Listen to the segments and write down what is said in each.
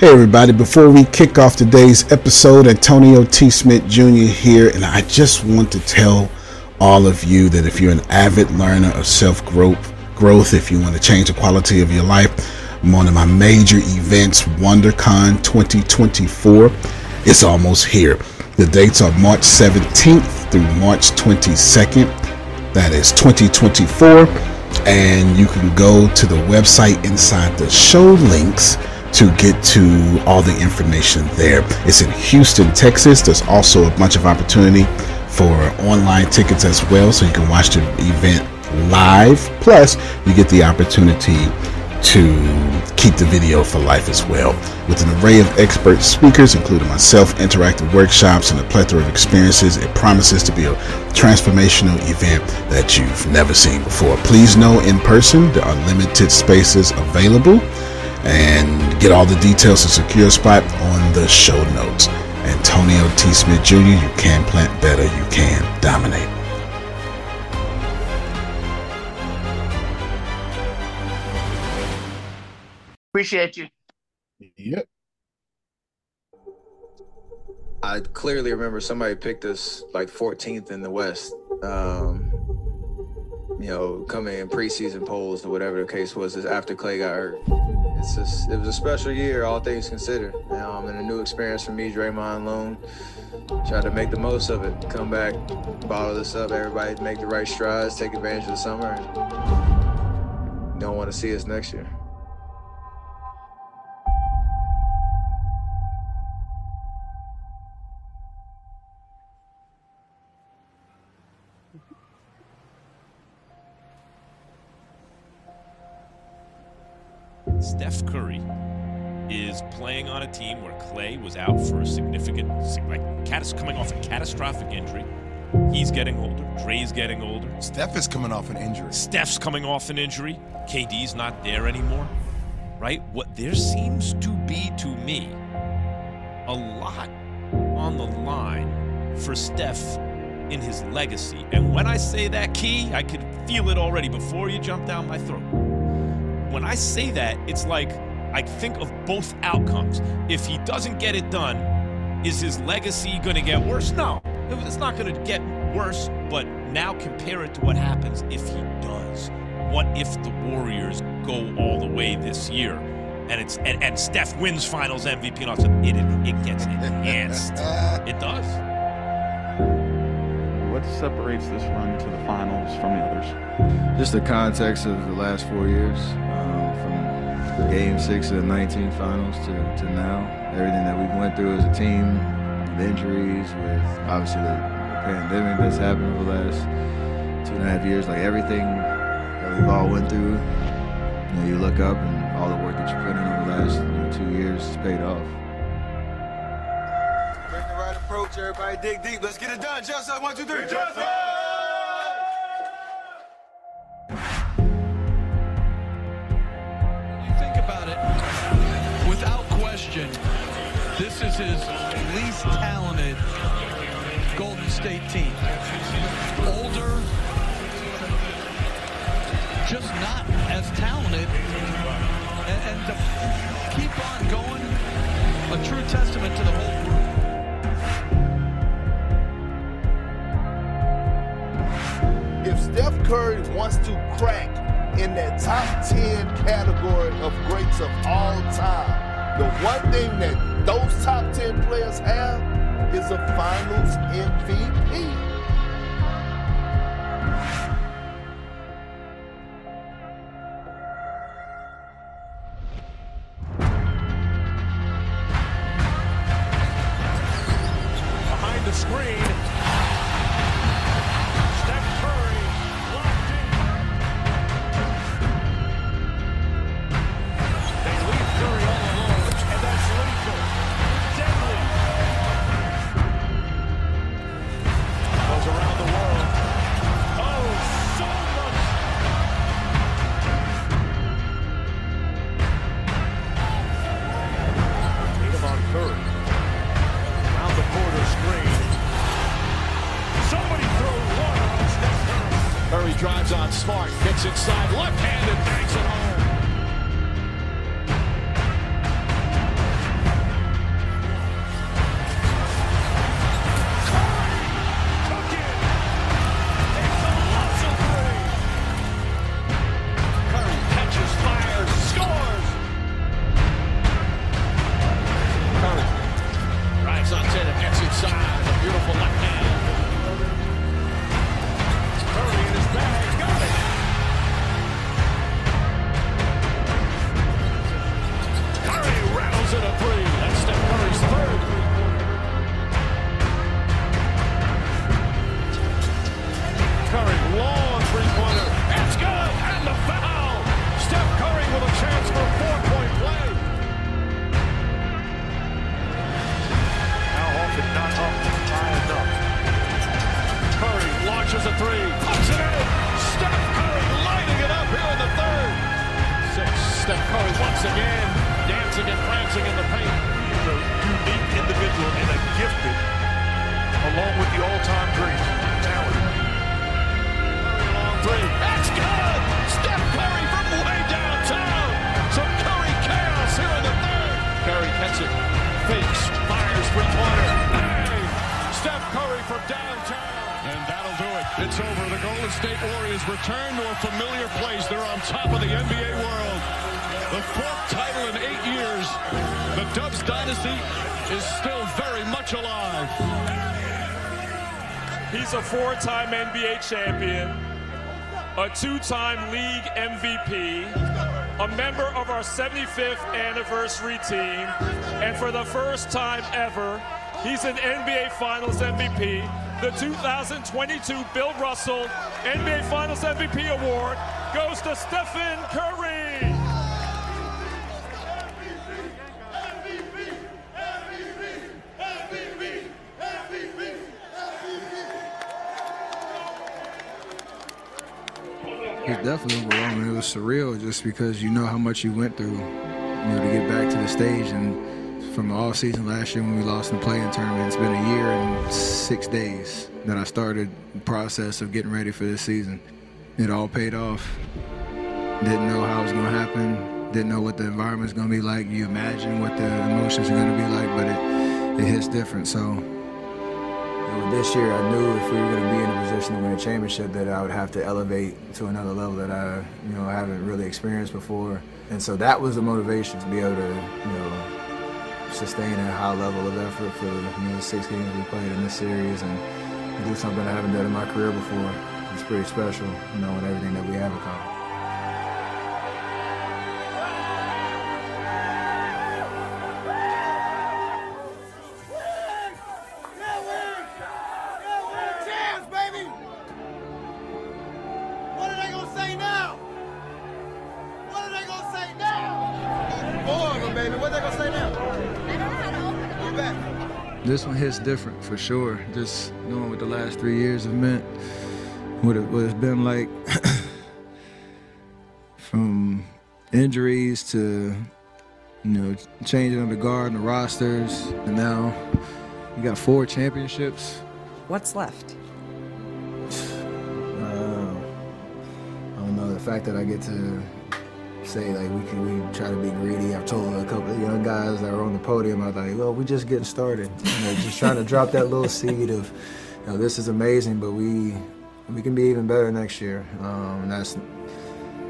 Hey, everybody, before we kick off today's episode, Antonio T. Smith Jr. here, and I just want to tell all of you that if you're an avid learner of self growth, growth, if you want to change the quality of your life, one of my major events, WonderCon 2024. is almost here. The dates are March 17th through March 22nd. That is 2024. And you can go to the website inside the show links to get to all the information there. It's in Houston, Texas. There's also a bunch of opportunity for online tickets as well, so you can watch the event live. Plus, you get the opportunity to keep the video for life as well. With an array of expert speakers, including myself, interactive workshops, and a plethora of experiences, it promises to be a transformational event that you've never seen before. Please know in person there are limited spaces available and get all the details to secure a spot on the show notes. Antonio T. Smith Jr., you can plant better, you can dominate. Appreciate you. Yep. I clearly remember somebody picked us like 14th in the West. Um, you know, coming in preseason polls or whatever the case was, is after Clay got hurt. It's just, it was a special year, all things considered. Um, and a new experience for me, Draymond Loan. Tried to make the most of it. Come back, bottle this up. Everybody make the right strides, take advantage of the summer. And don't want to see us next year. Steph Curry is playing on a team where Clay was out for a significant, like, coming off a catastrophic injury. He's getting older. Dre's getting older. Steph is coming off an injury. Steph's coming off an injury. KD's not there anymore. Right? What there seems to be to me a lot on the line for Steph in his legacy. And when I say that key, I could feel it already before you jump down my throat. When I say that, it's like I think of both outcomes. If he doesn't get it done, is his legacy going to get worse? No, it's not going to get worse. But now compare it to what happens if he does. What if the Warriors go all the way this year, and it's and, and Steph wins Finals MVP and all that? It it gets enhanced. it does. What separates this run to the finals from the others? Just the context of the last four years, um, from Game Six of the 19 Finals to, to now, everything that we went through as a team, with injuries, with obviously the, the pandemic that's happened over the last two and a half years, like everything that we've all went through. You know, you look up and all the work that you put in over the last you know, two years has paid off. Bring the right approach, everybody dig deep. Let's get it done. Justin, one, two, three. Justin! you think about it, without question, this is his least talented Golden State team. Older, just not as talented. And, and to keep on going, a true testament to the whole If Steph Curry wants to crack in that top 10 category of greats of all time, the one thing that those top 10 players have is a finals MVP. screen. Four-time NBA champion, a two-time league MVP, a member of our 75th anniversary team, and for the first time ever, he's an NBA Finals MVP. The 2022 Bill Russell NBA Finals MVP award goes to Stephen Curry. Surreal just because you know how much you went through, you know, to get back to the stage. And from the off season last year when we lost in the play-in tournament, it's been a year and six days that I started the process of getting ready for this season. It all paid off. Didn't know how it was going to happen. Didn't know what the environment's going to be like. You imagine what the emotions are going to be like, but it, it hits different. So this year, I knew if we were going to be in a position to win a championship, that I would have to elevate to another level that I, you know, haven't really experienced before. And so that was the motivation to be able to, you know, sustain a high level of effort for you know, the six games we played in this series and do something I haven't done in my career before. It's pretty special, knowing everything that we have accomplished. This one hits different for sure. Just knowing what the last three years have meant, what, it, what it's been like from injuries to, you know, changing the guard and the rosters, and now you got four championships. What's left? Uh, I don't know. The fact that I get to say like we can we try to be greedy. I've told a couple of young guys that were on the podium, I was like, well, we're just getting started. You know, just trying to drop that little seed of, you know, this is amazing, but we we can be even better next year. Um, and that's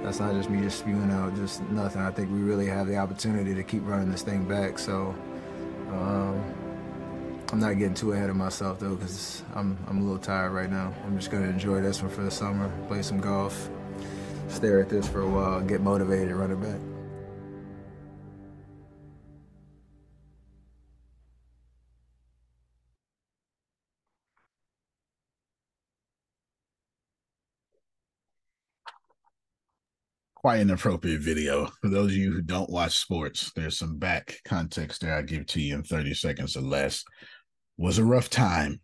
that's not just me just spewing out just nothing. I think we really have the opportunity to keep running this thing back. So. Um, I'm not getting too ahead of myself though, because I'm I'm a little tired right now. I'm just gonna enjoy this one for the summer, play some golf, stare at this for a while, get motivated, and run it back. Quite an appropriate video. For those of you who don't watch sports, there's some back context there I give to you in 30 seconds or less. Was a rough time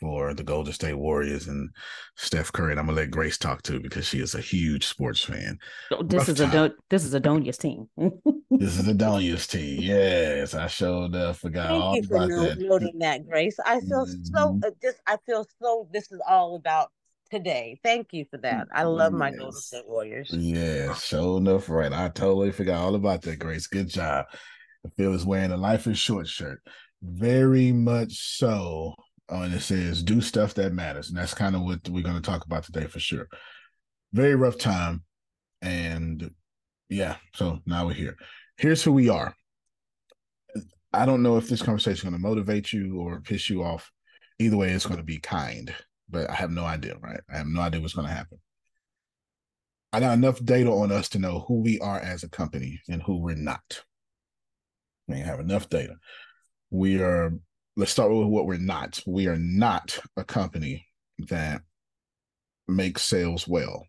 for the Golden State Warriors and Steph Curry. And I'm gonna let Grace talk too because she is a huge sports fan. Oh, this Rough is time. a Don- this is Adonia's team. this is Adonia's team. Yes, I showed uh, forgot Thank all you about for that. noting that, Grace. I feel mm-hmm. so. Uh, just I feel so. This is all about today. Thank you for that. I love my. Golden State Warriors. Yeah, sure enough, right. I totally forgot all about that, Grace. Good job. Phil is wearing a life is short shirt. Very much so. Oh, and it says do stuff that matters. And that's kind of what we're going to talk about today for sure. Very rough time. And yeah, so now we're here. Here's who we are. I don't know if this conversation is going to motivate you or piss you off. Either way, it's going to be kind, but I have no idea, right? I have no idea what's going to happen. I got enough data on us to know who we are as a company and who we're not. We have enough data. We are let's start with what we're not. We are not a company that makes sales well.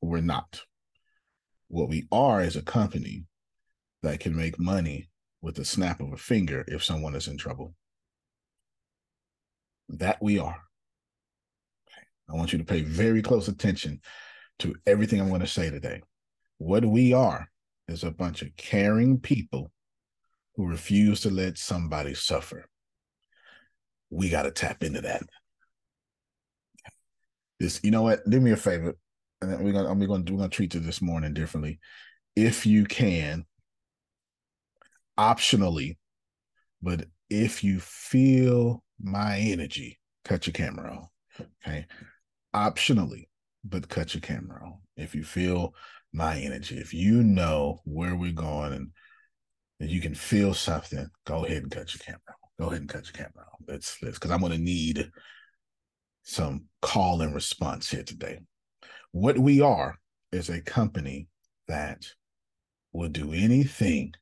We're not. What we are is a company that can make money with a snap of a finger if someone is in trouble. That we are. I want you to pay very close attention to everything I'm going to say today. What we are is a bunch of caring people who refuse to let somebody suffer. We got to tap into that. This, you know what? Do me a favor, and we're gonna we're gonna we're gonna treat you this morning differently. If you can, optionally, but if you feel my energy, cut your camera off. Okay. Optionally, but cut your camera on. If you feel my energy, if you know where we're going and, and you can feel something, go ahead and cut your camera on. Go ahead and cut your camera off. Let's let's because I'm gonna need some call and response here today. What we are is a company that will do anything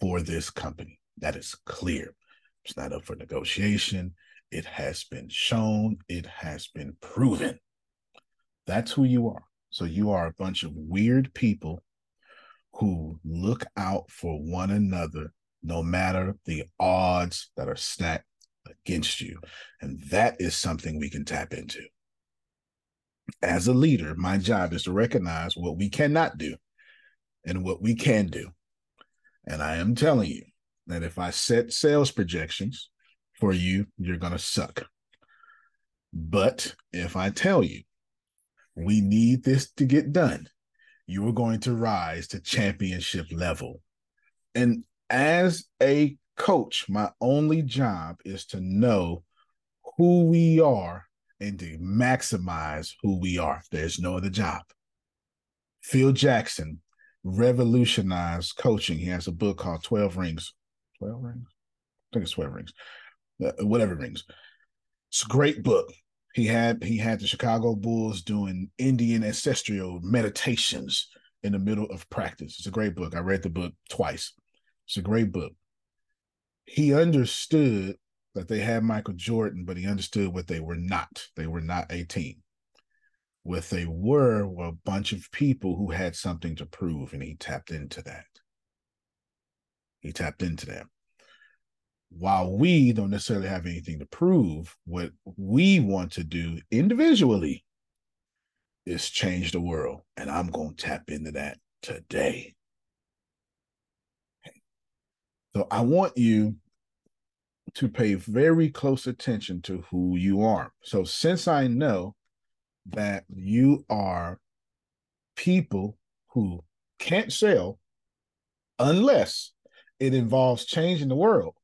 for this company. That is clear. It's not up for negotiation. It has been shown, it has been proven. That's who you are. So you are a bunch of weird people who look out for one another no matter the odds that are stacked against you. And that is something we can tap into. As a leader, my job is to recognize what we cannot do and what we can do. And I am telling you that if I set sales projections for you, you're going to suck. But if I tell you we need this to get done, you are going to rise to championship level. And as a coach, my only job is to know who we are and to maximize who we are. There's no other job. Phil Jackson revolutionized coaching. He has a book called 12 Rings. 12 Rings? I think it's 12 Rings. Uh, whatever rings. It's a great book. He had he had the Chicago Bulls doing Indian ancestral meditations in the middle of practice. It's a great book. I read the book twice. It's a great book. He understood that they had Michael Jordan, but he understood what they were not. They were not a team. What they were were a bunch of people who had something to prove, and he tapped into that. He tapped into that. While we don't necessarily have anything to prove, what we want to do individually is change the world. And I'm going to tap into that today. So I want you to pay very close attention to who you are. So since I know that you are people who can't sell unless it involves changing the world,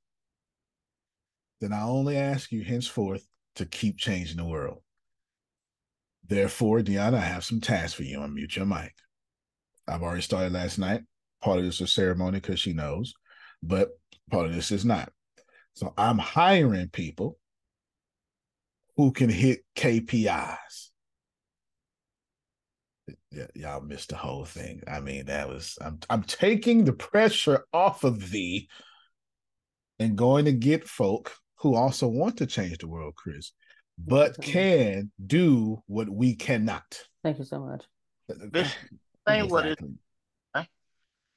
then I only ask you henceforth to keep changing the world. Therefore, Deanna, I have some tasks for you. Unmute your mic. I've already started last night. Part of this is ceremony because she knows, but part of this is not. So I'm hiring people who can hit KPIs. Yeah, y'all missed the whole thing. I mean, that was I'm I'm taking the pressure off of thee and going to get folk who also want to change the world, Chris, but can do what we cannot. Thank you so much. Explain what it.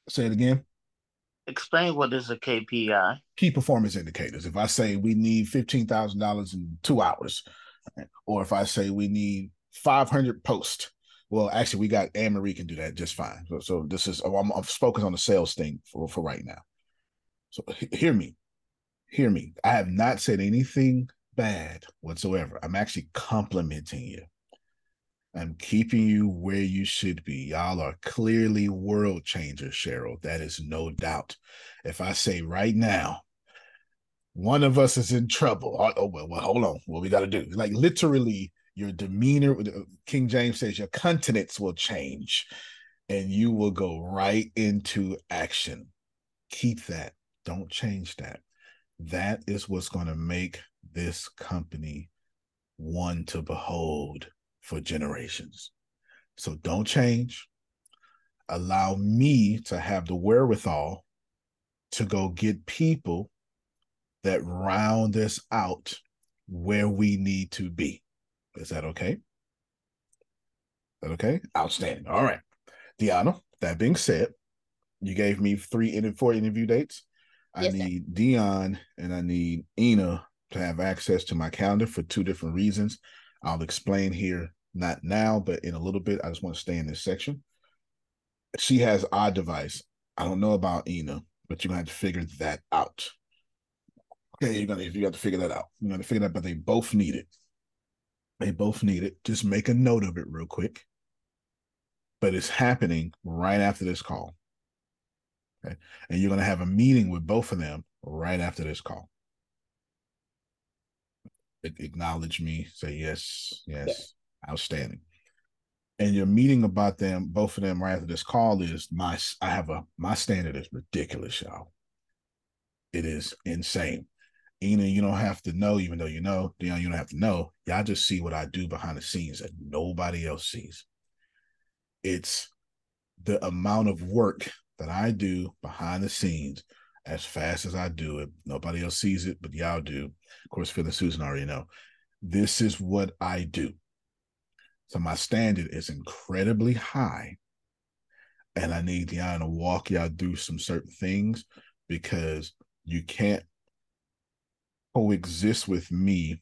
Say it again. Explain what is a KPI. Key performance indicators. If I say we need fifteen thousand dollars in two hours, or if I say we need five hundred posts, well, actually, we got Anne Marie can do that just fine. So, so this is I'm, I'm focused on the sales thing for for right now. So hear me hear me. I have not said anything bad whatsoever. I'm actually complimenting you. I'm keeping you where you should be. Y'all are clearly world changers, Cheryl. That is no doubt. If I say right now, one of us is in trouble. Oh, oh well, well, hold on. What we got to do? Like literally, your demeanor. Uh, King James says your countenance will change, and you will go right into action. Keep that. Don't change that that is what's going to make this company one to behold for generations. So don't change. Allow me to have the wherewithal to go get people that round us out where we need to be. Is that okay? Is that okay? Outstanding. All right. Deanna, that being said, you gave me three and four interview dates. I yes, need sir. Dion and I need Ina to have access to my calendar for two different reasons. I'll explain here, not now, but in a little bit. I just want to stay in this section. she has odd device. I don't know about Ina, but you're gonna have to figure that out. Okay, you're gonna if you got to figure that out. You're gonna figure that, but they both need it. They both need it. Just make a note of it real quick. But it's happening right after this call. Okay. And you're gonna have a meeting with both of them right after this call. Acknowledge me, say yes, yes, outstanding and your meeting about them, both of them right after this call is my I have a my standard is ridiculous, y'all. It is insane. Ina, you don't have to know, even though you know, Dion, you don't have to know. Y'all just see what I do behind the scenes that nobody else sees. It's the amount of work that I do behind the scenes as fast as I do it. Nobody else sees it, but y'all do. Of course, Phil and Susan already know. This is what I do. So my standard is incredibly high. And I need y'all to walk y'all through some certain things because you can't coexist with me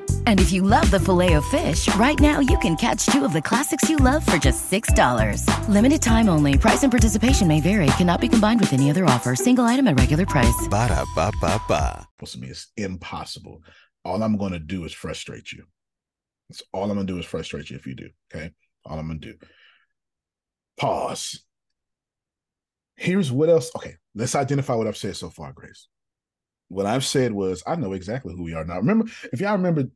And if you love the filet of fish, right now you can catch two of the classics you love for just $6. Limited time only. Price and participation may vary. Cannot be combined with any other offer. Single item at regular price. Ba da ba ba ba. To me, it's impossible. All I'm going to do is frustrate you. That's all I'm going to do is frustrate you if you do. Okay. All I'm going to do. Pause. Here's what else. Okay. Let's identify what I've said so far, Grace what I've said was I know exactly who we are now. Remember, if y'all remember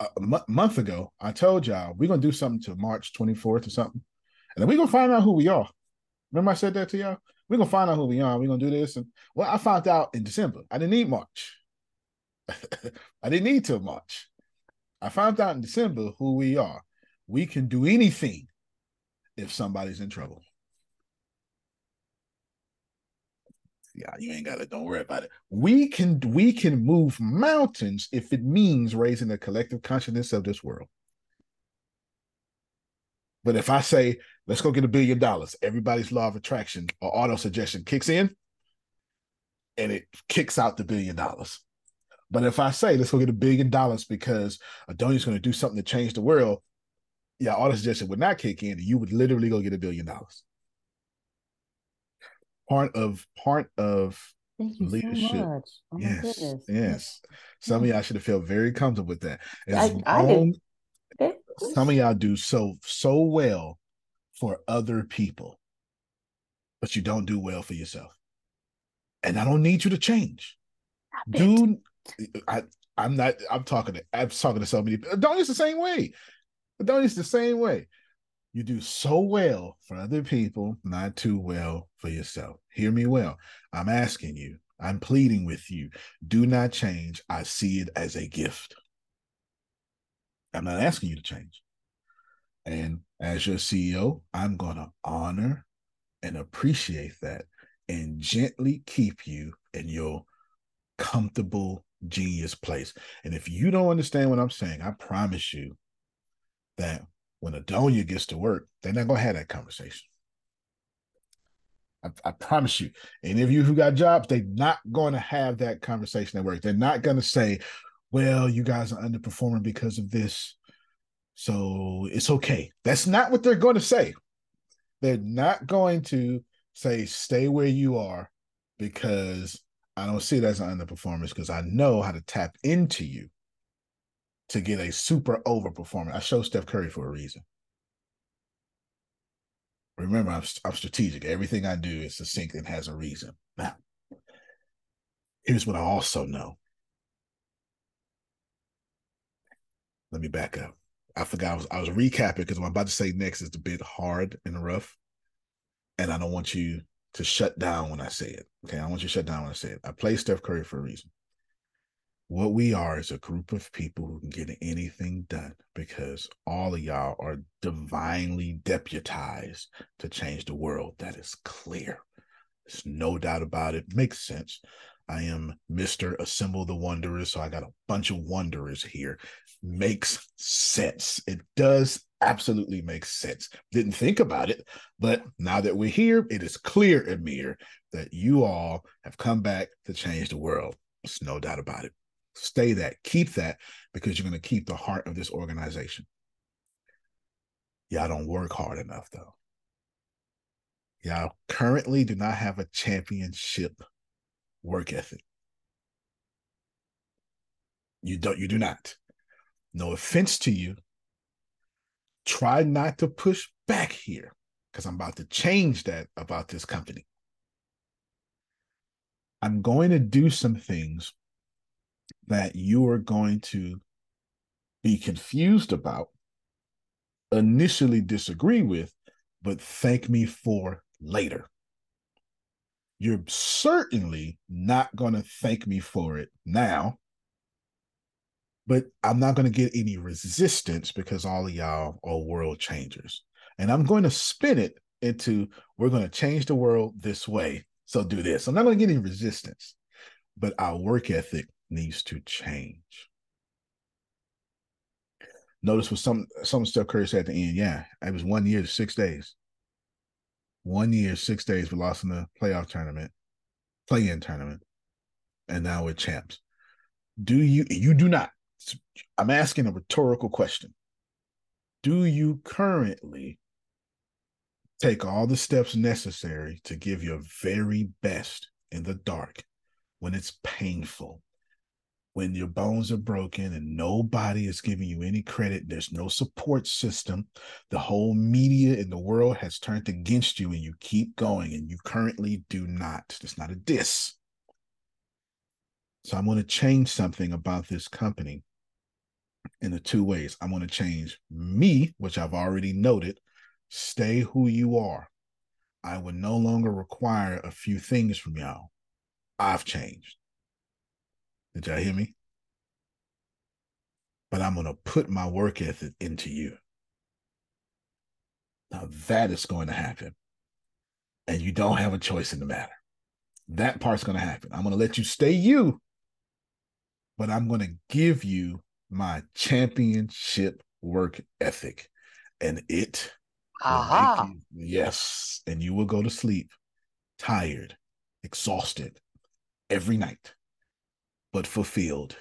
a m- month ago, I told y'all we're gonna do something to March 24th or something, and then we're gonna find out who we are. Remember, I said that to y'all. We're gonna find out who we are. We're gonna do this, and well, I found out in December. I didn't need March. I didn't need till March. I found out in December who we are. We can do anything if somebody's in trouble. Yeah, you ain't got it. Don't worry about it. We can we can move mountains if it means raising the collective consciousness of this world. But if I say, let's go get a billion dollars, everybody's law of attraction or auto suggestion kicks in and it kicks out the billion dollars. But if I say, let's go get a billion dollars because Adonia's going to do something to change the world, yeah, auto suggestion would not kick in. You would literally go get a billion dollars part of part of leadership. So oh yes, yes. Some of y'all should have felt very comfortable with that. As I, long, I some of y'all do so so well for other people, but you don't do well for yourself. And I don't need you to change. Dude, I I'm not. I'm talking to. I'm talking to so many. Uh, don't it's the same way. Don't it's the same way. You do so well for other people, not too well for yourself. Hear me well. I'm asking you, I'm pleading with you. Do not change. I see it as a gift. I'm not asking you to change. And as your CEO, I'm going to honor and appreciate that and gently keep you in your comfortable genius place. And if you don't understand what I'm saying, I promise you that when Adonia gets to work, they're not going to have that conversation. I, I, promise you. Any of you who got jobs, they're not going to have that conversation at work. They're not going to say, well, you guys are underperforming because of this. So it's okay. That's not what they're going to say. They're not going to say, stay where you are because I don't see it as an underperformance because I know how to tap into you to get a super overperformance. I show Steph Curry for a reason. Remember, I'm, I'm strategic. Everything I do is succinct and has a reason. Now, here's what I also know. Let me back up. I forgot I was I was recapping because what I'm about to say next is a bit hard and rough. And I don't want you to shut down when I say it. Okay. I want you to shut down when I say it. I play Steph Curry for a reason. What we are is a group of people who can get anything done because all of y'all are divinely deputized to change the world. That is clear. There's no doubt about it. Makes sense. I am Mr. Assemble the Wanderers. So I got a bunch of wanderers here. Makes sense. It does absolutely make sense. Didn't think about it, but now that we're here, it is clear, Amir, that you all have come back to change the world. There's no doubt about it. Stay that, keep that, because you're going to keep the heart of this organization. Y'all don't work hard enough, though. Y'all currently do not have a championship work ethic. You don't, you do not. No offense to you. Try not to push back here because I'm about to change that about this company. I'm going to do some things that you are going to be confused about, initially disagree with, but thank me for later. You're certainly not going to thank me for it now, but I'm not going to get any resistance because all of y'all are world changers. And I'm going to spin it into we're going to change the world this way. So do this. I'm not going to get any resistance, but our work ethic needs to change. Notice what some some Steph Curry said at the end. Yeah, it was one year six days. One year, six days. We lost in the playoff tournament, play-in tournament, and now we're champs. Do you? You do not. I'm asking a rhetorical question. Do you currently take all the steps necessary to give your very best in the dark when it's painful, when your bones are broken and nobody is giving you any credit, there's no support system. The whole media in the world has turned against you and you keep going and you currently do not. It's not a diss. So I'm going to change something about this company in the two ways. I'm going to change me, which I've already noted. Stay who you are. I will no longer require a few things from y'all. I've changed. Did y'all hear me? But I'm going to put my work ethic into you. Now that is going to happen. And you don't have a choice in the matter. That part's going to happen. I'm going to let you stay you, but I'm going to give you my championship work ethic. And it Aha. You, yes. And you will go to sleep tired, exhausted every night but fulfilled.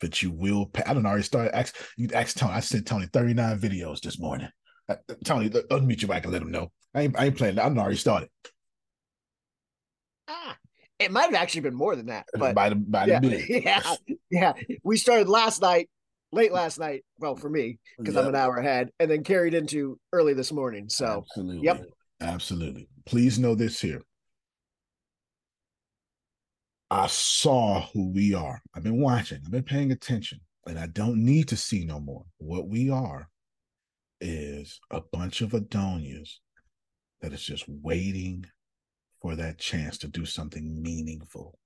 But you will pay. I don't know. Already started. Ask, you ask Tony. I sent Tony 39 videos this morning. Uh, Tony, unmute your mic and let him know. I ain't, I ain't playing. I'm already started. Ah, it might have actually been more than that. But by the, by yeah, the yeah, yeah. We started last night, late last night. Well, for me, because I'm an hour ahead, and then carried into early this morning. So, Absolutely. yep. Absolutely. Please know this here. I saw who we are. I've been watching, I've been paying attention, and I don't need to see no more. What we are is a bunch of Adonias that is just waiting for that chance to do something meaningful.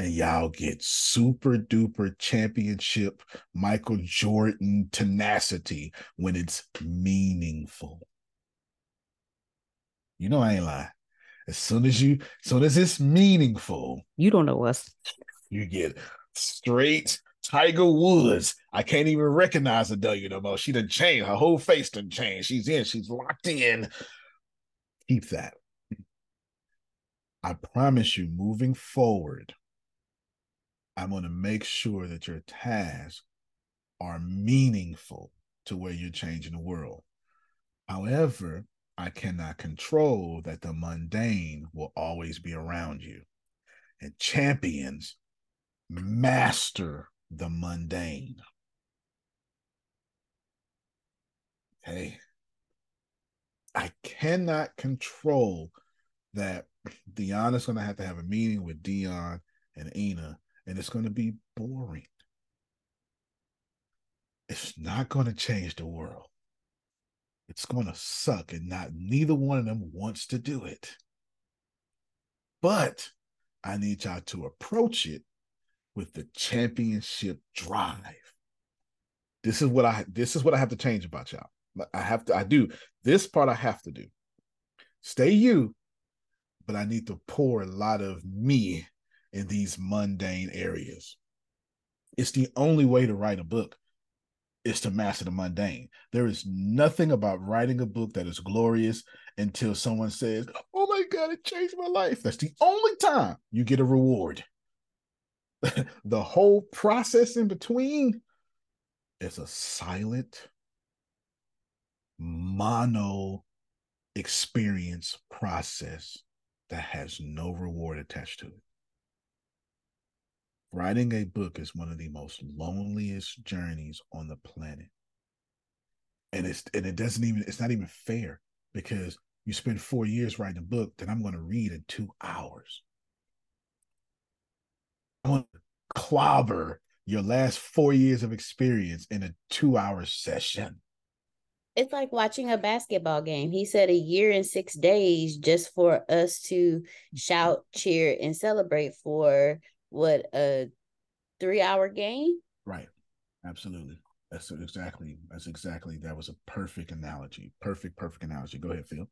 and y'all get super duper championship Michael Jordan tenacity when it's meaningful. You know I ain't lying. As soon as you, as soon as it's meaningful, You don't know us. you get straight Tiger Woods. I can't even recognize the W no more. She done changed. Her whole face done changed. She's in. She's locked in. Keep that. I promise you, moving forward, I'm going to make sure that your tasks are meaningful to where you're changing the world. However, I cannot control that the mundane will always be around you. And champions master the mundane. Hey, I cannot control that Deanna's going to have to have a meeting with Dion and Ina, and it's going to be boring. It's not going to change the world. It's going to suck, and not neither one of them wants to do it. But I need y'all to approach it with the championship drive. This is what I this is what I have to change about y'all. I have to I do this part I have to do. Stay you, but I need to pour a lot of me in these mundane areas. It's the only way to write a book is to master the mundane. There is nothing about writing a book that is glorious until someone says, "Oh my god, it changed my life." That's the only time you get a reward. the whole process in between is a silent mono experience process that has no reward attached to it. Writing a book is one of the most loneliest journeys on the planet. And it's and it doesn't even it's not even fair because you spend 4 years writing a book that I'm going to read in 2 hours. I'm going to clobber your last 4 years of experience in a 2-hour session. It's like watching a basketball game. He said a year and six days just for us to shout, cheer, and celebrate for what a three hour game. Right. Absolutely. That's exactly that's exactly that was a perfect analogy. Perfect, perfect analogy. Go ahead, Phil.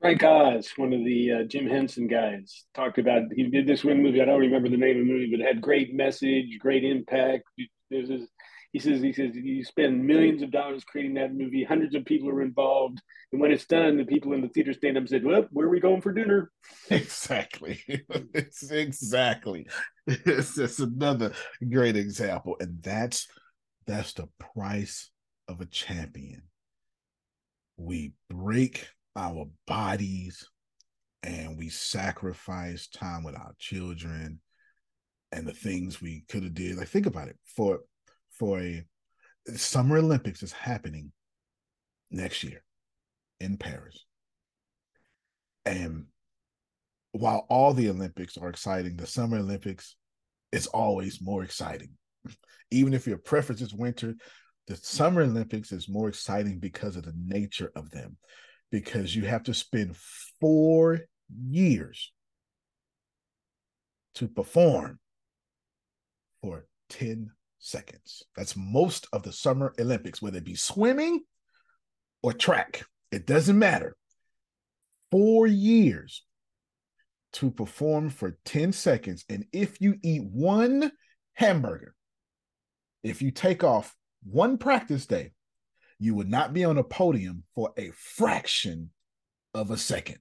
Frank Oz, one of the uh, Jim Henson guys, talked about he did this one movie. I don't remember the name of the movie, but it had great message, great impact. There's this, he says he says you spend millions of dollars creating that movie. Hundreds of people are involved, and when it's done, the people in the theater stand up and said, "Well, where are we going for dinner?" Exactly. it's exactly. It's just another great example, and that's that's the price of a champion. We break our bodies and we sacrifice time with our children and the things we could have did. Like think about it. For for a summer Olympics is happening next year in Paris. And while all the Olympics are exciting, the Summer Olympics is always more exciting. Even if your preference is winter, the Summer Olympics is more exciting because of the nature of them, because you have to spend four years to perform for 10 seconds. That's most of the Summer Olympics, whether it be swimming or track. It doesn't matter. Four years to perform for 10 seconds. And if you eat one hamburger, if you take off one practice day, you would not be on a podium for a fraction of a second.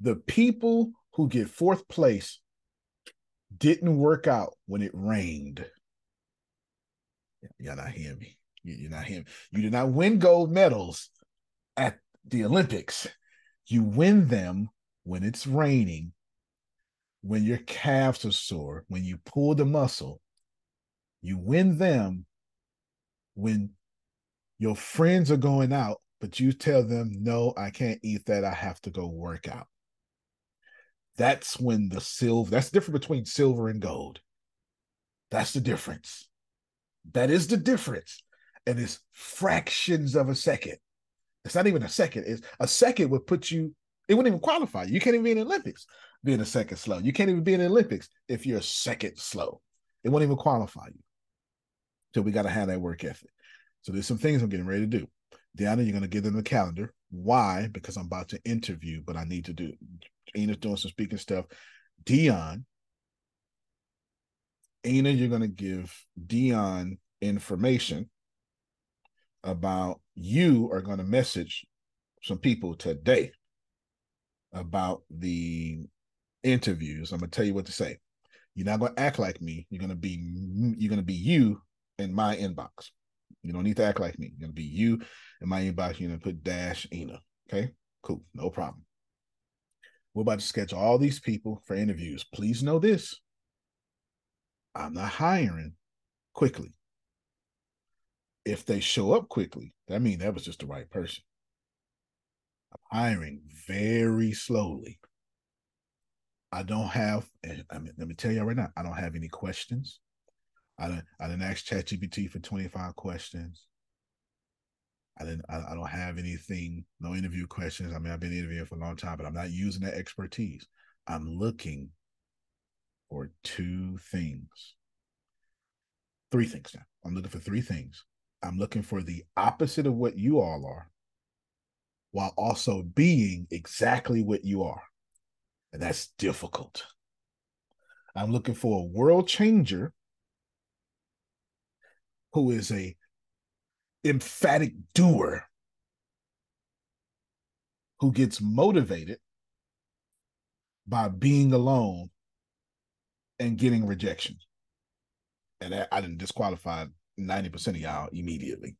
The people who get fourth place didn't work out when it rained. Y'all not hearing me. You're not hearing. You did not win gold medals at the Olympics. You win them when it's raining, when your calves are sore, when you pull the muscle. You win them when your friends are going out, but you tell them, no, I can't eat that. I have to go work out. That's when the silver, that's the difference between silver and gold. That's the difference. That is the difference. And it's fractions of a second. It's not even a second. It's a second would put you, It wouldn't even qualify you. You can't even be in the Olympics being a second slow. You can't even be in the Olympics if you're a second slow. It won't even qualify you. So we got to have that work ethic. So there's some things I'm getting ready to do. Deanna, you're going to give them the calendar. Why? Because I'm about to interview, but I need to do. Ina's doing some speaking stuff. Dion, Ina, you're going to give Dion information about you are going to message some people today about the interviews. I'm going to tell you what to say. You're not going to act like me. You're going to be you're going to be you in my inbox. You don't need to act like me. You're going to be you in my inbox. You're going to put dash Ina. Okay, cool, no problem. We're about to schedule all these people for interviews. Please know this. I'm not hiring quickly. If they show up quickly, that means that was just the right person. I'm hiring very slowly. I don't have, I mean, let me tell you right now, I don't have any questions. I didn't I didn't ask ChatGPT for 25 questions. I didn't I, I, don't have anything, no interview questions. I mean, I've been interviewing for a long time, but I'm not using that expertise. I'm looking for two things. Three things now. I'm looking for three things. I'm looking for the opposite of what you all are, while also being exactly what you are. And that's difficult. I'm looking for a world changer who is a emphatic doer who gets motivated by being alone and getting rejection. And I, I didn't disqualify 90% of y'all immediately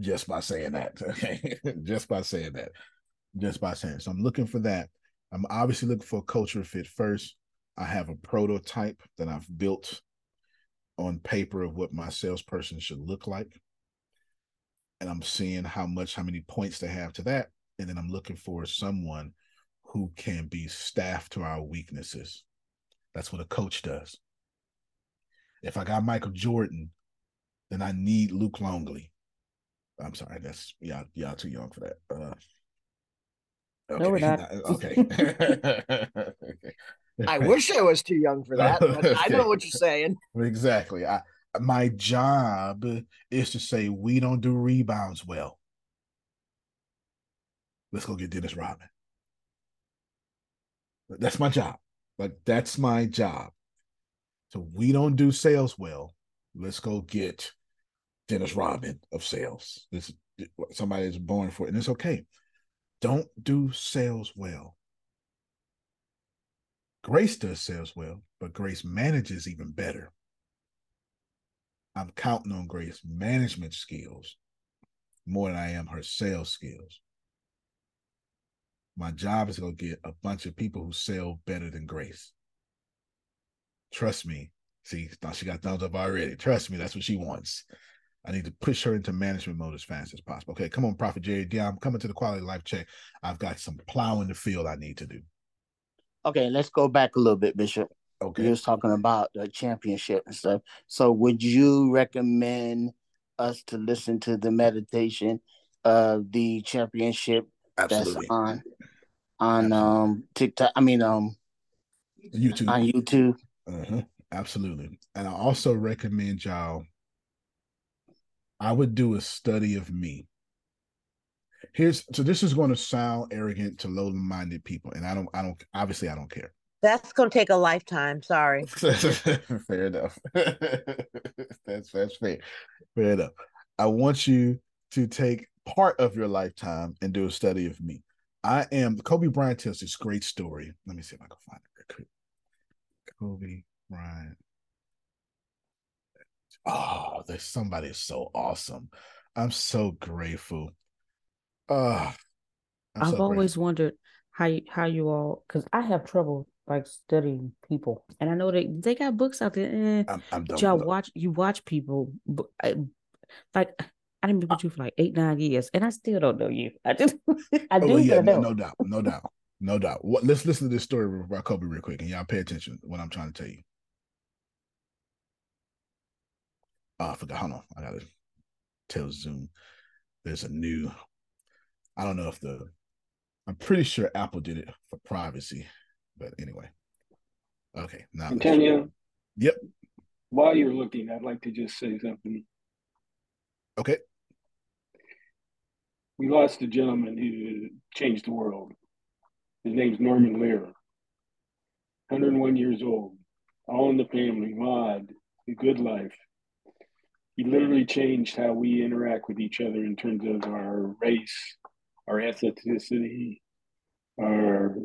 just by saying that. Okay. just by saying that. Just by saying. So I'm looking for that. I'm obviously looking for a culture fit first. I have a prototype that I've built on paper of what my salesperson should look like. And I'm seeing how much, how many points they have to that. And then I'm looking for someone who can be staffed to our weaknesses. That's what a coach does. If I got Michael Jordan, then I need Luke Longley. I'm sorry, that's y'all y'all too young for that. Uh, okay. No, we're not. okay. I wish I was too young for that. okay. I know what you're saying. Exactly. I my job is to say we don't do rebounds well. Let's go get Dennis Rodman. That's my job. Like that's my job. So we don't do sales well. Let's go get Dennis Rodman of sales. This somebody is born for it, and it's okay. Don't do sales well. Grace does sales well, but Grace manages even better. I'm counting on Grace management skills more than I am her sales skills. My job is to get a bunch of people who sell better than Grace. Trust me. See, she got thumbs up already. Trust me, that's what she wants. I need to push her into management mode as fast as possible. Okay, come on, Prophet Jerry. Yeah, I'm coming to the quality life check. I've got some plow in the field I need to do. Okay, let's go back a little bit, Bishop. Okay. You was talking about the championship and stuff. So would you recommend us to listen to the meditation of the championship Absolutely. that's on on um TikTok? I mean um YouTube. On YouTube. Uh-huh. Absolutely. And I also recommend y'all I would do a study of me. Here's so this is going to sound arrogant to low-minded people, and I don't, I don't, obviously, I don't care. That's going to take a lifetime. Sorry. fair enough. that's that's fair. Fair enough. I want you to take part of your lifetime and do a study of me. I am Kobe Bryant tells this great story. Let me see if I can find it. Kobe Bryant. Oh, there's somebody so awesome. I'm so grateful. Uh, i have so always grateful. wondered how you, how you all because I have trouble like studying people, and I know they they got books out there. Eh, I'm, I'm done y'all watch you watch people, I, like I didn't be with you for like eight nine years, and I still don't know you. I just I do. Oh, yeah, no, no doubt, no doubt, no doubt. What, let's listen to this story about Kobe real quick, and y'all pay attention to what I'm trying to tell you. Oh, I forgot. Hold on. I gotta tell Zoom. There's a new. I don't know if the. I'm pretty sure Apple did it for privacy, but anyway. Okay, now Antonio. Yep. While you're looking, I'd like to just say something. Okay. We lost a gentleman who changed the world. His name's Norman Lear. 101 years old, all in the family, Maude, a good life. He literally changed how we interact with each other in terms of our race, our ethnicity, our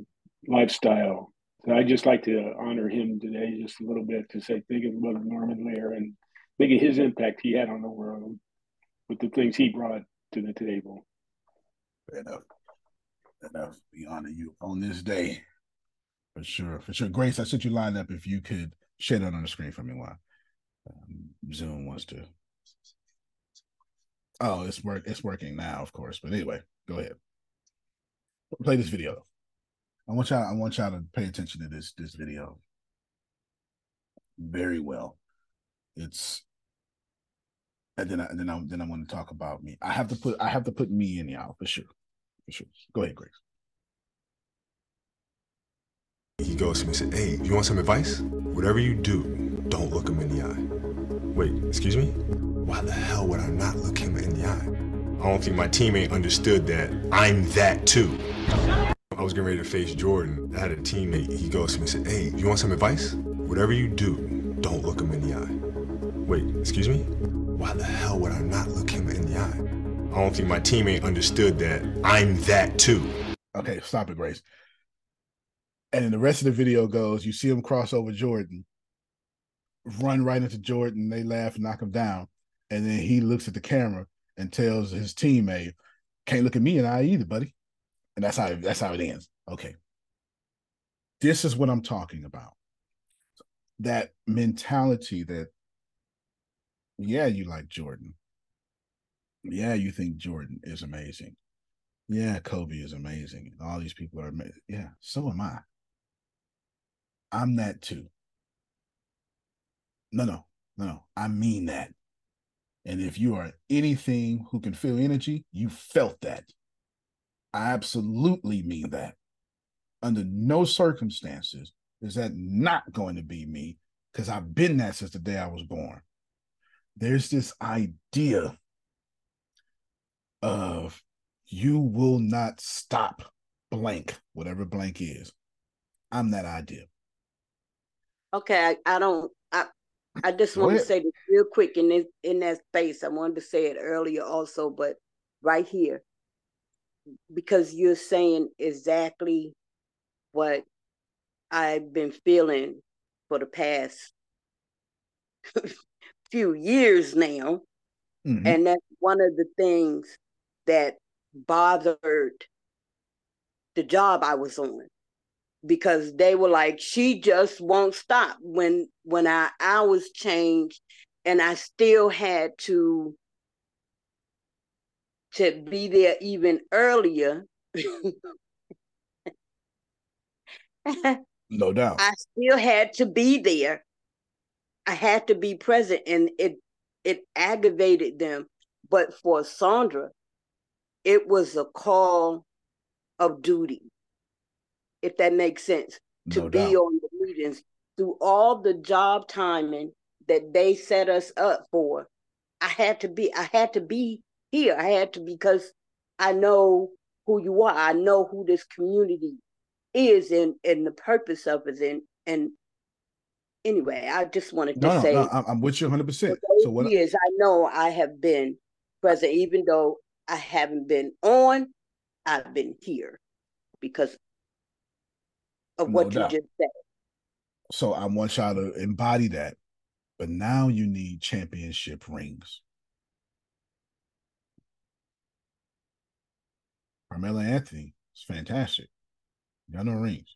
lifestyle. So I just like to honor him today just a little bit to say think of Norman Lear and think of his impact he had on the world with the things he brought to the table. Fair enough. Enough. We honor you on this day. For sure. For sure. Grace, I sent you line up if you could share that on the screen for me while um, Zoom wants to. Oh, it's work it's working now, of course. But anyway, go ahead. Play this video. I want y'all I want y'all to pay attention to this this video very well. It's and then I, and then I then I want to talk about me. I have to put I have to put me in y'all for sure. For sure. Go ahead, Grace. He goes to me and said, Hey, you want some advice? Whatever you do, don't look him in the eye. Wait, excuse me? Why the hell would I not look him in the eye? I don't think my teammate understood that I'm that too. I was getting ready to face Jordan. I had a teammate. He goes to me and said, Hey, you want some advice? Whatever you do, don't look him in the eye. Wait, excuse me? Why the hell would I not look him in the eye? I don't think my teammate understood that I'm that too. Okay, stop it, Grace. And then the rest of the video goes, you see him cross over Jordan, run right into Jordan, they laugh knock him down. And then he looks at the camera and tells his teammate, Can't look at me in the eye either, buddy. And that's how that's how it ends. Okay. This is what I'm talking about. That mentality that, yeah, you like Jordan. Yeah, you think Jordan is amazing. Yeah, Kobe is amazing. All these people are amazing. Yeah, so am I. I'm that too. No, no, no, no. I mean that. And if you are anything who can feel energy, you felt that. I absolutely mean that. Under no circumstances is that not going to be me because I've been that since the day I was born. There's this idea of you will not stop blank, whatever blank is. I'm that idea. Okay, I, I don't. I I just want to say this real quick in this in that space. I wanted to say it earlier also, but right here, because you're saying exactly what I've been feeling for the past few years now, Mm-hmm. and that's one of the things that bothered the job I was on because they were like she just won't stop when when our hours changed and I still had to to be there even earlier. No doubt. I still had to be there. I had to be present and it it aggravated them. But for Sandra it was a call of duty if that makes sense to No be on the meetings through all the job timing that they set us up for. I had to be i had to be here i had to because i know who you are i know who this community is and and the purpose of it and and anyway i just wanted to No, say no, I'm, I'm with you 100. percent So what? years i know i have been present even though i haven't been on i've been here because of what you just said So I want y'all to embody that, but now you need championship rings. Carmelo Anthony is fantastic. Got no rings.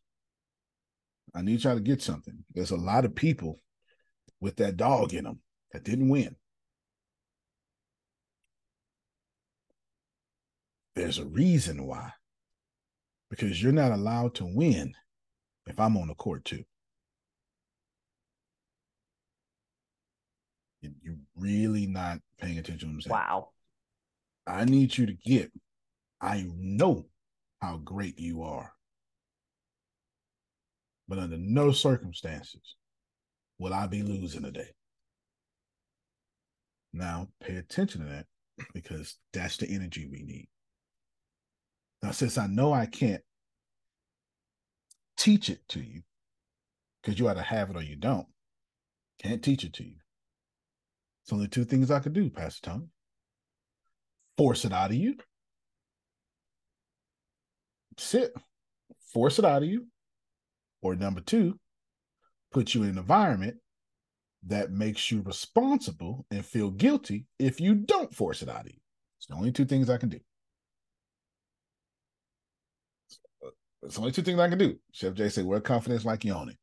I need y'all to get something. There's a lot of people with that dog in them that didn't win. There's a reason why. Because you're not allowed to win if I'm on the court too. You- You're really not paying attention to what I'm saying. Wow. I need you to get, I know how great you are. But under no circumstances will I be losing today. Now, pay attention to that because that's the energy we need. Now, since I know I can't teach it to you, because you either have it or you don't, can't teach it to you. It's only two things I could do, Pastor Tony. Force it out of you. Sit, force it out of you. Or number two, put you in an environment that makes you responsible and feel guilty if you don't force it out of you. It's the only two things I can do. It's only two things I can do. Chef Jay said, "Wear confidence like you own it."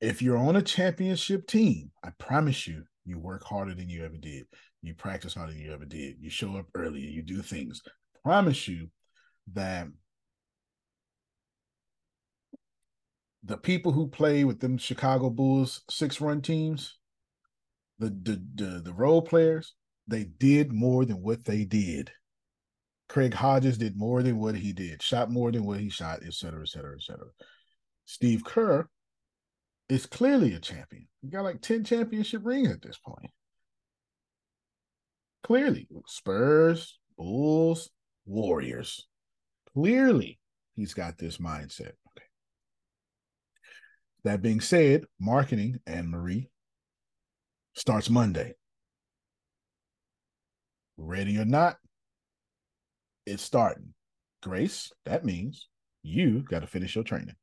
If you're on a championship team, I promise you, you work harder than you ever did. You practice harder than you ever did. You show up earlier. You do things. promise you that the people who play with them Chicago Bulls six run teams, the the the, the role players, they did more than what they did. Craig Hodges did more than what he did, shot more than what he shot, et cetera, et cetera, et cetera. Steve Kerr is clearly a champion. He got like 10 championship rings at this point. Clearly, Spurs, Bulls, Warriors. Clearly, he's got this mindset. That being said, marketing Anne Marie starts Monday. Ready or not, it's starting. Grace, that means you got to finish your training.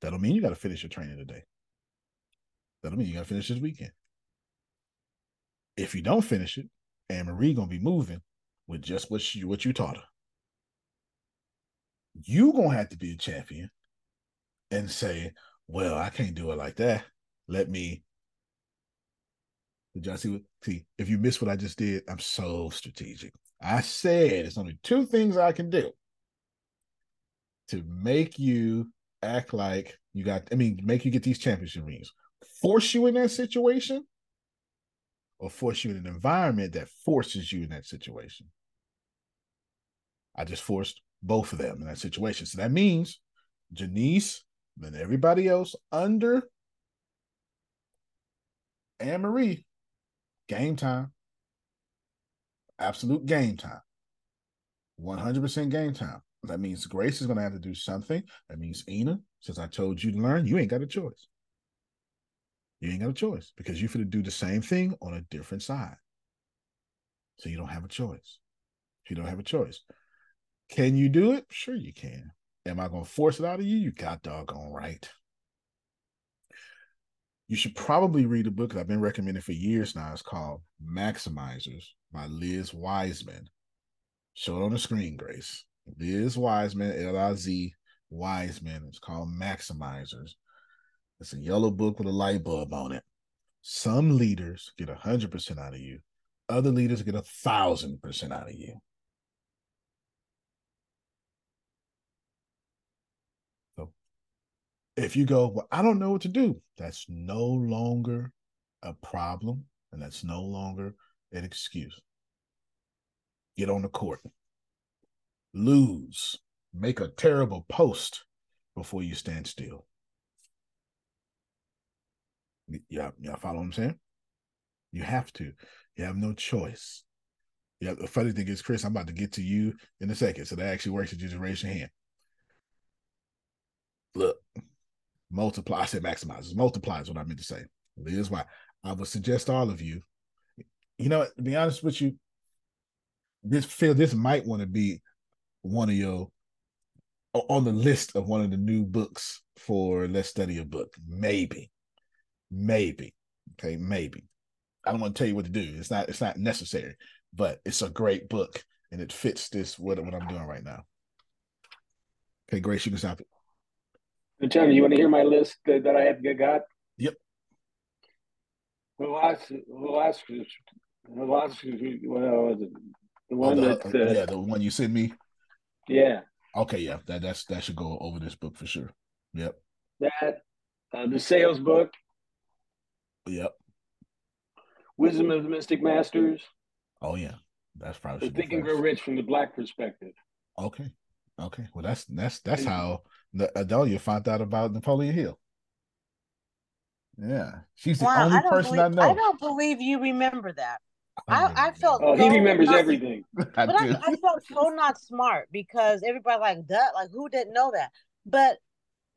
That'll mean you got to finish your training today. That'll mean you got to finish this weekend. If you don't finish it, Anne Marie gonna be moving with just what she what you taught her. You gonna have to be a champion and say, "Well, I can't do it like that. Let me." Did y'all see what? See, if you miss what I just did, I'm so strategic. I said it's only two things I can do to make you act like you got, I mean, make you get these championship rings. Force you in that situation or force you in an environment that forces you in that situation. I just forced both of them in that situation. So that means Janice and everybody else under Anne Marie, game time. Absolute game time. 100% game time. That means Grace is going to have to do something. That means Ina, since I told you to learn, you ain't got a choice. You ain't got a choice because you're going to do the same thing on a different side. So you don't have a choice. You don't have a choice. Can you do it? Sure, you can. Am I going to force it out of you? You got doggone right. You should probably read a book that I've been recommending for years now. It's called Maximizers by Liz Wiseman. Show it on the screen, Grace. Liz Wiseman, L I Z Wiseman. It's called Maximizers. It's a yellow book with a light bulb on it. Some leaders get a hundred percent out of you. Other leaders get a thousand percent out of you. If you go, well, I don't know what to do, that's no longer a problem and that's no longer an excuse. Get on the court lose, make a terrible post before you stand still. Yeah, yeah, follow what I'm saying? You have to. You have no choice. Yeah, the funny thing is, Chris, I'm about to get to you in a second. So that actually works if you just raise your hand. Look, multiply. I said maximizes. Multiply is what I meant to say. Here's why. I would suggest all of you, you know, to be honest with you, this feel this might want to be one of your on the list of one of the new books for let's study a book. Maybe, maybe, okay, maybe. I don't want to tell you what to do. It's not. It's not necessary, but it's a great book and it fits this what what I'm doing right now. Okay, Grace, you can stop it. Johnny, you want to hear my list that, that I have got? Yep. Velocity, velocity, velocity. What was it? The one oh, the, that uh, yeah, the one you sent me. Yeah. Okay, yeah, that that's that should go over this book for sure. Yep. That uh, the sales book. Yep. Wisdom of the Mystic Masters. Oh yeah, that's probably. Think and Grow Rich from the Black perspective. Okay, Okay, well that's that's that's how the Adelia found out about Napoleon Hill. Yeah, she's the Wow, only I person believe, I know. I don't believe you remember that. I, I felt Oh, he remembers not- everything. I but I, do. I felt so not smart because everybody like that, like who didn't know that? But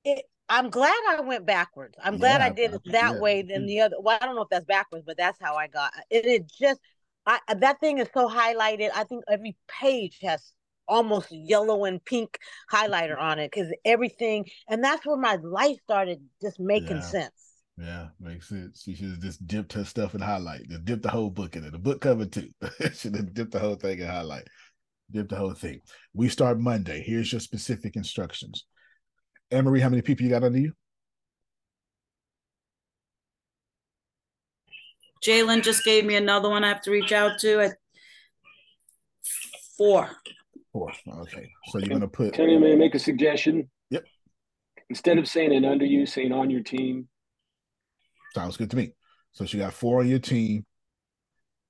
it, I'm glad I went backwards. I'm glad Yeah, I did it that yeah. way than the other. Well, I don't know if that's backwards, but that's how I got it. It just, I that thing is so highlighted. I think every page has almost yellow and pink highlighter mm-hmm. on it because everything, and that's where my life started just making Yeah. sense. Yeah, makes sense. She should have just dipped her stuff in highlight. Just dipped the whole book in it. The book cover too. should have dipped the whole thing in highlight. Dip the whole thing. We start Monday. Here's your specific instructions. Emery, how many people you got under you? Jalen just gave me another one I have to reach out to at four. Four. Okay. So you're gonna put Can I make a suggestion? Yep. Instead of saying it under you, saying on your team. Sounds good to me. So she got four on your team.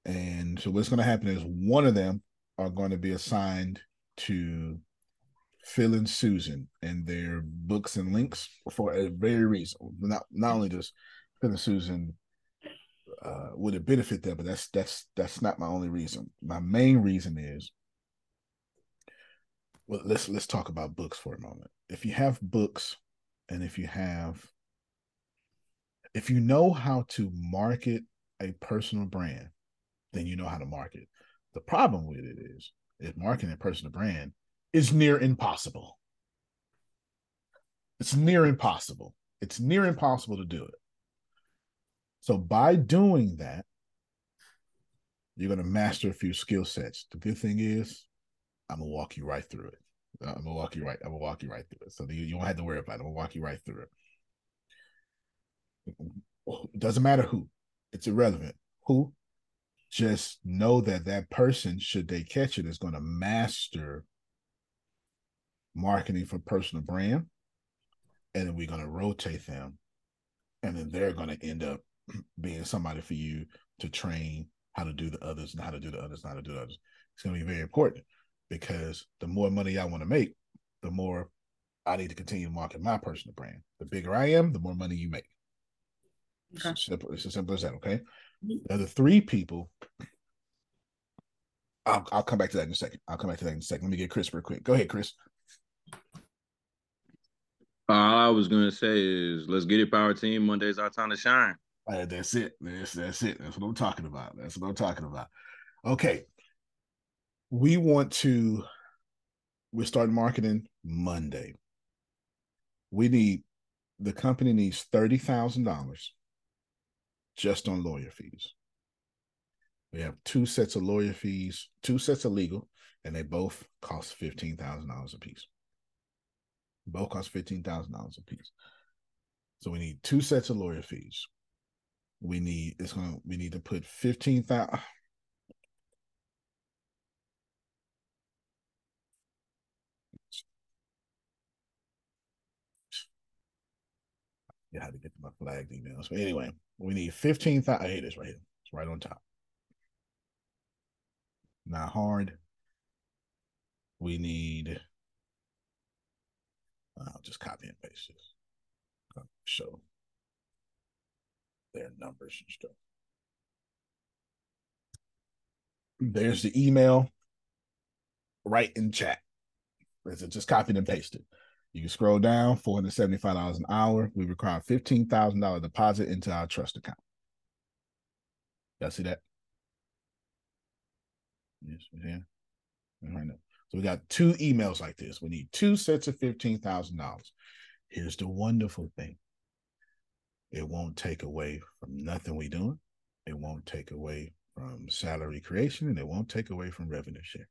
And so what's going to happen is one of them are going to be assigned to Phil and Susan and their books and links for a very reason. Not not only does Phil and Susan uh, would it benefit them, but that's that's that's not my only reason. My main reason is well, let's let's talk about books for a moment. If you have books and if you have if you know how to market a personal brand, then you know how to market. The problem with it is, is marketing a personal brand is near impossible. It's near impossible. It's near impossible to do it. So by doing that, you're going to master a few skill sets. The good thing is, I'm gonna walk you right through it. Uh, I'm gonna walk you right. I'm gonna walk you right through it. So you, you won't have to worry about it. I'm gonna walk you right through it. It doesn't matter who. It's irrelevant. Who? Just know that that person, should they catch it, is going to master marketing for personal brand, and then we're going to rotate them, and then they're going to end up being somebody for you to train how to do the others and how to do the others, and how to do the others. It's going to be very important because the more money I want to make, the more I need to continue to market my personal brand. The bigger I am, the more money you make. It's as simple, it's as simple as that. Okay. The other three people, I'll, I'll come back to that in a second. I'll come back to that in a second. Let me get Chris real quick. Go ahead, Chris. All I was gonna say is let's get it, power team. Monday's our time to shine. Uh, that's it. That's that's it. That's what I'm talking about. That's what I'm talking about. Okay. We want to we start marketing Monday. We need the company needs thirty thousand dollars just on lawyer fees. We have two sets of lawyer fees, two sets of legal, and they both cost fifteen thousand dollars a piece. Both cost fifteen thousand dollars a piece. So we need two sets of lawyer fees. We need it's gonna we need to put fifteen thousand. I had to get my flagged emails. But anyway, we need fifteen thousand. Hey, this right here. It's right on top. Not hard. We need. I'll just copy and paste this. Show their numbers and stuff. There's the email right in chat. Is it just copied and pasted. You can scroll down, $475 an hour. We require $15,000 deposit into our trust account. Y'all see that? Yes, yeah. Right now. So we got two emails like this. We need two sets of $15,000. Here's the wonderful thing. It won't take away from nothing we're doing. It won't take away from salary creation and it won't take away from revenue share.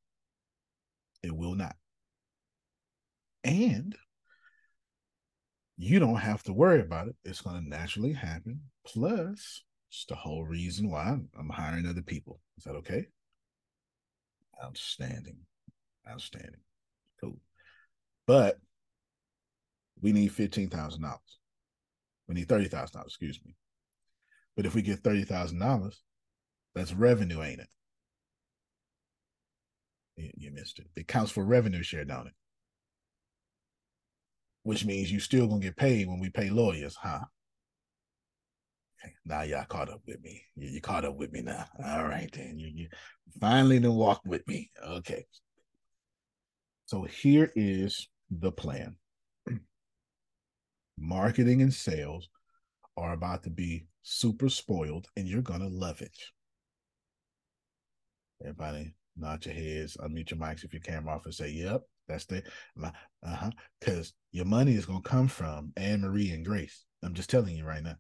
It will not. And you don't have to worry about it. It's going to naturally happen. Plus, it's the whole reason why I'm, hiring other people. Is that okay? Outstanding. Outstanding. Cool. But we need $15,000. We need $30,000, excuse me. But if we get $30,000, that's revenue, ain't it? You, you missed it. It counts for revenue share, don't it? Which means you still gonna get paid when we pay lawyers, huh? Now y'all caught up with me. You, you caught up with me now. All right, then you, you finally done walk with me. Okay. So here is the plan. Marketing and sales are about to be super spoiled, and you're gonna love it. Everybody, nod your heads, unmute your mics if your camera off, and say, "Yep, that's the uh huh." Because your money is gonna come from Anne Marie and Grace. I'm just telling you right now.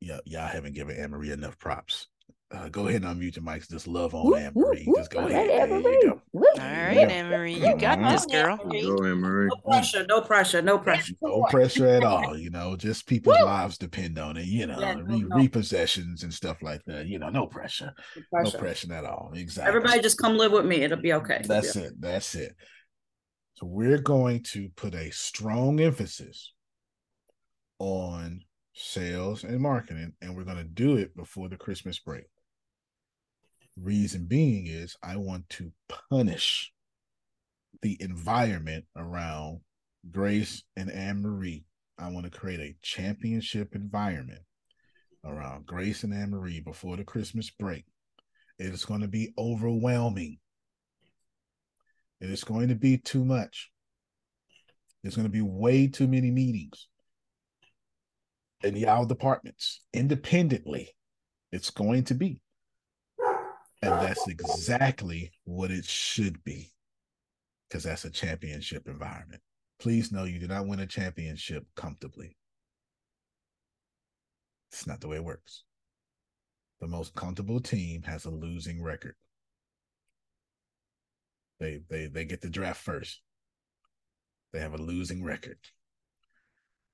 Yeah, y'all haven't given Anne Marie enough props. Uh, go ahead and unmute your mics. Just love on Anne Marie. Just go ahead. There you go. All right, Anne Marie, you got this, girl. Go, Anne Marie. No pressure, no pressure, no pressure. No pressure at all. You know, just people's lives depend on it. You know, Yeah, re- no. repossessions and stuff like that. You know, no pressure. No pressure. pressure at all. Exactly. Everybody just come live with me. It'll be okay. That's be it. That's it. So we're going to put a strong emphasis on sales and marketing, and we're going to do it before the Christmas break. Reason being is I want to punish the environment around Grace and Anne Marie. I want to create a championship environment around Grace and Anne Marie before the Christmas break. It is going to be overwhelming. It is going to be too much. There's going to be way too many meetings in y'all departments independently. It's going to be. And that's exactly what it should be because that's a championship environment. Please know you do not win a championship comfortably. It's not the way it works. The most comfortable team has a losing record. They they they get the draft first. They have a losing record.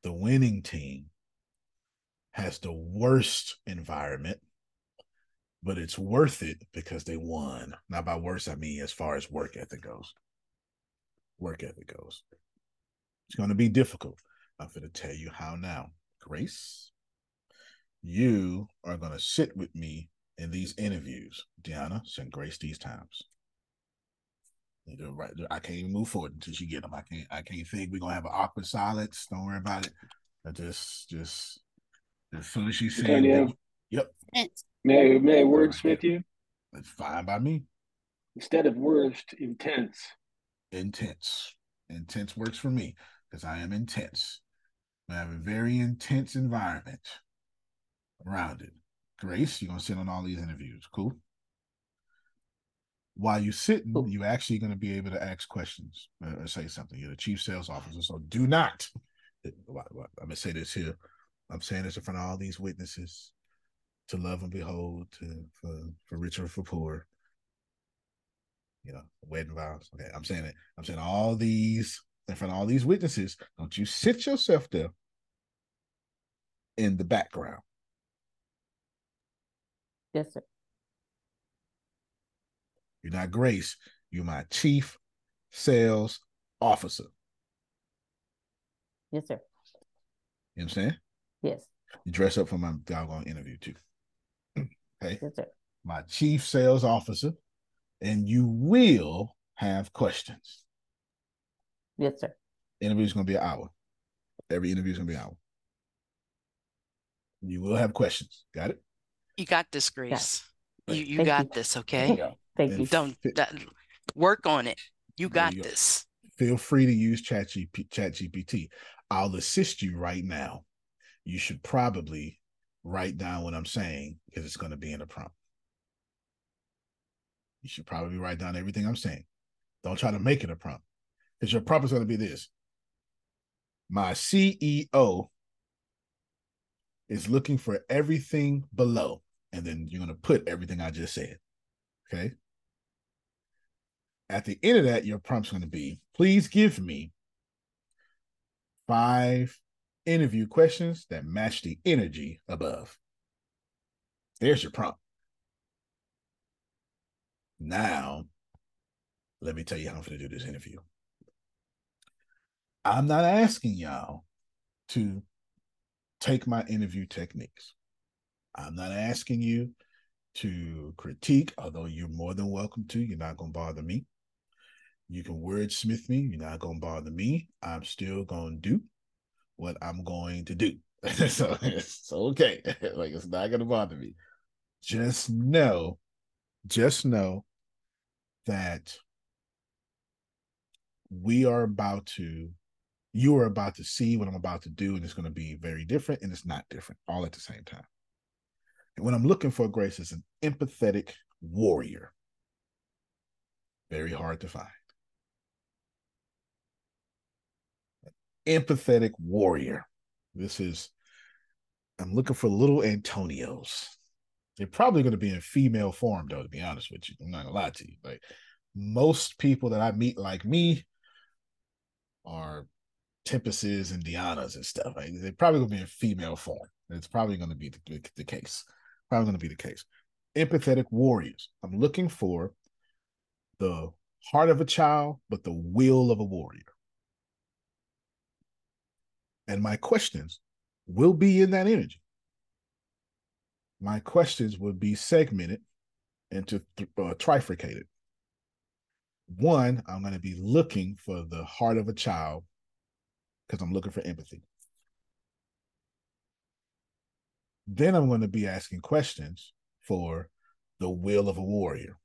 The winning team has the worst environment, but it's worth it because they won. Not by worse, I mean as far as work ethic goes. Work ethic goes. It's going to be difficult. I'm going to tell you how now. Grace, you are going to sit with me in these interviews. Deanna, send Grace these times. You do it Right, I can't even move forward until she get them. I can't. I can't think we're gonna have an awkward silence. Don't worry about it. I just, just as soon as she said, Antonio. "Yep, May, may I wordsmith you? It's fine by me. Instead of worst, intense. Intense. Intense works for me because I am intense. I have a very intense environment around it. Grace, you're gonna sit on all these interviews. Cool. While you're sitting, you're actually going to be able to ask questions uh, or say something. You're the chief sales officer, so do not. I'm gonna say this here. I'm saying this in front of all these witnesses to love and behold, to for for rich or for poor. You know, wedding vows. Okay, I'm saying it. I'm saying all these in front of all these witnesses. Don't you sit yourself there in the background. Yes, sir. You're not Grace. You're my chief sales officer. Yes, sir. You know what I'm saying? Yes. You dress up for my doggone interview too. Okay. Yes, sir. My chief sales officer, and you will have questions. Yes, sir. Interview is gonna be an hour. Every interview is gonna be an hour. You will have questions. Got it? You got this, Grace. You you Thank got you. this, okay? Yeah. Thank you. Don't that, work on it. You got you go. this. Feel free to use ChatGPT. ChatGPT. I'll assist you right now. You should probably write down what I'm saying because it's going to be in a prompt. You should probably write down everything I'm saying. Don't try to make it a prompt because your prompt is going to be this. My CEO is looking for everything below, and then you're going to put everything I just said. Okay. At the end of that, your prompt's going to be please give me five interview questions that match the energy above. There's your prompt. Now, let me tell you how I'm going to do this interview. I'm not asking y'all to take my interview techniques. I'm not asking you to critique, although you're more than welcome to. You're not going to bother me. You can wordsmith me. You're not gonna bother me. I'm still gonna do what I'm going to do. so it's okay. like it's not gonna bother me. Just know, just know that we are about to you are about to see what I'm about to do, and it's going to be very different, and it's not different all at the same time. And what I'm looking for, Grace, is an empathetic warrior. Very hard to find. Empathetic warrior. This is, I'm looking for little Antonios. They're probably going to be in female form, though, to be honest with you. I'm not going to lie to you. Like most people that I meet, like me, are Tempests and Dianas and stuff. Like, they're probably going to be in female form. It's probably going to be the, the case. Probably going to be the case. Empathetic warriors. I'm looking for the heart of a child, but the will of a warrior. And my questions will be in that energy. My questions will be segmented into th- uh, trifurcated. One, I'm going to be looking for the heart of a child because I'm looking for empathy. Then I'm going to be asking questions for the will of a warrior.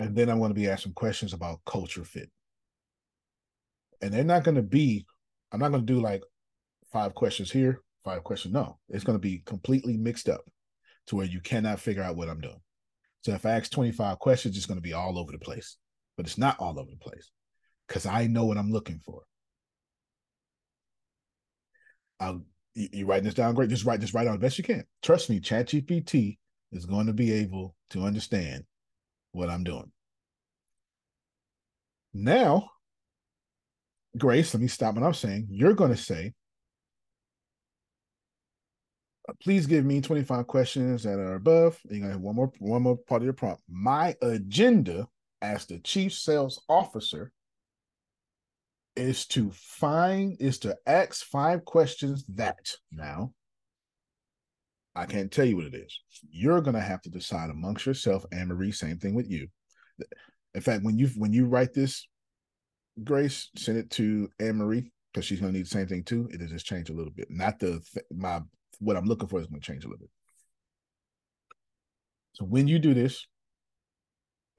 And then I'm going to be asking questions about culture fit. And they're not going to be, I'm not going to do like five questions here, five questions. No, it's going to be completely mixed up to where you cannot figure out what I'm doing. So if I ask 25 questions, it's going to be all over the place, but it's not all over the place because I know what I'm looking for. I'll, you, you writing this down? Great. Just write this right the best you can. Trust me, ChatGPT is going to be able to understand what I'm doing. Now, Grace, let me stop what I'm saying. You're going to say, uh, please give me 25 questions that are above. You're gonna have one more one more part of your prompt. My agenda as the chief sales officer is to find is to ask five questions that now I can't tell you what it is. You're gonna have to decide amongst yourself and Marie. Same thing with you. In fact, when you when you write this, Grace, send it to Anne Marie because she's gonna need the same thing too. It'll just change a little bit. Not the my what I'm looking for is to change a little bit. So when you do this,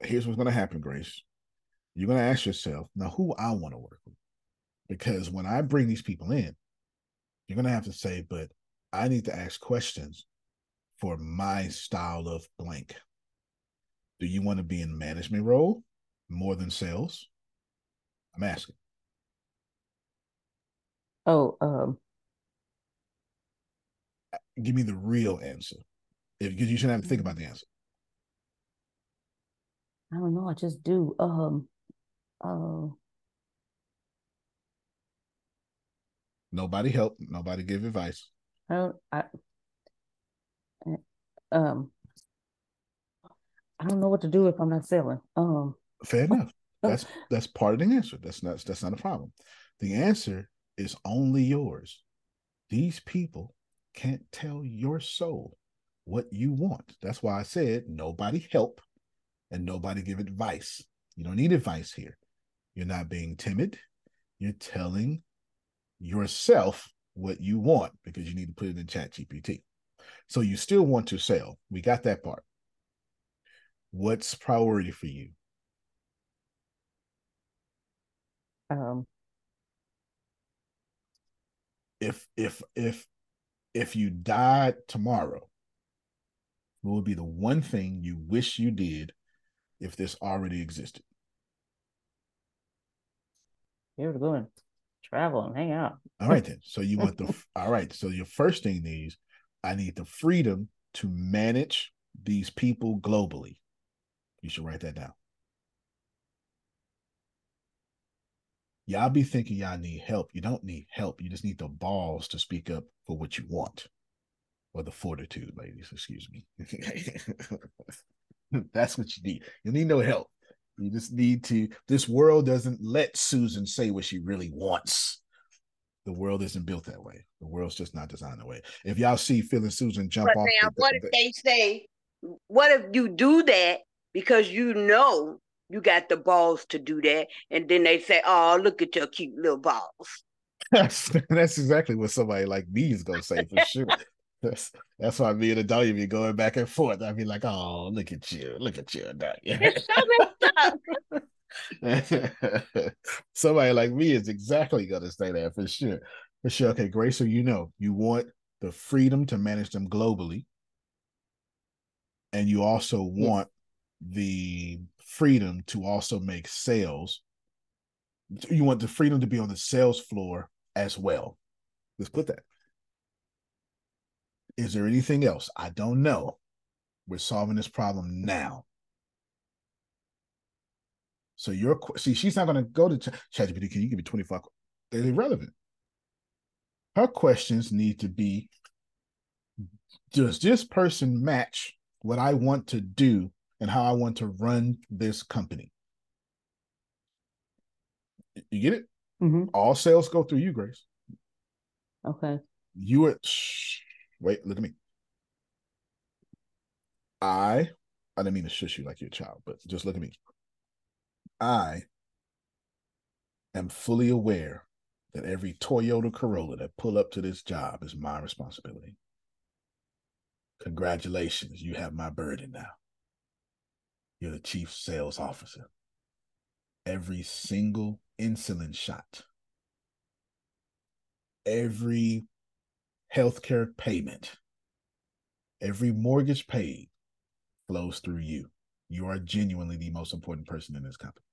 here's what's to happen, Grace. You're to ask yourself, now who I want to work with. Because when I bring these people in, you're to have to say, but I need to ask questions for my style of blank. Do you want to be in management role more than sales? I'm asking. Oh, um, give me the real answer. If you shouldn't have to think about the answer. I don't know. I just do. Um. Uh. Nobody help. Nobody give advice. I don't. I. Um. I don't know what to do if I'm not selling. Um. Fair enough. That's that's part of the answer. That's not that's not a problem. The answer is only yours. These people can't tell your soul what you want. That's why I said nobody help and nobody give advice. You don't need advice here. You're not being timid. You're telling yourself what you want because you need to put it in ChatGPT. So you still want to sell. We got that part. What's priority for you? Um if if if if you died tomorrow, what would be the one thing you wish you did if this already existed? You're going travel and hang out. All right then. So you want the all right. So your first thing is I need the freedom to manage these people globally. You should write that down. Y'all be thinking y'all need help. You don't need help. You just need the balls to speak up for what you want. Or the fortitude, ladies, excuse me. That's what you need. You need no help. You just need to. This world doesn't let Susan say what she really wants. The world isn't built that way. The world's just not designed that way. If y'all see Phil and Susan jump but off, now, the, what the, if they say what if you do that because you know you got the balls to do that, and then they say, "Oh, look at your cute little balls." That's that's exactly what somebody like me is gonna say for sure. That's that's why me and the dog be going back and forth. I'd be like, "Oh, look at you, look at you, dog." somebody like me is exactly gonna say that for sure, for sure. Okay, Grace. So you know you want the freedom to manage them globally, and you also want the freedom to also make sales. You want the freedom to be on the sales floor as well. Let's put that. Is there anything else? I don't know. We're solving this problem now. So your see, she's not going to go to ChatGPT. Can you give me 25? They're irrelevant. Her questions need to be Does this person match what I want to do and how I want to run this company? You get it? Mm-hmm. All sales go through you, Grace. Okay. You are. Shh, wait, look at me. I, I didn't mean to shush you like you're a child, but just look at me. I am fully aware that every Toyota Corolla that pull up to this job is my responsibility. Congratulations, you have my burden now. You're the chief sales officer. Every single insulin shot, every healthcare payment, every mortgage paid flows through you. You are genuinely the most important person in this company.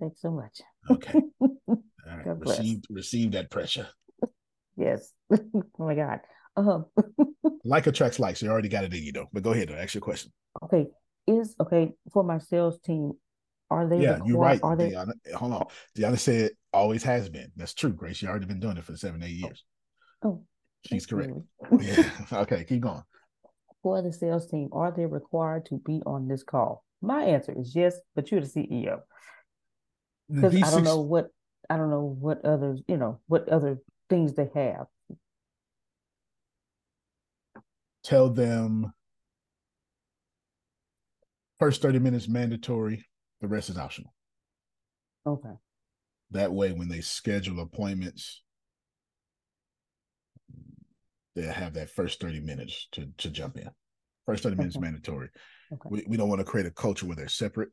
Thanks so much. Okay. All right. Receive receive that pressure. Yes. oh my God. Um, like attracts like, so you already got it in you though. But go ahead, and ask your question. Okay. Is okay for my sales team. Are they? Yeah, you're right. Are they? Deanna, hold on. Deanna said always has been. That's true, Grace. You already been doing it for seven, eight years. Oh, she's correct. yeah. Okay, keep going. For the sales team, are they required to be on this call? My answer is yes, but you're the CEO. Because I don't know what I don't know what other you know, what other things they have. Tell them first 30 minutes mandatory, the rest is optional. Okay. That way, when they schedule appointments, they'll have that first 30 minutes to, to jump in. First 30 minutes Okay. mandatory. Okay. We, we don't want to create a culture where they're separate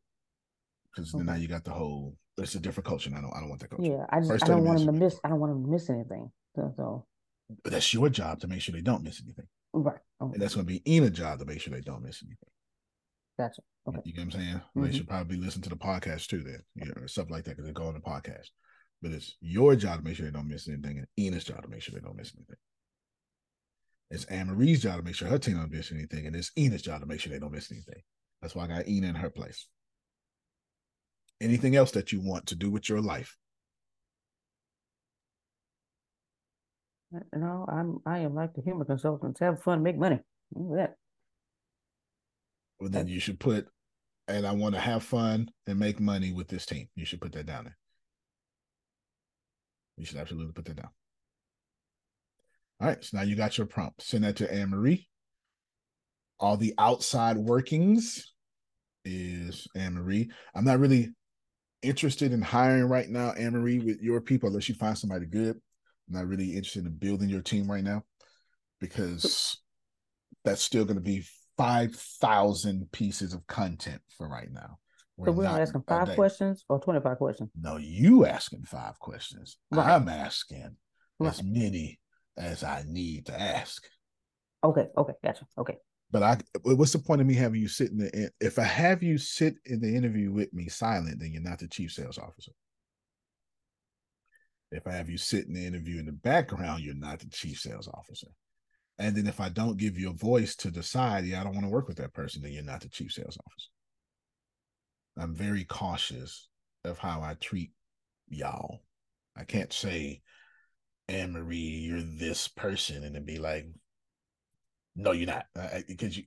because then now you got the whole, it's a different culture. And I don't, I don't want that culture. Yeah, I just First I don't want them to miss. I don't want them to miss anything. So, so But that's your job to make sure they don't miss anything. right. Okay. And that's going to be Ena's job to make sure they don't miss anything. Gotcha. Okay. You get what I'm saying? They Mhm. should probably listen to the podcast too, then, you know, or stuff like that, because they go on the podcast. But it's your job to make sure they don't miss anything, and Ena's job to make sure they don't miss anything. It's Anne Marie's job to make sure her team don't miss anything, and it's Ena's job to make sure they don't miss anything. That's why I got Ena in her place. Anything else that you want to do with your life? No, I'm I am like the human consultants. Have fun, make money. That. Well, then you should put, and I want to have fun and make money with this team. You should put that down there. You should absolutely put that down. All right, so now you got your prompt. Send that to Anne Marie. All the outside workings is Anne Marie. I'm not really interested in hiring right now, Anne Marie, with your people, unless you find somebody good. I'm not really interested in building your team right now because that's still going to be 5,000 pieces of content for right now. So we're not asking five day. questions or twenty five questions. No, you asking five questions. Right. I'm asking as many as I need to ask. Okay. Okay. Gotcha. Okay. But I, what's the point of me having you sit in the? If I have you sit in the interview with me silent, then you're not the chief sales officer. If I have you sit in the interview in the background, you're not the chief sales officer. And then if I don't give you a voice to decide, yeah, I don't want to work with that person, then you're not the chief sales officer. I'm very cautious of how I treat y'all. I can't say, Anne Marie, you're this person, and then be like, no, you're not, because you,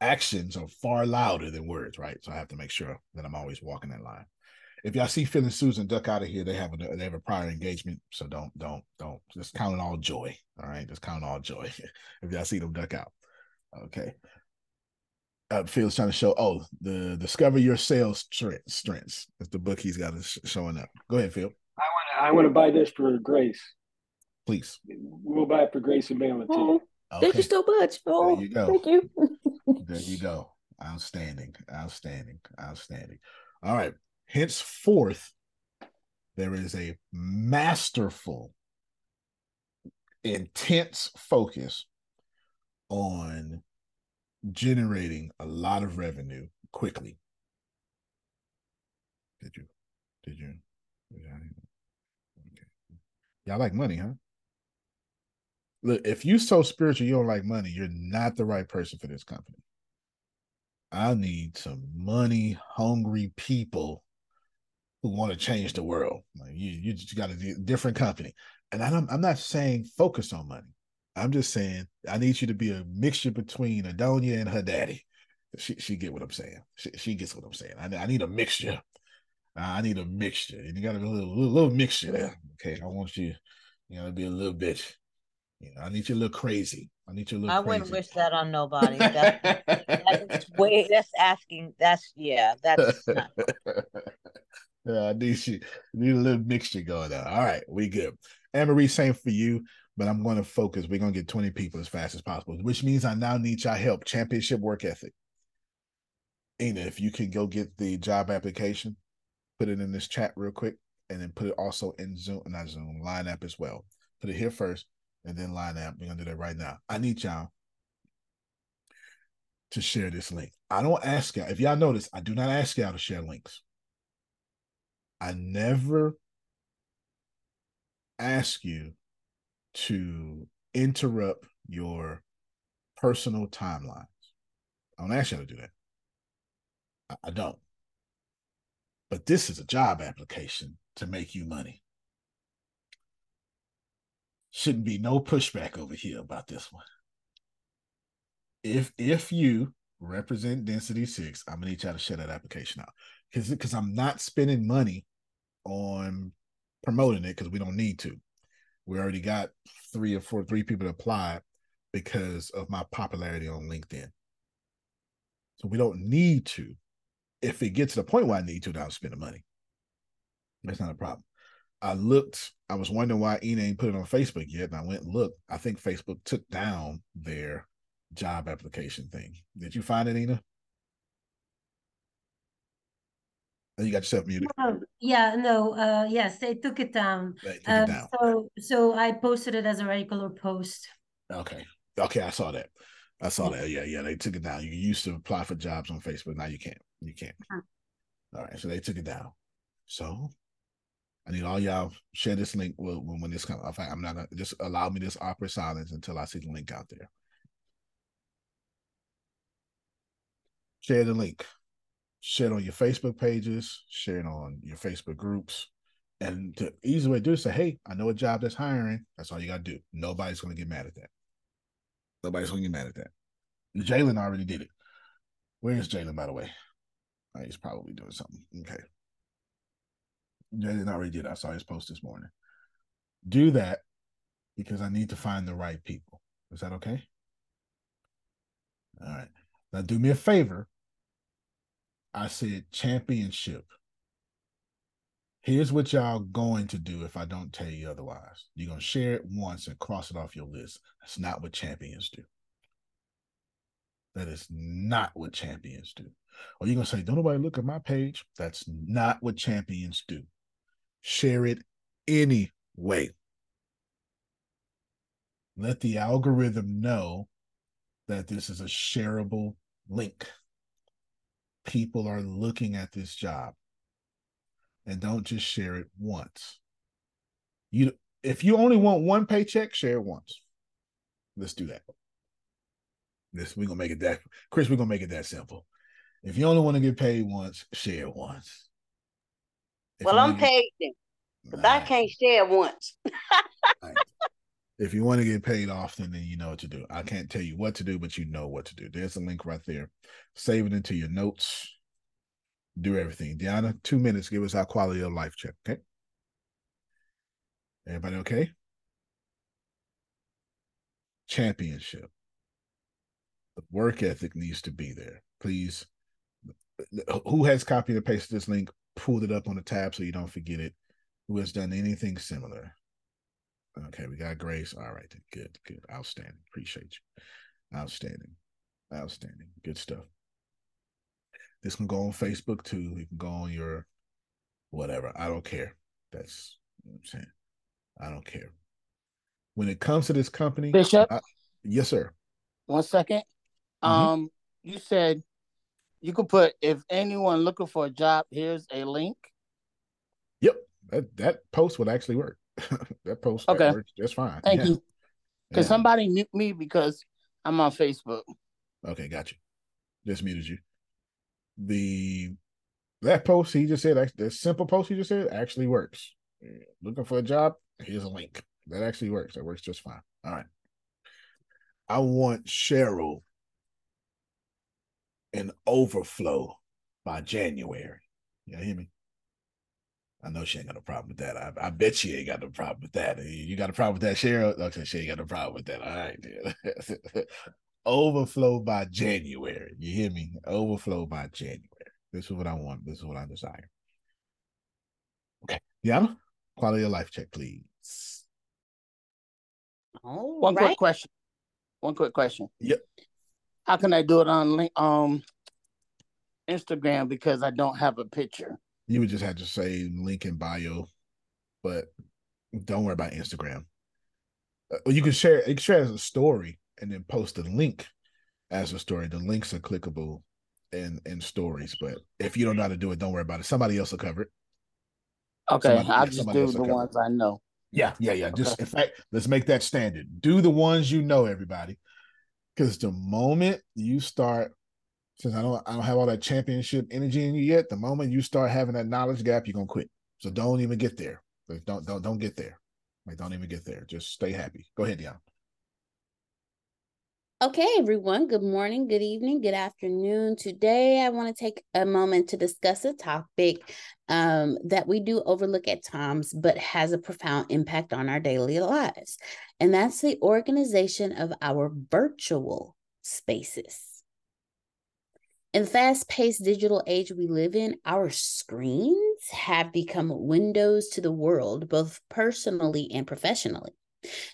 actions are far louder than words, right? So I have to make sure that I'm always walking that line. If y'all see Phil and Susan duck out of here, they have a they have a prior engagement, so don't don't don't just count it all joy. All right, just count it all joy. if y'all see them duck out, okay. uh, Phil's trying to show. Oh, the discover your sales strengths. Strengths. That's the book he's got is showing up. Go ahead, Phil. I want to. I want to buy this for Grace. Please. We'll buy it for Grace and Bama too. Oh, Thank you so much. Oh, There you go. thank you. There you go. Outstanding. Outstanding. Outstanding. All right. Henceforth, there is a masterful, intense focus on generating a lot of revenue quickly. Did you? Did you? Okay. Y'all like money, huh? Look, if you so spiritual you don't like money, you're not the right person for this company. I need some money hungry people who want to change the world. Like you, you just got a different company. And I'm, I'm not saying focus on money. I'm just saying I need you to be a mixture between Adonia and her daddy. She she get what I'm saying. She, she gets what I'm saying. I, I need a mixture. I need a mixture, and you got to be a little, little, little mixture there. Okay, I want you, you know, to be a little bit. You know, I need you a little crazy. I need you a little. I crazy. wouldn't wish that on nobody. That's, that's way. That's asking. That's yeah. That's not. yeah, I need you need a little mixture going on. All right, we good. Anne Marie, same for you, but I'm going to focus. We're going to get 20 people as fast as possible, which means I now need your help. Championship work ethic. Ina, if you can go get the job application, put it in this chat real quick, and then put it also in Zoom, not Zoom, Line app as well. Put it here first, and then Line up. We're gonna do that right now. I need y'all to share this link. I don't ask y'all. If y'all notice, I do not ask y'all to share links. I never ask you to interrupt your personal timelines. I don't ask y'all to do that. I, I don't. But this is a job application to make you money. Shouldn't be no pushback over here about this one. If if you represent density six, I'm gonna need y'all to share that application out. Because because I'm not spending money on promoting it because we don't need to. We already got three or four, three people to apply because of my popularity on LinkedIn. So we don't need to. If it gets to the point where I need to, then I'll spend the money. That's not a problem. I looked, I was wondering why Ina ain't put it on Facebook yet. And I went and looked. I think Facebook took down their job application thing. Did you find it, Ina? Oh, you got yourself muted. Yeah, no, uh, yes, they took it down. Took it Um, down. so, so I posted it as a regular post. Okay. Okay, I saw that. I saw that. Yeah, yeah. They took it down. You used to apply for jobs on Facebook. Now you can't. You can't. All right. So they took it down. So I need all y'all share this link when, when this comes. In fact, I'm not gonna just allow me this opera silence until I see the link out there. Share the link. Share it on your Facebook pages. Share it on your Facebook groups. And the easy way to do is say, hey, I know a job that's hiring. That's all you got to do. Nobody's to get mad at that. Nobody's to get mad at that. Jalen already did it. Where is Jalen, by the way? Oh, he's probably doing something. Okay. Jalen already did. I saw his post this morning. Do that because I need to find the right people. Is that okay? All right. Now do me a favor. I said championship. Here's what y'all going to do if I don't tell you otherwise. You're going to share it once and cross it off your list. That's not what champions do. That is not what champions do. Or you're going to say, don't nobody look at my page. That's not what champions do. Share it anyway. Let the algorithm know that this is a shareable link. People are looking at this job and don't just share it once. You if you only want one paycheck, share it once. Let's do that. This we're gonna make it that Chris, we're gonna make it that simple. If you only want to get paid once, share it once. If well, I'm get- paid then. But I can't share once. if you want to get paid often, then you know what to do. I can't tell you what to do, but you know what to do. There's a link right there. Save it into your notes. Do everything. Deanna, two minutes. Give us our quality of life check. Okay. Everybody okay? Championship. The work ethic needs to be there. please. Who has copied and pasted this link? Pulled it up on the tab so you don't forget it. Who has done anything similar? Okay, we got Grace. All right, good, good, outstanding. Appreciate you. Outstanding, outstanding. Good stuff. This can go on Facebook too. You can go on your whatever. I don't care. That's what I'm saying. I don't care. When it comes to this company, Bishop. I, yes, sir. One second. Mhm. Um, you said you could put if anyone looking for a job, here's a link. Yep, that that post would actually work. that post Okay. works just fine. Thank Yeah. you. Because Yeah. somebody mute me because I'm on Facebook. Okay, got you. Just muted you. The that post he just said, that simple post he just said, actually works. Looking for a job? Here's a link. That actually works. That works just fine. All right. I want Cheryl an overflow by January. You hear me? I know she ain't got a problem with that. I, I bet she ain't got no problem with that. You got a problem with that, Cheryl? Okay, she ain't got no problem with that. All right, then. Overflow by January. You hear me? Overflow by January. This is what I want. This is what I desire. Okay. Yana, quality of life check, please. All One right. quick question. One quick question. Yep. How can I do it on um Instagram because I don't have a picture? You would just have to say link in bio, but don't worry about Instagram. Uh, you can share you can share it as a story and then post the link as a story. The links are clickable in in stories, but if you don't know how to do it, don't worry about it. Somebody else will cover it. Okay, Somebody- I'll just do the ones I know. Yeah, yeah, yeah. Just Okay. in fact, let's make that standard. Do the ones you know, everybody. Because the moment you start, since I don't I don't have all that championship energy in you yet, the moment you start having that knowledge gap, you're gonna quit. So don't even get there. Like, don't don't don't get there. Like don't even get there. Just stay happy. Go ahead, Dion. Okay, everyone. Good morning, good evening, good afternoon. Today, I want to take a moment to discuss a topic um, that we do overlook at times, but has a profound impact on our daily lives. And that's the organization of our virtual spaces. In the fast paced digital age we live in, our screens have become windows to the world, both personally and professionally.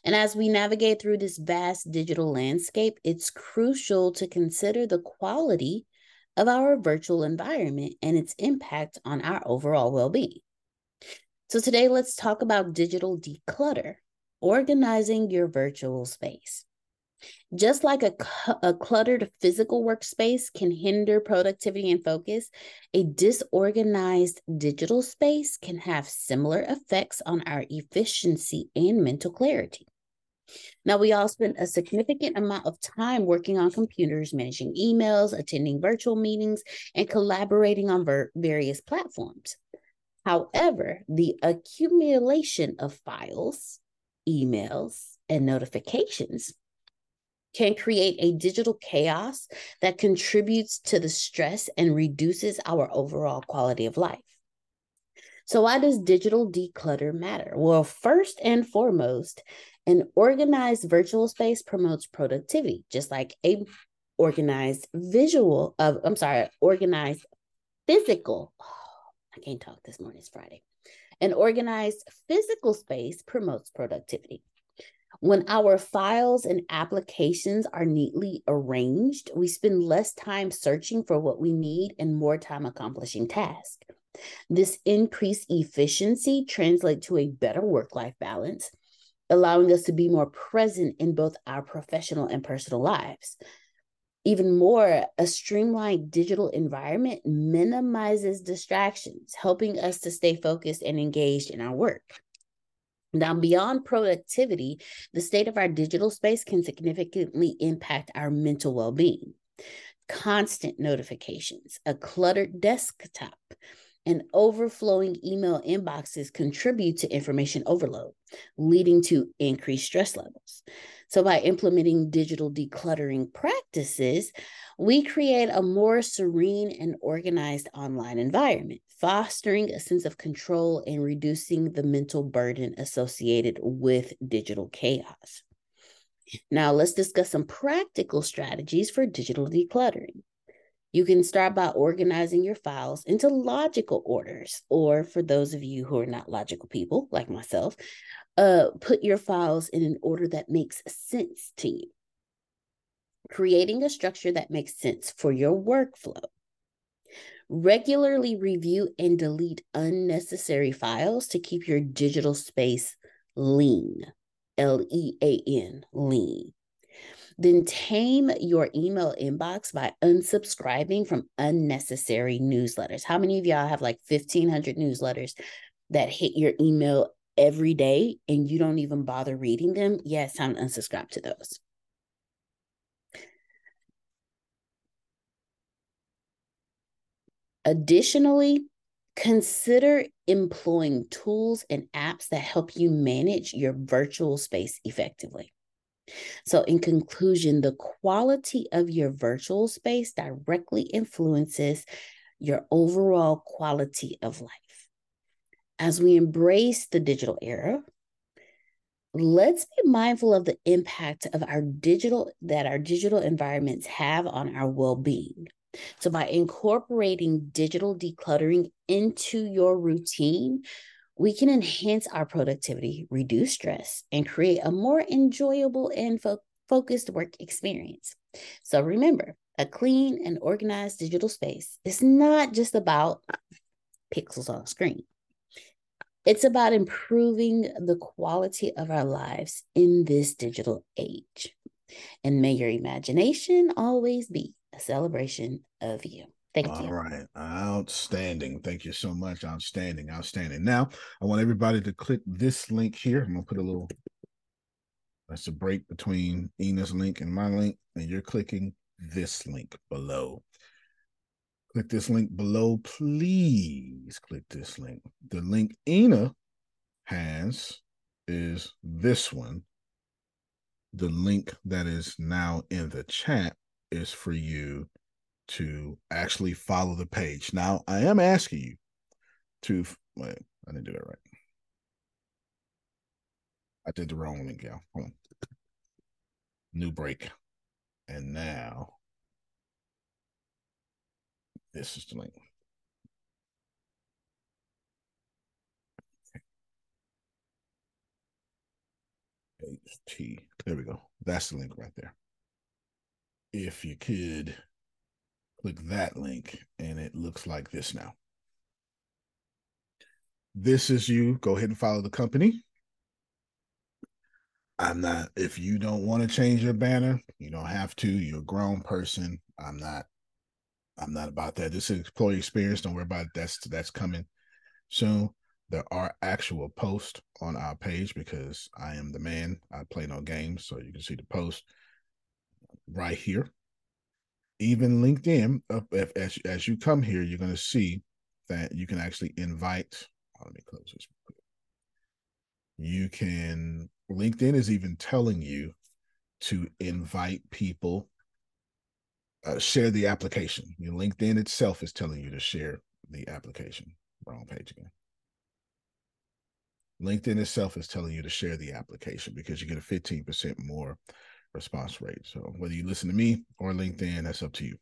And as we navigate through this vast digital landscape, it's crucial to consider the quality of our virtual environment and its impact on our overall well being. So, today, let's talk about digital declutter, organizing your virtual space. Just like a, a cluttered physical workspace can hinder productivity and focus, a disorganized digital space can have similar effects on our efficiency and mental clarity. Now, we all spend a significant amount of time working on computers, managing emails, attending virtual meetings, and collaborating on ver- various platforms. However, the accumulation of files, emails, and notifications can create a digital chaos that contributes to the stress and reduces our overall quality of life. So, why does digital declutter matter? Well, first and foremost, an organized virtual space promotes productivity, just like a organized visual of, I'm sorry, organized physical. I can't talk this morning, it's Friday. An organized physical space promotes productivity. When our files and applications are neatly arranged, we spend less time searching for what we need and more time accomplishing tasks. This increased efficiency translates to a better work life balance, allowing us to be more present in both our professional and personal lives. Even more, a streamlined digital environment minimizes distractions, helping us to stay focused and engaged in our work. Now, beyond productivity, the state of our digital space can significantly impact our mental well being. Constant notifications, a cluttered desktop, and overflowing email inboxes contribute to information overload, leading to increased stress levels. So, by implementing digital decluttering practices, we create a more serene and organized online environment, fostering a sense of control and reducing the mental burden associated with digital chaos. Now, let's discuss some practical strategies for digital decluttering. You can start by organizing your files into logical orders, or for those of you who are not logical people like myself, uh, put your files in an order that makes sense to you. Creating a structure that makes sense for your workflow. Regularly review and delete unnecessary files to keep your digital space lean. L E A N, lean. Then tame your email inbox by unsubscribing from unnecessary newsletters. How many of y'all have like 1,500 newsletters that hit your email every day and you don't even bother reading them? Yes, yeah, time to unsubscribe to those. Additionally, consider employing tools and apps that help you manage your virtual space effectively. So, in conclusion, the quality of your virtual space directly influences your overall quality of life. As we embrace the digital era, let's be mindful of the impact of our digital that our digital environments have on our well-being. So by incorporating digital decluttering into your routine, we can enhance our productivity, reduce stress, and create a more enjoyable and fo- focused work experience. So remember, a clean and organized digital space is not just about pixels on screen. It's about improving the quality of our lives in this digital age. And may your imagination always be a celebration of you. Thank All you. All right. Outstanding. Thank you so much. Outstanding. Outstanding. Now, I want everybody to click this link here. I'm going to put a little, that's a break between Ina's link and my link. And you're clicking this link below. Click this link below. Please click this link. The link Ina has is this one. The link that is now in the chat is for you to actually follow the page. Now, I am asking you to wait, I didn't do that right. I did the wrong link, y'all. Hold on. New break. And now this is the link. H-T. There we go. That's the link right there. If you could click that link and it looks like this now. This is you. Go ahead and follow the company. I'm not, if you don't want to change your banner, you don't have to. You're a grown person. I'm not, I'm not about that. This is employee experience. Don't worry about it. That's that's coming soon. There are actual posts on our page because I am the man. I play no games. So you can see the post right here even LinkedIn, if, as, as you come here, you're going to see that you can actually invite. Oh, let me close this. You can, LinkedIn is even telling you to invite people, uh, share the application. Your LinkedIn itself is telling you to share the application. Wrong page again. LinkedIn itself is telling you to share the application because you get a 15% more response rate. So whether you listen to me or LinkedIn, that's up to you.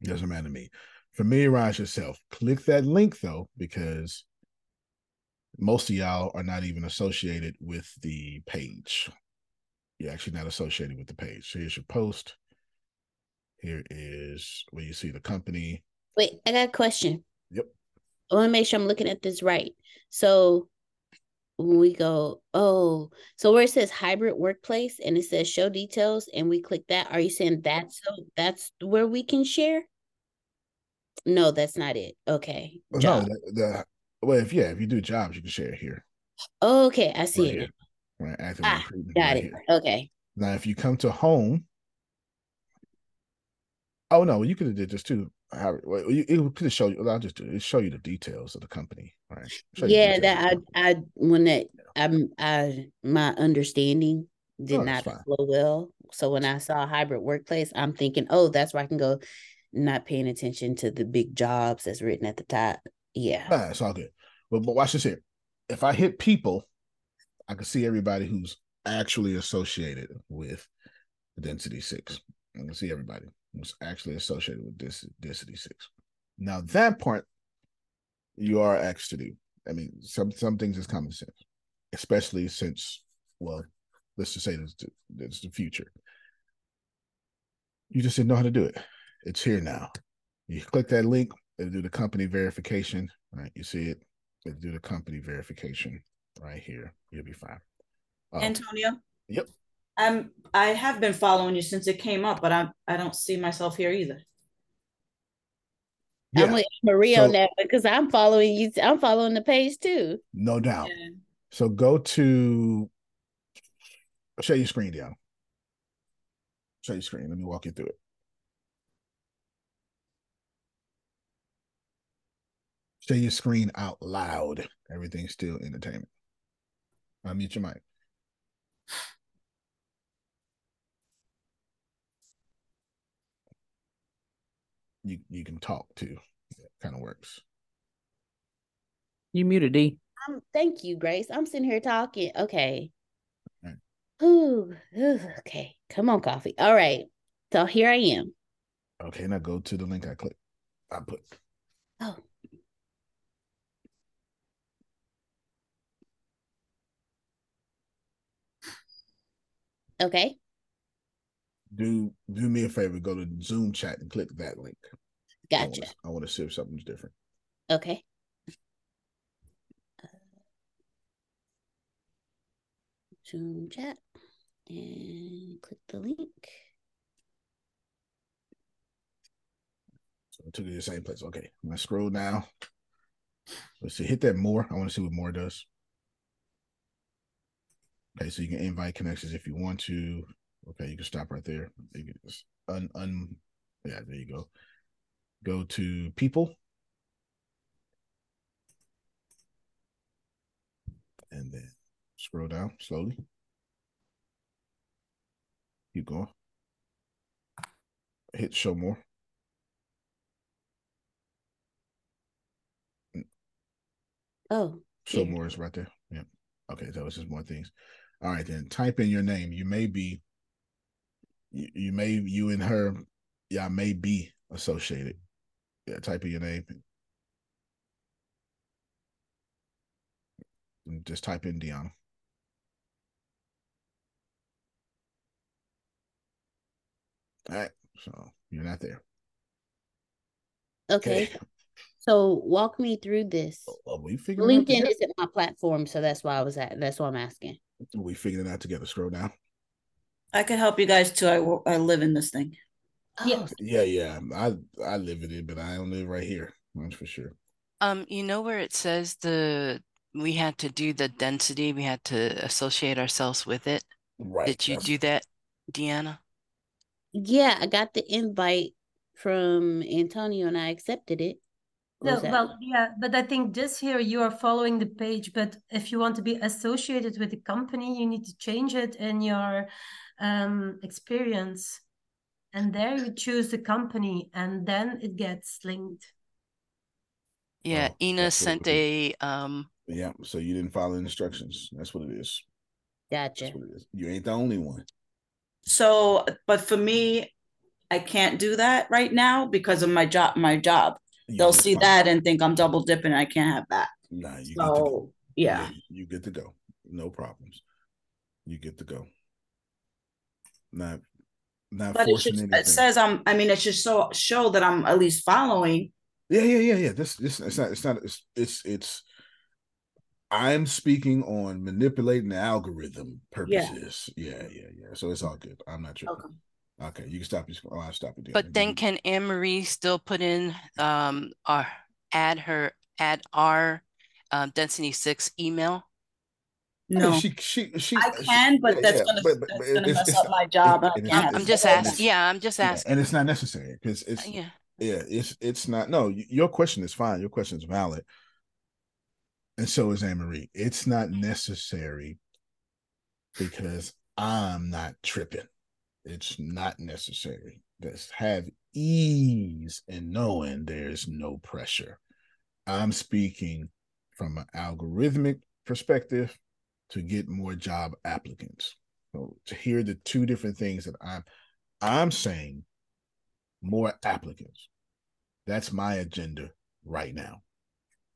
It doesn't matter to me. Familiarize yourself. Click that link though, because most of y'all are not even associated with the page. You're actually not associated with the page. So here's your post. Here is where you see the company. Wait, I got a question. Yep. I want to make sure I'm looking at this right. So when we go, oh, so where it says hybrid workplace and it says show details and we click that, are you saying that's so that's where we can share? No, that's not it. Okay. Job. No, the, the, well, if yeah, if you do jobs, you can share it here. okay, I see right it. Here. Right, ah, got right it. Here. Okay. Now, if you come to home, oh no, you could have did this too. How well, you, it could show you. I'll just do it. Show you the details of the company, right? Yeah, that I, I when that I'm I my understanding did oh, not flow well. So when I saw hybrid workplace, I'm thinking, oh, that's where I can go. Not paying attention to the big jobs that's written at the top. Yeah, ah, it's all good. But, but watch this here. If I hit people, I can see everybody who's actually associated with density six. I can see everybody. Was actually associated with this Density Six. Now that part you are asked to do. I mean, some some things is common sense, especially since well, let's just say it's the, it's the future. You just didn't know how to do it. It's here now. You click that link, it'll do the company verification. Right, you see it. It'll do the company verification right here. You'll be fine. Uh, Antonio. Yep. I'm I have been following you since it came up, but I I don't see myself here either. Yeah. I'm with Maria so, on that because I'm following you. I'm following the page too. No doubt. Yeah. So go to I'll show you screen down. Show your screen. Let me walk you through it. Show your screen out loud. Everything's still entertainment. Unmute your mic. You you can talk too. kind of works. You muted D. Um, thank you, Grace. I'm sitting here talking. Okay. Right. Ooh, ooh, okay. Come on, coffee. All right. So here I am. Okay, now go to the link I click. I put. Oh. Okay. Do do me a favor, go to Zoom chat and click that link. Gotcha. I want to see if something's different. Okay. Uh, Zoom chat and click the link. So I took you to the same place. Okay. I'm gonna scroll now. Let's see. Hit that more. I want to see what more does. Okay, so you can invite connections if you want to. Okay, you can stop right there. You can just un un yeah, there you go. Go to people. And then scroll down slowly. Keep going. Hit show more. Oh. Show more is right there. Yeah. Okay, that was just more things. All right, then type in your name. You may be, you, you may, you and her, yeah, may be associated. Yeah, type in your name. And just type in Deanna. All right, so you're not there. Okay. okay. So walk me through this. Oh, are we figuring LinkedIn isn't my platform, so that's why I was at. That's why I'm asking. We figuring it out together? Scroll down. I can help you guys too. I I live in this thing. Yeah. Yeah, yeah. I I live in it, but I don't live right here. That's for sure. Um, you know where it says the we had to do the density, we had to associate ourselves with it. Right. Did you do that, Deanna? Yeah, I got the invite from Antonio and I accepted it. No, well, yeah, but I think just here you are following the page. But if you want to be associated with the company, you need to change it in your um, experience. And there you choose the company, and then it gets linked. Yeah, oh, Ina sent a. Um... Yeah, so you didn't follow the instructions. That's what it is. Gotcha. That's what it is. You ain't the only one. So, but for me, I can't do that right now because of my job. My job they'll see that and think I'm double dipping. I can't have that. Nah, you so, yeah. yeah. You get to go. No problems. You get to go. Not not but forcing it, anything. it says I'm I mean it should so show that I'm at least following. Yeah, yeah, yeah, yeah. This this it's not it's not it's it's, it's I'm speaking on manipulating the algorithm purposes. Yeah. yeah, yeah, yeah. So it's all good. I'm not sure. Okay. Okay, you can stop your. Oh, I'll stop it. But then, can Anne Marie still put in um our add her add our um, density six email? No, she she she. I can, but yeah, that's yeah, gonna but, but that's gonna mess up my job. It, I'm just asking. Yeah, I'm just asking. and it's not necessary because it's uh, yeah yeah it's it's not. No, your question is fine. Your question is valid, and so is Anne Marie. It's not necessary because I'm not tripping. It's not necessary. Just have ease in knowing there's no pressure. I'm speaking from an algorithmic perspective to get more job applicants. So to hear the two different things that I'm I'm saying more applicants. That's my agenda right now.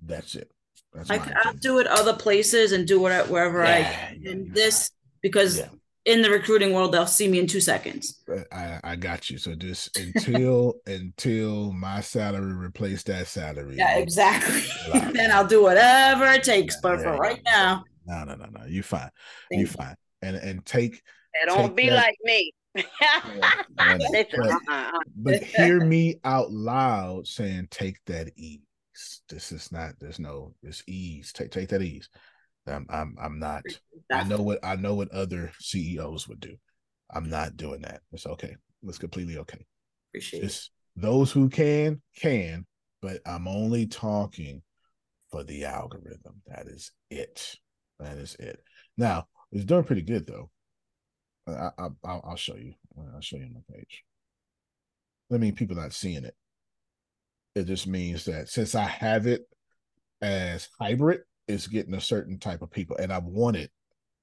That's it. That's I, I'll do it other places and do it wherever I can. in this because in the recruiting world they'll see me in two seconds. Uh, I, I got you. So just until until my salary replace that salary. Yeah, exactly. then I'll do whatever it takes. But for right now, no, no, no, no. You fine. You fine. And and take. And don't be that, like me. but, uh-uh, uh-uh. but hear me out loud saying, "Take that ease." This is not. There's no. It's ease. Take take that ease. I'm I'm I'm not. I know what I know what other CEOs would do. I'm not doing that. It's okay. It's completely okay. Appreciate it's, it. Those who can can, but I'm only talking for the algorithm. That is it. That is it. Now it's doing pretty good though. I, I I'll, show you. I'll show you on my page. I mean, people not seeing it. It just means that since I have it as hybrid, it's getting a certain type of people. And I wanted,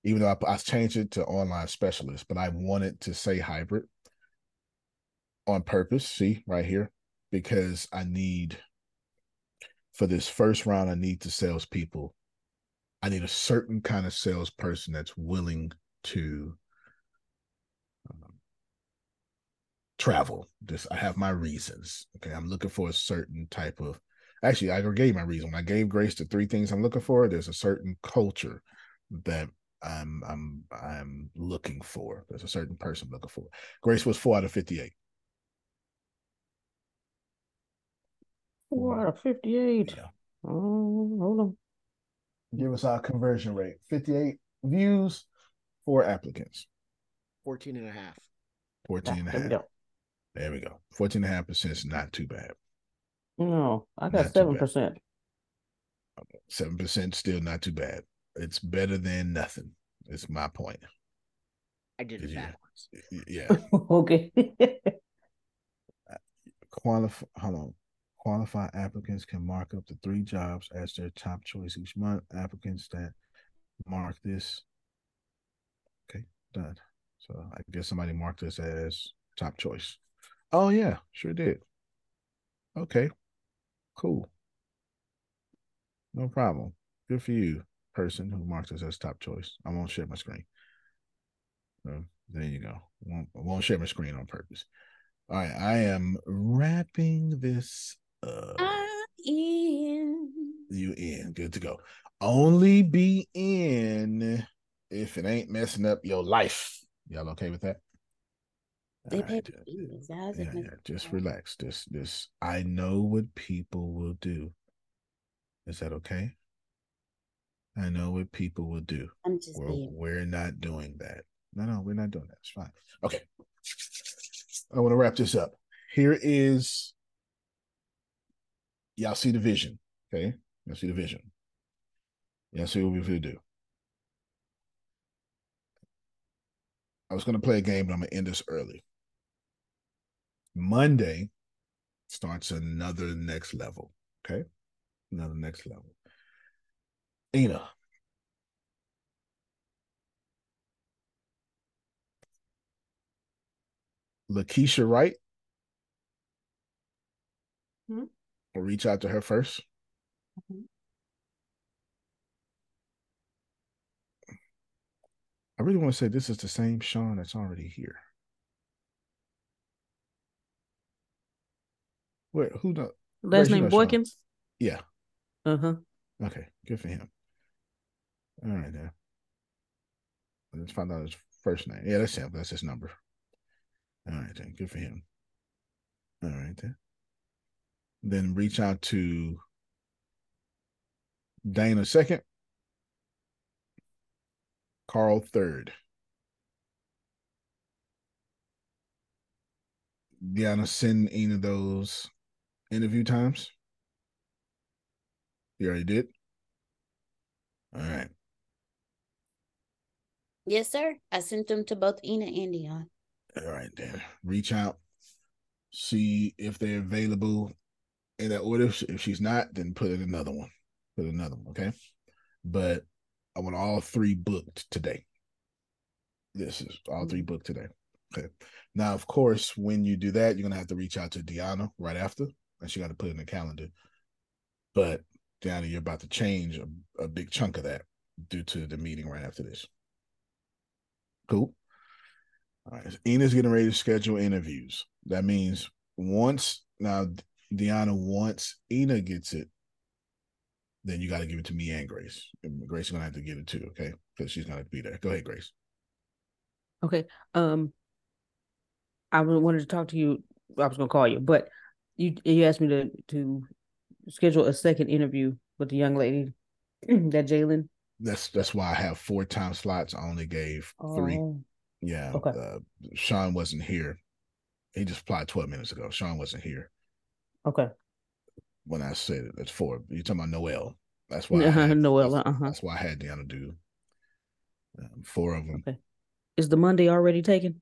even though I, I changed it to online specialist, but I wanted to say hybrid on purpose. See right here, because I need for this first round, I need the salespeople. I need a certain kind of salesperson that's willing to um, travel. Just I have my reasons. Okay, I'm looking for a certain type of actually I gave my reason. When I gave Grace the three things I'm looking for, there's a certain culture that I'm I'm I'm looking for. There's a certain person I'm looking for. Grace was four out of fifty-eight. Four out of fifty-eight. Yeah. Oh, hold on. Give us our conversion rate. 58 views, four applicants. 14 and a half. 14 and a half. There we go. 14 and a half percent is not too bad. No, I got seven percent. Seven percent still not too bad. It's better than nothing. It's my point. I did it backwards. Yeah. okay. Qualify. Hold on. Qualified applicants can mark up to three jobs as their top choice each month. Applicants that mark this. Okay, done. So I guess somebody marked this as top choice. Oh yeah, sure did. Okay, Cool. No problem. Good for you, person who marked this as top choice. I won't share my screen. So there you go. Won't, won't share my screen on purpose. All right, I am wrapping this up. I'm in. You in. Good to go. Only be in if it ain't messing up your life. Y'all okay with that? They pay fees. Yeah, yeah, just relax. This, this. I know what people will do. Is that okay? I know what people will do. I'm just we're, we're not doing that. No, no, we're not doing that. It's fine. Okay. I want to wrap this up. Here is y'all see the vision. Okay. Y'all see the vision. Y'all see what we're going to do. I was going to play a game, but I'm going to end this early. Monday starts another next level. Okay. Another next level. Ina. Lakeisha Wright. Hmm? We'll reach out to her 1st mm-hmm. I really want to say this is the same Sean that's already here. Where who the last name Boykins? Yeah. Uh huh. Okay, good for him. All right, then. Let's find out his first name. Yeah, that's him. That's his number. All right, then. Good for him. All right, then. Then reach out to Dana second, Carl third. Deanna, send any of those interview times? You already did? All right. Yes, sir. I sent them to both Ina and Dion. All right, then. Reach out, see if they're available in that order. If she's not, then put in another one. Put another one, okay? But I want all three booked today. This is all three booked today. Okay. Now, of course, when you do that, you're gonna have to reach out to Deanna right after, and she got to put in the calendar. But Deanna, you're about to change a, a big chunk of that due to the meeting right after this. Cool. All right. Ina's getting ready to schedule interviews. That means once now Deanna, wants, Ina gets it, then you got to give it to me and Grace. And Grace is gonna have to get it too, okay? Because she's gonna be there. Go ahead, Grace. Okay. Um, I wanted to talk to you. I was gonna call you, but you you asked me to to schedule a second interview with the young lady that Jalen. That's that's why I have four time slots. I only gave three. Oh. Yeah. Okay. Uh, Sean wasn't here. He just applied 12 minutes ago. Sean wasn't here Okay. when I said it. That's four. You're talking about Noel. That's why. I Uh-huh, had, Noella, That's, uh-huh. that's why I had Deanna do um, four of them. Okay. Is the Monday already taken?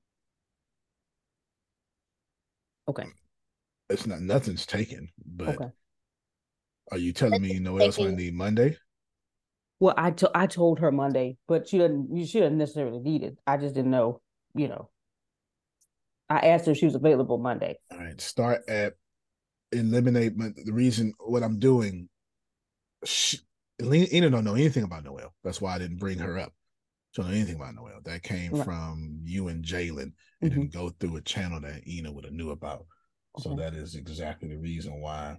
Okay. It's not nothing's taken, but Okay. are you telling me Noel's going to need Monday? Well, I to- I told her Monday, but she doesn't. She doesn't necessarily need it. I just didn't know. You know. I asked her if she was available Monday. All right, start at eliminate. my- The reason what I'm doing, she, Ina don't know anything about Noel. That's why I didn't bring her up. She don't know anything about Noel. That came Right. from you and Jalen. It mm-hmm. didn't go through a channel that Ina would have knew about. So Okay. that is exactly the reason why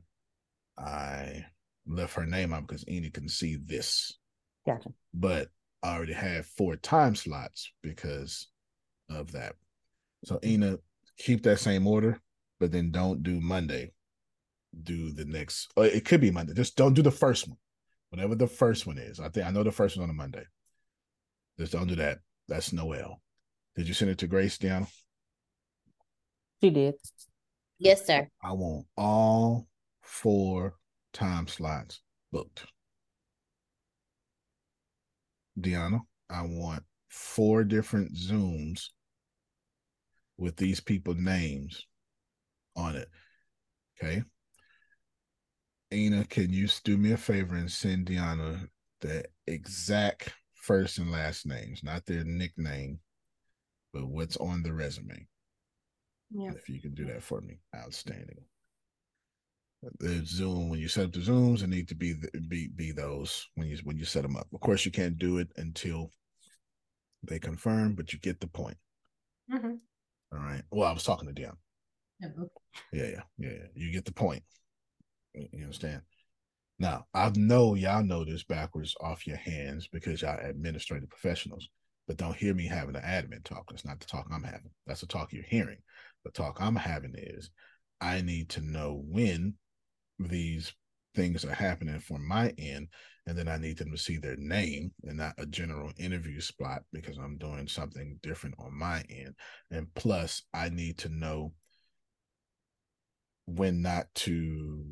I left her name out because Ina can see this. Gotcha. But I already had four time slots because of that. So Ina, keep that same order, but then don't do Monday. Do the next. Or it could be Monday. Just don't do the first one. Whatever the first one is. I think I know the first one on a Monday. Just don't do that. That's Noel. Did you send it to Grace, Deanna? She did. Yes, sir. I want all four time slots booked. Deanna, I want four different Zooms with these people names on it. Okay. Ina, can you do me a favor and send Deanna the exact first and last names, not their nickname, but what's on the resume? Yeah. If you can do that for me, outstanding. The Zoom when you set up the Zooms, it need to be the, be be those when you when you set them up. Of course, you can't do it until they confirm, but you get the point. Mhm. All right. Well, I was talking to Dion. Okay. Yeah, yeah, yeah. yeah. You get the point. You understand? Now, I know y'all know this backwards off your hands because y'all administrative professionals, but don't hear me having an admin talk. That's not the talk I'm having. That's the talk you're hearing. The talk I'm having is I need to know when these things are happening from my end, and then I need them to see their name and not a general interview spot because I'm doing something different on my end. And plus, I need to know when not to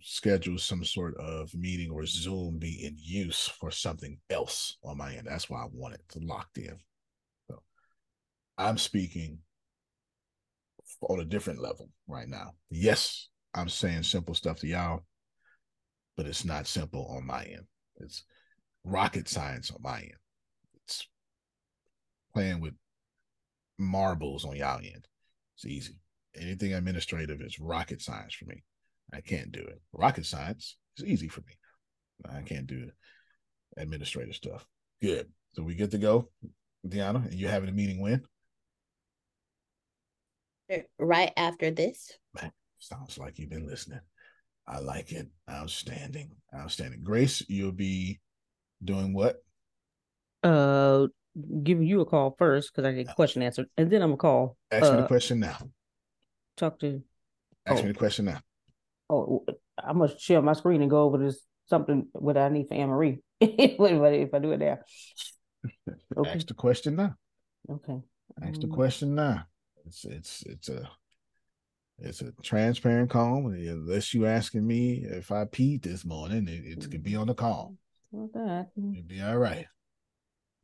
schedule some sort of meeting or Zoom be in use for something else on my end. That's why I want it to locked in. So I'm speaking on a different level right now. Yes, I'm saying simple stuff to y'all, but it's not simple on my end. It's rocket science on my end. It's playing with marbles on y'all end. It's easy. Anything administrative is rocket science for me. I can't do it. Rocket science is easy for me. I can't do administrative stuff. Good. So we good to go, Deanna? And you having a meeting when? Right after this. Sounds like you've been listening. I like it. Outstanding. Outstanding. Grace, you'll be doing what? Uh, giving you a call first because I get a question answered, and then I'm gonna call. Ask me the uh, question now. Talk to. Ask oh, me the question now. Oh, I must share my screen and go over this something what I need for Anne Marie. if I if I do it there. Okay. Ask the question now. Okay. Ask the Um, question now. It's it's it's a it's a transparent call. Unless you asking me if I peed this morning, it, it could be on the call. What that? It'd be all right.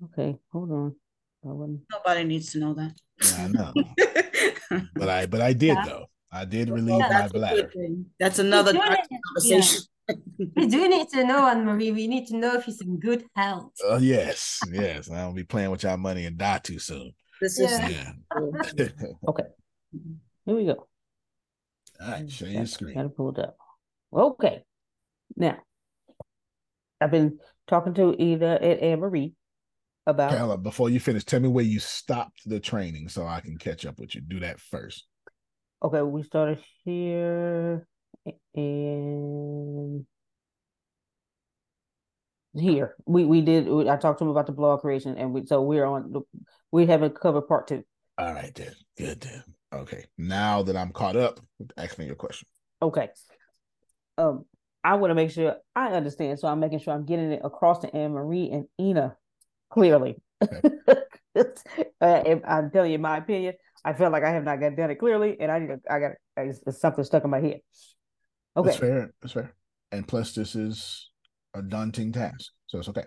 Okay, hold on. I wasn't- Nobody needs to know that. Yeah, I know. but I but I did Yeah. though. I did relieve my That's a good bladder. That's another We do dark need- conversation. We do need to know, Anne Marie. We need to know if he's in good health. Oh yes, yes. I don't be playing with y'all money and die too soon. This is Yeah. okay. Here we go. All right, share your screen. Gotta pull it up. Okay. Now, I've been talking to Ida and Anne Marie about. Carla, before you finish, tell me where you stopped the training so I can catch up with you. Do that first. Okay, we started here and here. We we did. I talked to him about the blog creation, and we so we're on. the We haven't covered part two. All right, then. Good, then. Okay. Now that I'm caught up, ask me your question. Okay. Um, I want to make sure I understand, so I'm making sure I'm getting it across to Anne Marie and Ina clearly. uh, I'm telling you my opinion. I feel like I have not got done it clearly, and I need to, I got it's, something stuck in my head. Okay, That's fair. That's fair. And plus, this is a daunting task, so it's okay.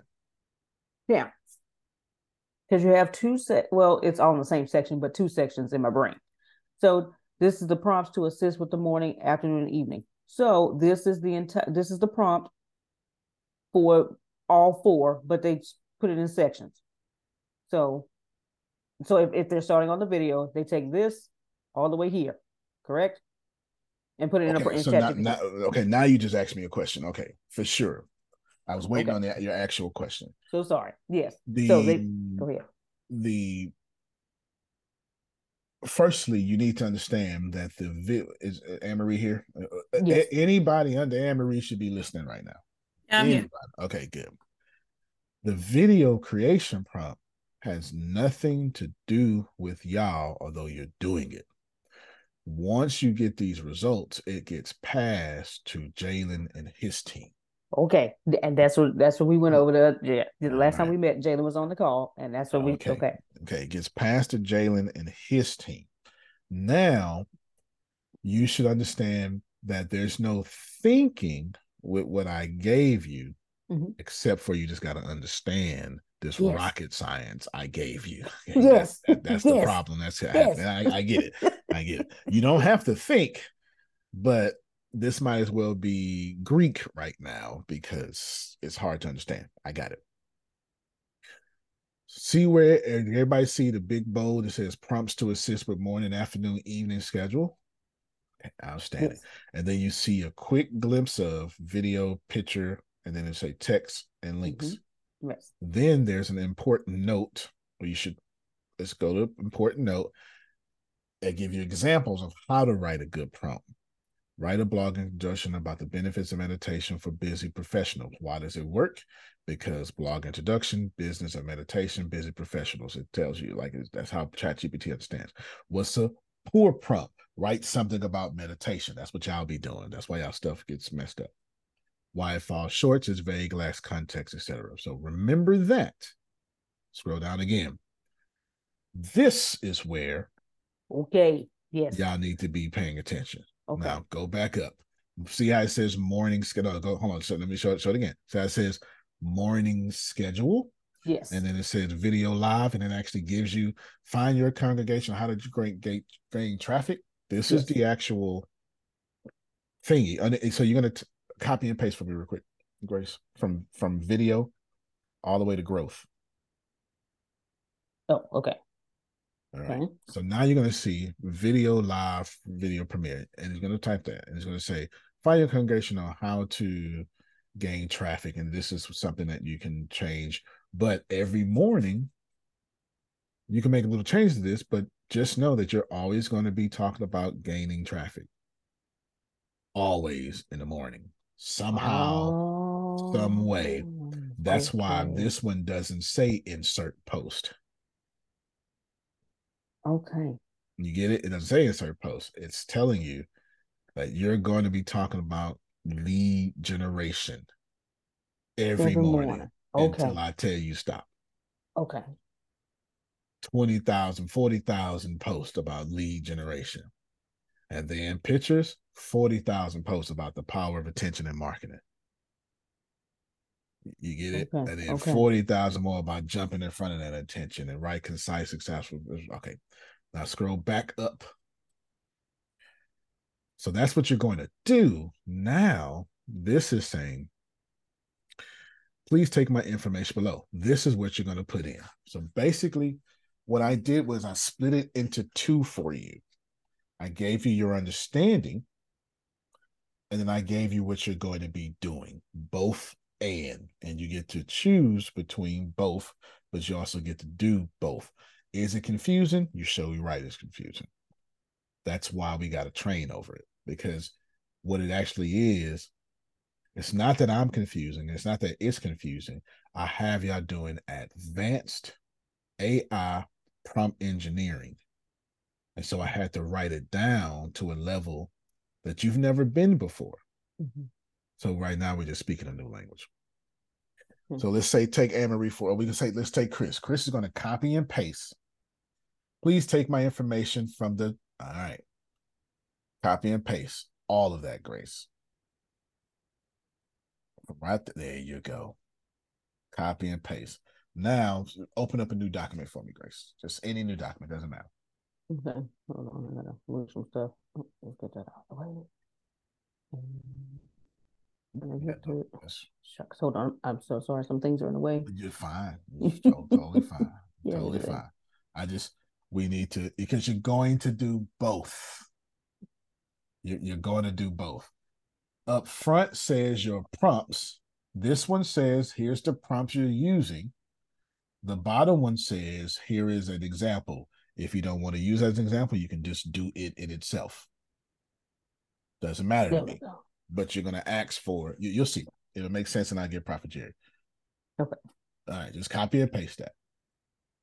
yeah, because you have two set. Well, it's all in the same section, but two sections in my brain. So this is the prompts to assist with the morning, afternoon, and evening. So this is the entire. This is the prompt for all four, but they put it in sections. So, so if, if they're starting on the video, they take this all the way here, correct? And put it in a Okay, in so now, ChatGPT. now, okay, now you just asked me a question. Okay, for sure. I was waiting Okay. on the, your actual question. So sorry. Yes. The so they go ahead. the firstly, you need to understand that the vi- is uh, Anne Marie here. Uh, uh, Yes. a- anybody under Anne Marie should be listening right now. I'm here. Okay, good. The video creation prompt has nothing to do with y'all, although you're doing it. Once you get these results, it gets passed to Jalen and his team. Okay, and that's what that's what we went over the yeah, the last time we met. Jalen was on the call, and that's what we Okay. okay. Okay, it gets passed to Jalen and his team. Now, you should understand that there's no thinking with what I gave you, Mhm. except for you just got to understand this Yes. rocket science I gave you. Okay, Yes, that- that's the yes, problem. That's yes. I, I get it. I get it. You don't have to think, but this might as well be Greek right now because it's hard to understand. I got it. See where everybody see the big bold that says prompts to assist with morning, afternoon, evening schedule. Outstanding. And then you see a quick glimpse of video, picture, and then it say text and links. Mm-hmm. Yes. Then there's an important note where you should let's go to important note. I give you examples of how to write a good prompt. Write a blog introduction about the benefits of meditation for busy professionals. Why does it work? Because blog introduction, business and meditation, busy professionals. It tells you like that's how ChatGPT understands. What's a poor prompt? Write something about meditation. That's what y'all be doing. That's why y'all stuff gets messed up. Why it falls short is vague, lacks context, etc. So remember that. Scroll down again. This is where Okay. Yes. y'all need to be paying attention. Okay. Now go back up. See how it says morning schedule. Oh, go hold on. So let me show it. Show it again. So it says morning schedule. Yes. And then it says video live, and it actually gives you find your congregation. How did you gain, gain, traffic? This is the actual thingy. So you're gonna t- copy and paste for me real quick, Grace, from from video all the way to growth. Oh, okay. All right. Okay. So now you're going to see video live, video premiere, and it's going to type that, and he's going to say, "Find your congregation on how to gain traffic," and this is something that you can change. But every morning, you can make a little change to this, but just know that you're always going to be talking about gaining traffic. Always in the morning, somehow, some oh, way. That's why this one doesn't say insert post. Okay. You get it? It doesn't say insert post. It's telling you that you're going to be talking about lead generation every, Every morning, morning. Okay. until I tell you stop. Okay. 20,000, 40,000 posts about lead generation. And then pictures, 40,000 posts about the power of attention and marketing. You get it? Okay, And then okay. 40,000 more about jumping in front of that attention and write concise, successful. Okay. Now scroll back up. So that's what you're going to do. Now, this is saying, please take my information below. This is what you're going to put in. So basically, what I did was I split it into two for you. I gave you your understanding, and then I gave you what you're going to be doing, both and, and you get to choose between both, but you also get to do both. Is it confusing? You show you right, it's confusing. That's why we got to train over it because what it actually is, it's not that I'm confusing. It's not that it's confusing. I have y'all doing advanced AI prompt engineering. And so I had to write it down to a level that you've never been before. Mm-hmm. So right now we're just speaking a new language. Mm-hmm. So let's say take Anne-Marie for, or we can say, let's take Chris. Chris is going to copy and paste. Please take my information from the, all right. Copy and paste all of that, Grace. Right there you go. Copy and paste. Now open up a new document for me, Grace. Just any new document, doesn't matter. Okay, hold on. I gotta move some stuff. Oh, let's get that out of the way. Um, get to it. Shucks, hold on. I'm so sorry. Some things are in the way. You're fine. You're totally fine. yeah, totally fine. I just we need to because you're going to do both. You're, you're going to do both. Up front says your prompts. This one says here's the prompts you're using. The bottom one says here is an example. If you don't want to use as an example, you can just do it in itself. Doesn't matter to me. But you're going to ask for you, you'll see. It'll make sense and I get Prophet Jerry. Okay. All right, just copy and paste that.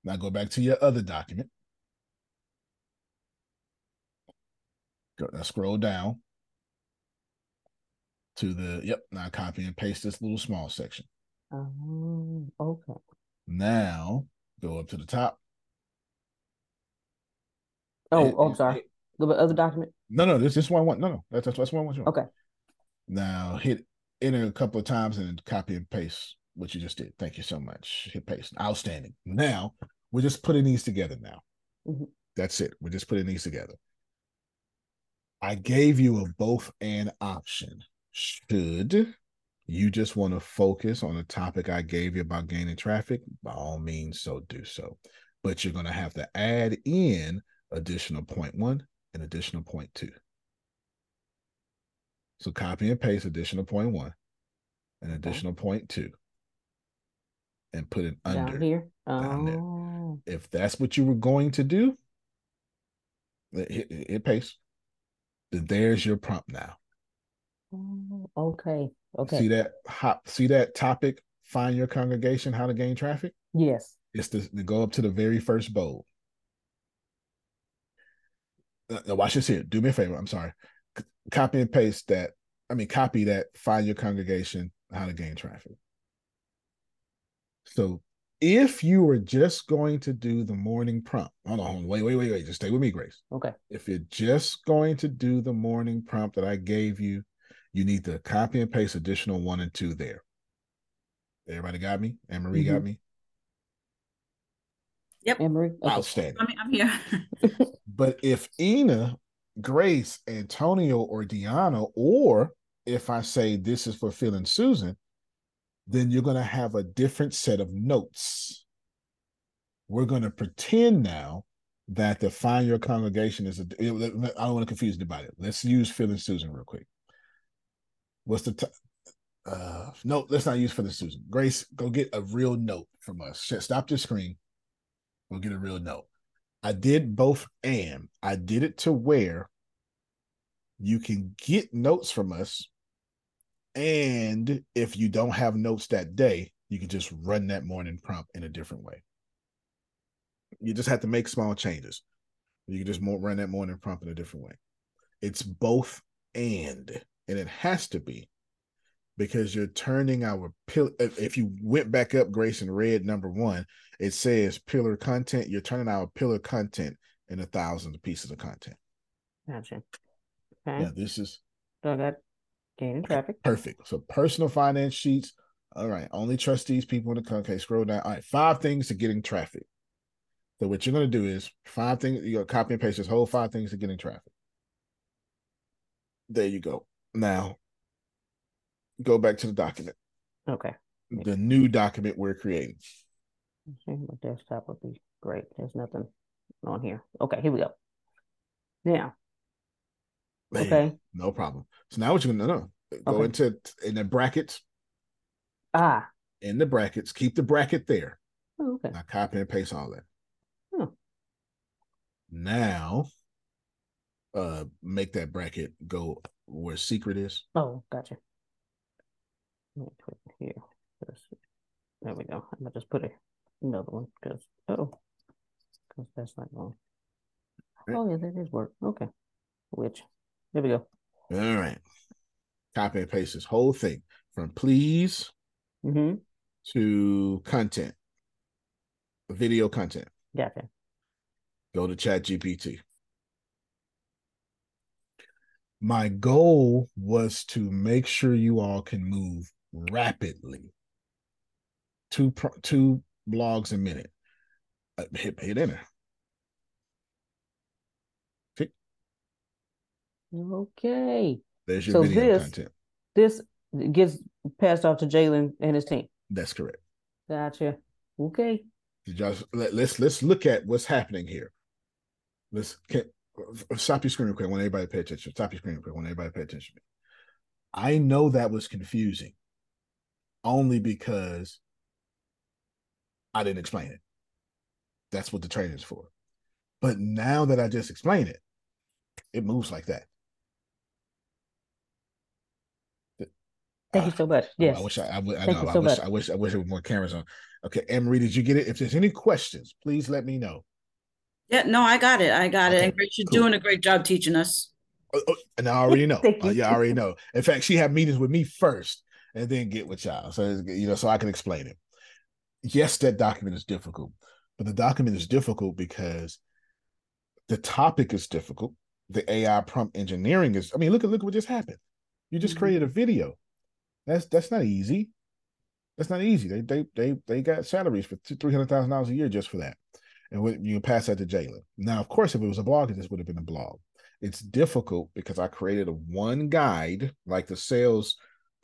Now go back to your other document. Go now scroll down to the yep. Now copy and paste this little small section. Um, okay. Now go up to the top. Oh, it, oh, I'm sorry. The other document. No, no, this this one. One, no, no, that's that's one. One. Okay. Now hit enter a couple of times and copy and paste what you just did. Thank you so much. Hit paste. Outstanding. Now we're just putting these together. Now mm-hmm. that's it. We're just putting these together. I gave you a both and option. Should you just want to focus on the topic I gave you about gaining traffic, by all means, so do so. But you're going to have to add in additional point one and additional point two. So copy and paste additional point one and additional okay. point two and put it under down here. Down oh. there. If that's what you were going to do, hit, hit paste then there's your prompt now. Oh, okay. Okay. See that hop see that topic, find your congregation, how to gain traffic? Yes. It's to, to go up to the very first bowl. Now watch this here. Do me a favor. I'm sorry. Copy and paste that. I mean, copy that. Find your congregation. How to gain traffic. So if you were just going to do the morning prompt, hold on, wait, wait, wait, wait, just stay with me, Grace. Okay. If you're just going to do the morning prompt that I gave you, you need to copy and paste additional one and two there. Everybody got me? Anne Marie mm-hmm. got me? Yep. Anne Marie. Okay. Outstanding. I'm, I'm here. but if Ina, Grace, Antonio, or Deanna, or if I say this is for Phil and Susan, then you're going to have a different set of notes. We're going to pretend now that the find your congregation is a. I don't want to confuse anybody. Let's use Phil and Susan real quick. What's the t- uh no, let's not use Phil and Susan. Grace, go get a real note from us. Stop the screen. We'll get a real note. I did both and I did it to where you can get notes from us and if you don't have notes that day, you can just run that morning prompt in a different way. You just have to make small changes. You can just run that morning prompt in a different way. It's both and, and it has to be because you're turning our pillar. If you went back up, Grace, and read number one, it says pillar content. You're turning our pillar content in a thousand pieces of content. Gotcha. Okay. Yeah, this is. So that Gaining traffic. Perfect. So personal finance sheets. All right. Only trust these people in the company. Okay, scroll down. All right. Five things to getting traffic. So what you're going to do is five things. You got copy and paste this whole five things to getting traffic. There you go. Now, go back to the document. Okay. The new document we're creating. Okay, my desktop will be Great. There's nothing on here. Okay, here we go. Now. Man, Okay. No problem. So now what you're gonna know? Go Okay. into in the brackets. Ah. In the brackets, keep the bracket there. Oh, okay. Now copy and paste all that. Hmm. Now, uh, make that bracket go where secret is. Oh, gotcha. Let me put it here. There we go. I'm gonna just put a, another one because oh, because that's not going. Oh yeah, that is work. Okay. Which there we go. All right. Copy and paste this whole thing from please Mm-hmm. to content, video content. Gotcha. Go to Chat GPT. My goal was to make sure you all can move rapidly. Two pro- two blogs a minute. Uh, hit hit enter. Tick. Okay. There's your So video this content. this gets passed off to Jalen and his team. That's correct. Gotcha. Okay. Y'all, let, let's let's look at what's happening here. Let's can, stop your screen real quick. I want everybody to pay attention. Stop your screen real quick. I want everybody to pay attention. I know that was confusing, only because I didn't explain it. That's what the training is for. But now that I just explained it, it moves like that. Thank you so much. Oh, Yes. I wish I, I, would- I Thank know. you I so wish much. I wish I wish there were more cameras on. Okay, Anne Marie, did you get it? If there's any questions, please let me know. Yeah, no, I got it. I got it. And Grace, you're cool. doing a great job teaching us. Oh, oh, and I already know. Uh, yeah, I already know. In fact, she had meetings with me first, and then get with y'all. So you know, so I can explain it. Yes, that document is difficult, but the document is difficult because the topic is difficult. The AI prompt engineering is. I mean, look at look at what just happened. You just mm-hmm. created a video. That's that's not easy. That's not easy. They they they they got salaries for three hundred thousand dollars a year just for that, and when you pass that to Jalen. Now, of course, if it was a blog, this would have been a blog. It's difficult because I created a one guide, like the sales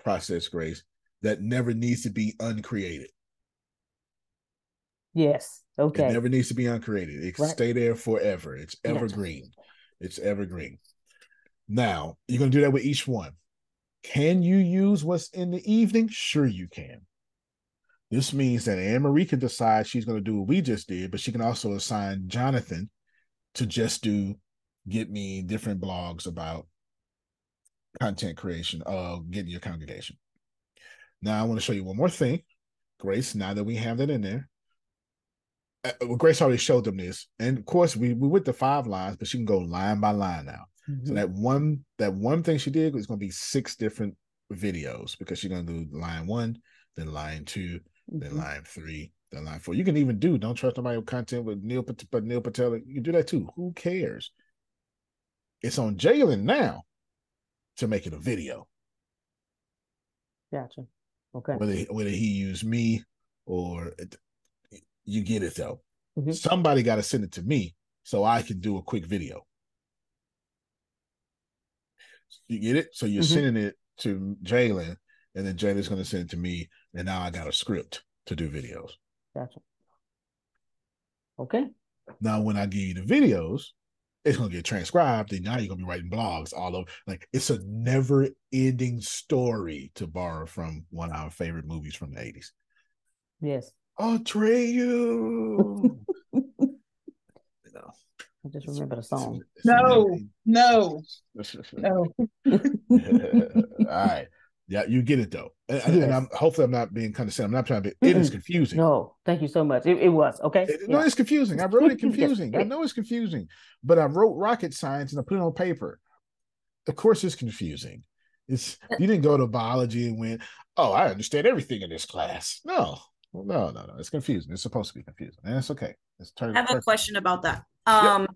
process, Grace, that never needs to be uncreated. Yes. Okay. It never needs to be uncreated. It can Right. stay there forever. It's evergreen. It's evergreen. Now, you're going to do that with each one. Can you use what's in the evening? Sure, you can. This means that Anne Marie can decide she's going to do what we just did, but she can also assign Jonathan to just do get me different blogs about content creation, uh, getting your congregation. Now, I want to show you one more thing, Grace. Now that we have that in there, uh, well, Grace already showed them this, and of course, we we went to five lines, but she can go line by line now. So Mhm. that one that one thing she did was going to be six different videos because she's going to do line one, then line 2 then Mhm. line three, then line four. You can even do don't trust nobody with content with Neil Pat- but Neil Patel. You can do that too. Who cares? It's on Jalen now to make it a video. Gotcha. Okay. Whether he- whether he used me or you get it though. Mhm. Somebody got to send it to me so I can do a quick video. You get it? So you're Mhm. sending it to Jalen, and then Jalen's going to send it to me, and now I got a script to do videos. Gotcha. Okay. Now, when I give you the videos, it's going to get transcribed, and now you're going to be writing blogs all over. Like it's a never-ending story, to borrow from one of our favorite movies from the '80s. Yes. I'll trade Atreyu. I just remember the song. No, no, no. All right. Yeah, you get it though. And, and- and I'm hopefully I'm not being kind of condescending. I'm not trying to be it is confusing. No, thank you so much. It, it was okay. No, Yeah. it's confusing. I wrote it Yes. confusing. I know it's confusing, but I wrote rocket science and I put it on paper. Of course, it's confusing. It's you didn't go to biology and went, oh, I understand everything in this class. No, no, no, no. It's confusing. It's supposed to be confusing, and it's okay. It's I totally have a perfect. question about that. Um,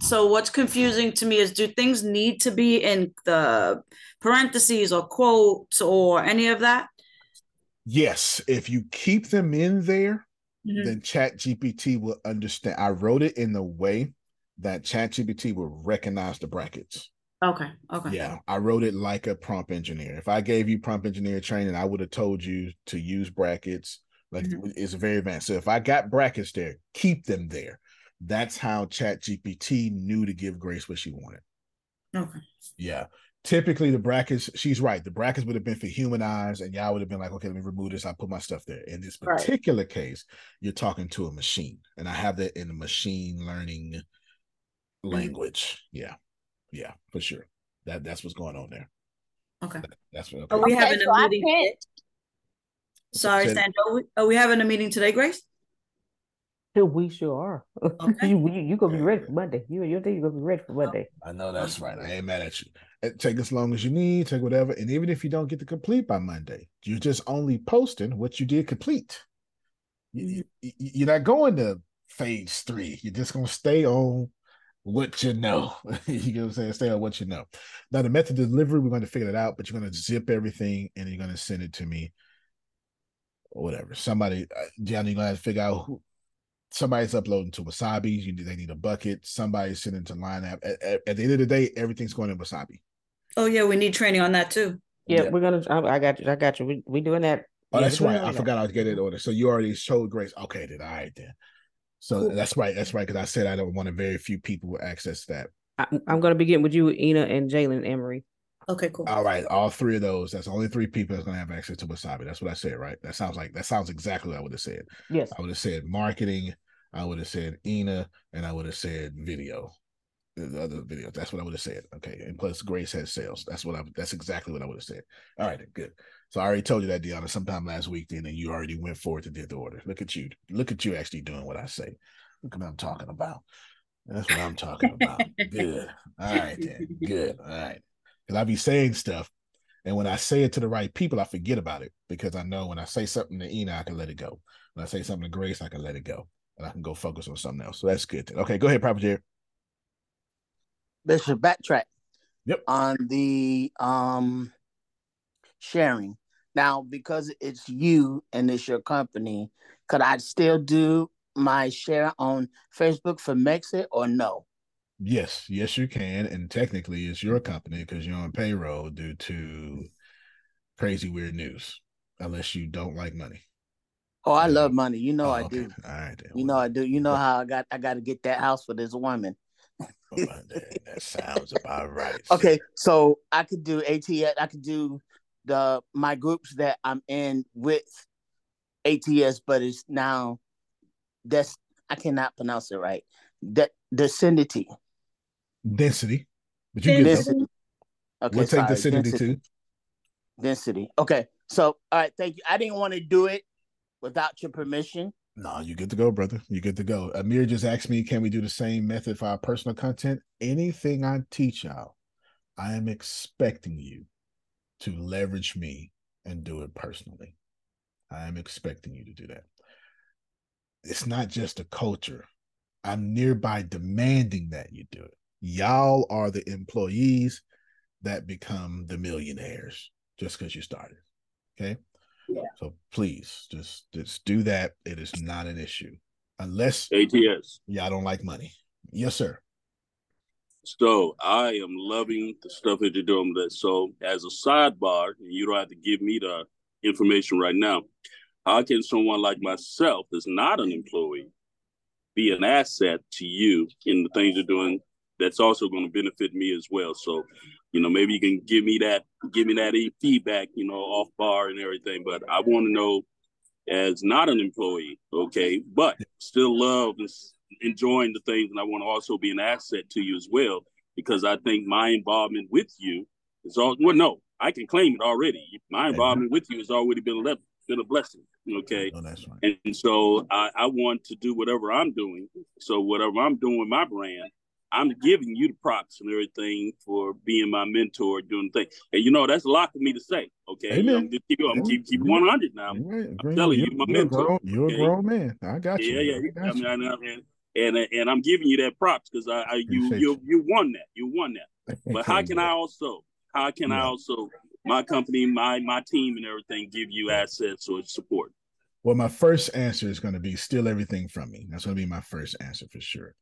so what's confusing to me is do things need to be in the parentheses or quotes or any of that? Yes, if you keep them in there, Mhm. then Chat GPT will understand. I wrote it in the way that Chat GPT will recognize the brackets. Okay, okay. Yeah, I wrote it like a prompt engineer. If I gave you prompt engineer training, I would have told you to use brackets, Like mm-hmm. it's very advanced. So if I got brackets there, keep them there. That's how Chat GPT knew to give Grace what she wanted. Okay. Yeah. Typically the brackets, she's right. The brackets would have been for human eyes, and y'all would have been like, okay, let me remove this. I put my stuff there. In this particular right. case, you're talking to a machine. And I have that in the machine learning language. Yeah. Yeah, for sure. That that's what's going on there. Okay. That, that's what okay. Are we having okay, a meeting? Sorry, Sandra. Are we, are we having a meeting today, Grace? We sure are. Okay. you, you, you gonna be ready for Monday. You you think you're gonna be ready for Monday. I know that's right. I ain't mad at you. Eh, take as long as you need, take whatever. And even if you don't get to complete by Monday, you're just only posting what you did complete. You, you, you're not going to phase three. You're just gonna stay on what you know. you know what I'm saying? Stay on what you know. Now the method of delivery, we're going to figure it out, but you're going to zip everything and you're going to send it to me or whatever. Somebody, uh, Johnny, you're going to have to figure out who, somebody's uploading to Wasabi. You need, they need a bucket. Somebody's sending to line At, at, at, the end of the day, everything's going in Wasabi. Oh yeah, we need training on that too. Yeah, yeah. we're gonna. I, I, got you. I got you. We we doing that. Oh, yeah, that's right. I forgot I'd get it order. So you already showed Grace. Okay, then all right then. So cool. that's right. That's right. Because I said I don't want a very few people access that. I, am going to be getting with you, Ina and Jalen Emery. Okay, cool. All right, all three of those. That's only three people that's going to have access to Wasabi. That's what I said, right? That sounds like that sounds exactly what I would have said. Yes, I would have said marketing. I would have said Ina, and I would have said video. The other videos. That's what I would have said. Okay, and plus Grace has sales. That's what I. That's exactly what I would have said. All right, good. So I already told you that, Deanna, sometime last week. Then, and you already went forward to did the order. Look at you. Look at you actually doing what I say. Look at what I'm talking about. That's what I'm talking about. Good. All right, then. Good. All right. Because I be saying stuff, and when I say it to the right people, I forget about it because I know when I say something to Ina, I can let it go. When I say something to Grace, I can let it go, and I can go focus on something else. So that's good. Okay, go ahead, Prophet Jared. Bishop, backtrack. Yep. On the um sharing. Now, because it's you and it's your company, could I still do my share on Facebook for Mexit or no? Yes, yes, you can. And technically, it's your company because you're on payroll due to crazy weird news, unless you don't like money. Oh, I love money. You know oh, I okay. do. All right. Then. You know I do. You know how I got I got to get that house for this woman. oh, that sounds about right. Okay, so I could do ATS. I could do the my groups that I'm in with ATS, but it's now that's I cannot pronounce it right. That density. Density. But you density. Okay. We'll take density, density too. Density. Okay. So all right, thank you. I didn't want to do it without your permission. No, you get to go, brother. You get to go. Amir just asked me, can we do the same method for our personal content? Anything I teach y'all, I am expecting you to leverage me and do it personally. I am expecting you to do that it's not just a culture. I'm nearby demanding that you do it. Y'all are the employees that become the millionaires just because you started. Okay. Yeah. So please just just do that. It is not an issue. Unless ATS. Y'all don't like money. Yes, sir. So I am loving the stuff that you're doing. That so as a sidebar, you don't have to give me the information right now. How can someone like myself, that's not an employee, be an asset to you in the things you're doing that's also going to benefit me as well? So, you know, maybe you can give me that, give me that feedback, you know, off bar and everything. But I want to know, as not an employee, okay, but still love and enjoying the things, and I want to also be an asset to you as well because I think my involvement with you is all. Well, no, I can claim it already. My involvement with you has already been a been a blessing. Okay. Oh, that's right. And so I, I want to do whatever I'm doing. So whatever I'm doing with my brand, I'm giving you the props and everything for being my mentor, doing things. And you know, that's a lot for me to say. Okay. Amen. I'm, keep, I'm keep, keep 100 now. Right. I'm telling you, my you're mentor. A grown, you're okay? a grown man. I got you. Yeah, yeah. I, I mean, I, and, and, and I'm giving you that props because I, I you you you won that. You won that. But how can I also how can yeah. I also my company, my my team, and everything give you assets or support? Well, my first answer is going to be steal everything from me. That's going to be my first answer for sure.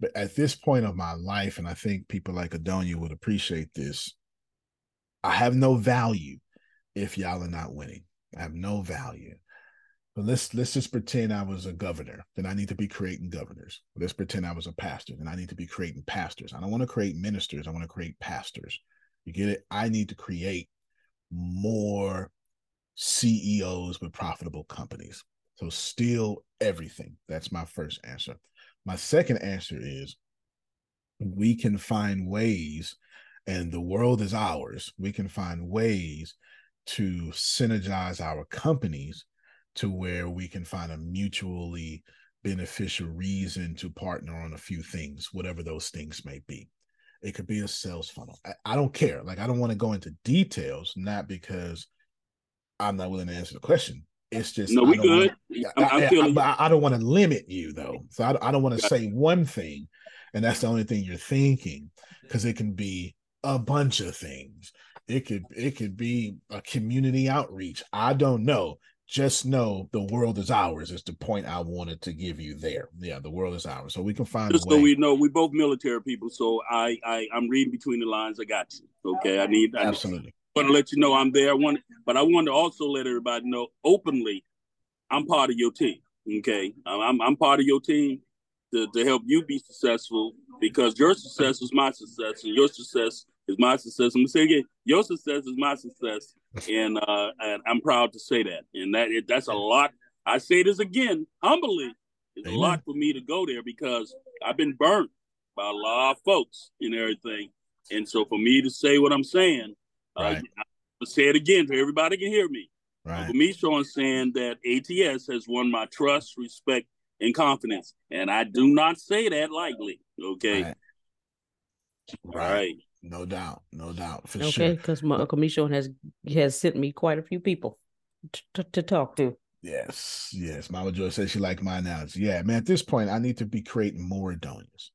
But at this point of my life, and I think people like Adonia would appreciate this, I have no value if y'all are not winning. I have no value. But let's let's just pretend I was a governor. Then I need to be creating governors. Let's pretend I was a pastor. Then I need to be creating pastors. I don't want to create ministers. I want to create pastors. You get it? I need to create more CEOs with profitable companies. So steal everything. That's my first answer. My second answer is we can find ways, and the world is ours. We can find ways to synergize our companies to where we can find a mutually beneficial reason to partner on a few things, whatever those things may be. It could be a sales funnel. I, I don't care. Like, I don't want to go into details, not because I'm not willing to answer the question. It's just no, we good. Want, I, I, I, don't want to limit you though, so I, I don't want to say one thing, and that's the only thing you're thinking, because it can be a bunch of things. It could it could be a community outreach. I don't know just know the world is ours is the point I wanted to give you there. Yeah, the world is ours. So we can find just so we know we both military people. So I, I I'm reading between the lines. I got you. Okay. I need I absolutely want to let you know I'm there. I want but I want to also let everybody know openly I'm part of your team. Okay. I'm I'm part of your team to, to help you be successful because your success is my success and your success is my success. I'm gonna say again, your success is my success, and uh, and I'm proud to say that. And that that's a lot. I say this again, humbly. It's Amen. a lot for me to go there because I've been burnt by a lot of folks and everything. And so for me to say what I'm saying, right. uh, I'll say it again so everybody can hear me. Right. For me, Sean, saying that ATS has won my trust, respect, and confidence, and I do not say that lightly. Okay. Right. right. No doubt, no doubt, for okay, sure. Okay, because my Uncle Michon has has sent me quite a few people to, to talk to. Yes, yes. Mama Joy says she liked my analogy. Yeah, man. At this point, I need to be creating more Adonias.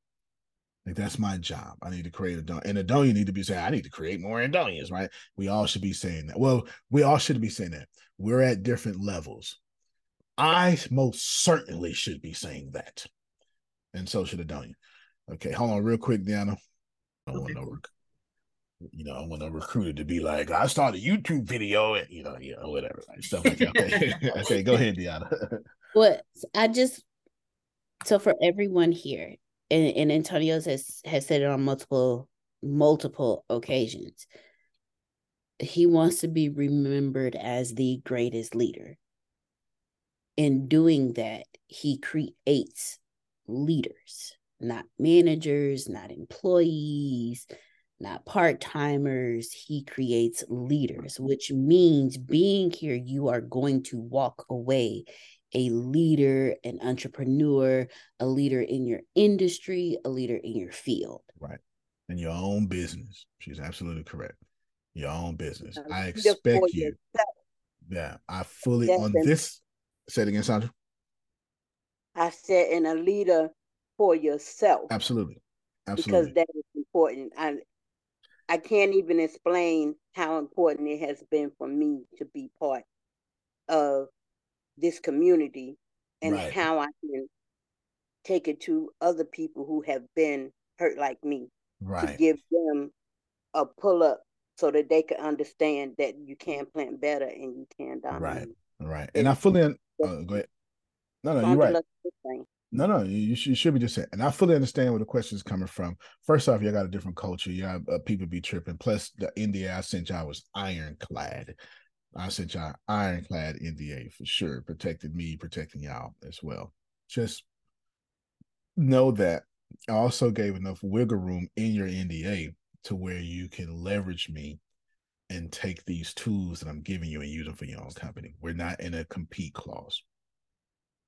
Like that's my job. I need to create a don, and a don you need to be saying, I need to create more Adonias, right? We all should be saying that. Well, we all should be saying that. We're at different levels. I most certainly should be saying that, and so should Adonia. Okay, hold on, real quick, Deanna. I don't want no you know, I want a recruiter to be like, I started a YouTube video and you know, you know, whatever, like stuff like that. Okay, okay, go ahead, Deanna. well, I just so for everyone here, and, and Antonio has has said it on multiple multiple occasions. He wants to be remembered as the greatest leader. In doing that, he creates leaders, not managers, not employees, not part timers. He creates leaders, which means being here, you are going to walk away a leader, an entrepreneur, a leader in your industry, a leader in your field. Right. In your own business. She's absolutely correct. Your own business. Um, I expect you. Yeah. I fully on this. Say it again, Sandra. I said, in a leader for yourself. Absolutely. Absolutely. Because that is important. I I can't even explain how important it has been for me to be part of this community and right. how I can take it to other people who have been hurt like me right. to give them a pull up so that they can understand that you can plant better and you can dominate. Right, right. And I fully uh, go ahead. No, no, you're right. No, no, you, should, you should be just saying. And I fully understand where the question is coming from. First off, you got a different culture. You got uh, people be tripping. Plus, the NDA I sent y'all was ironclad. I sent y'all ironclad NDA for sure, protected me, protecting y'all as well. Just know that I also gave enough wiggle room in your NDA to where you can leverage me and take these tools that I'm giving you and use them for your own company. We're not in a compete clause.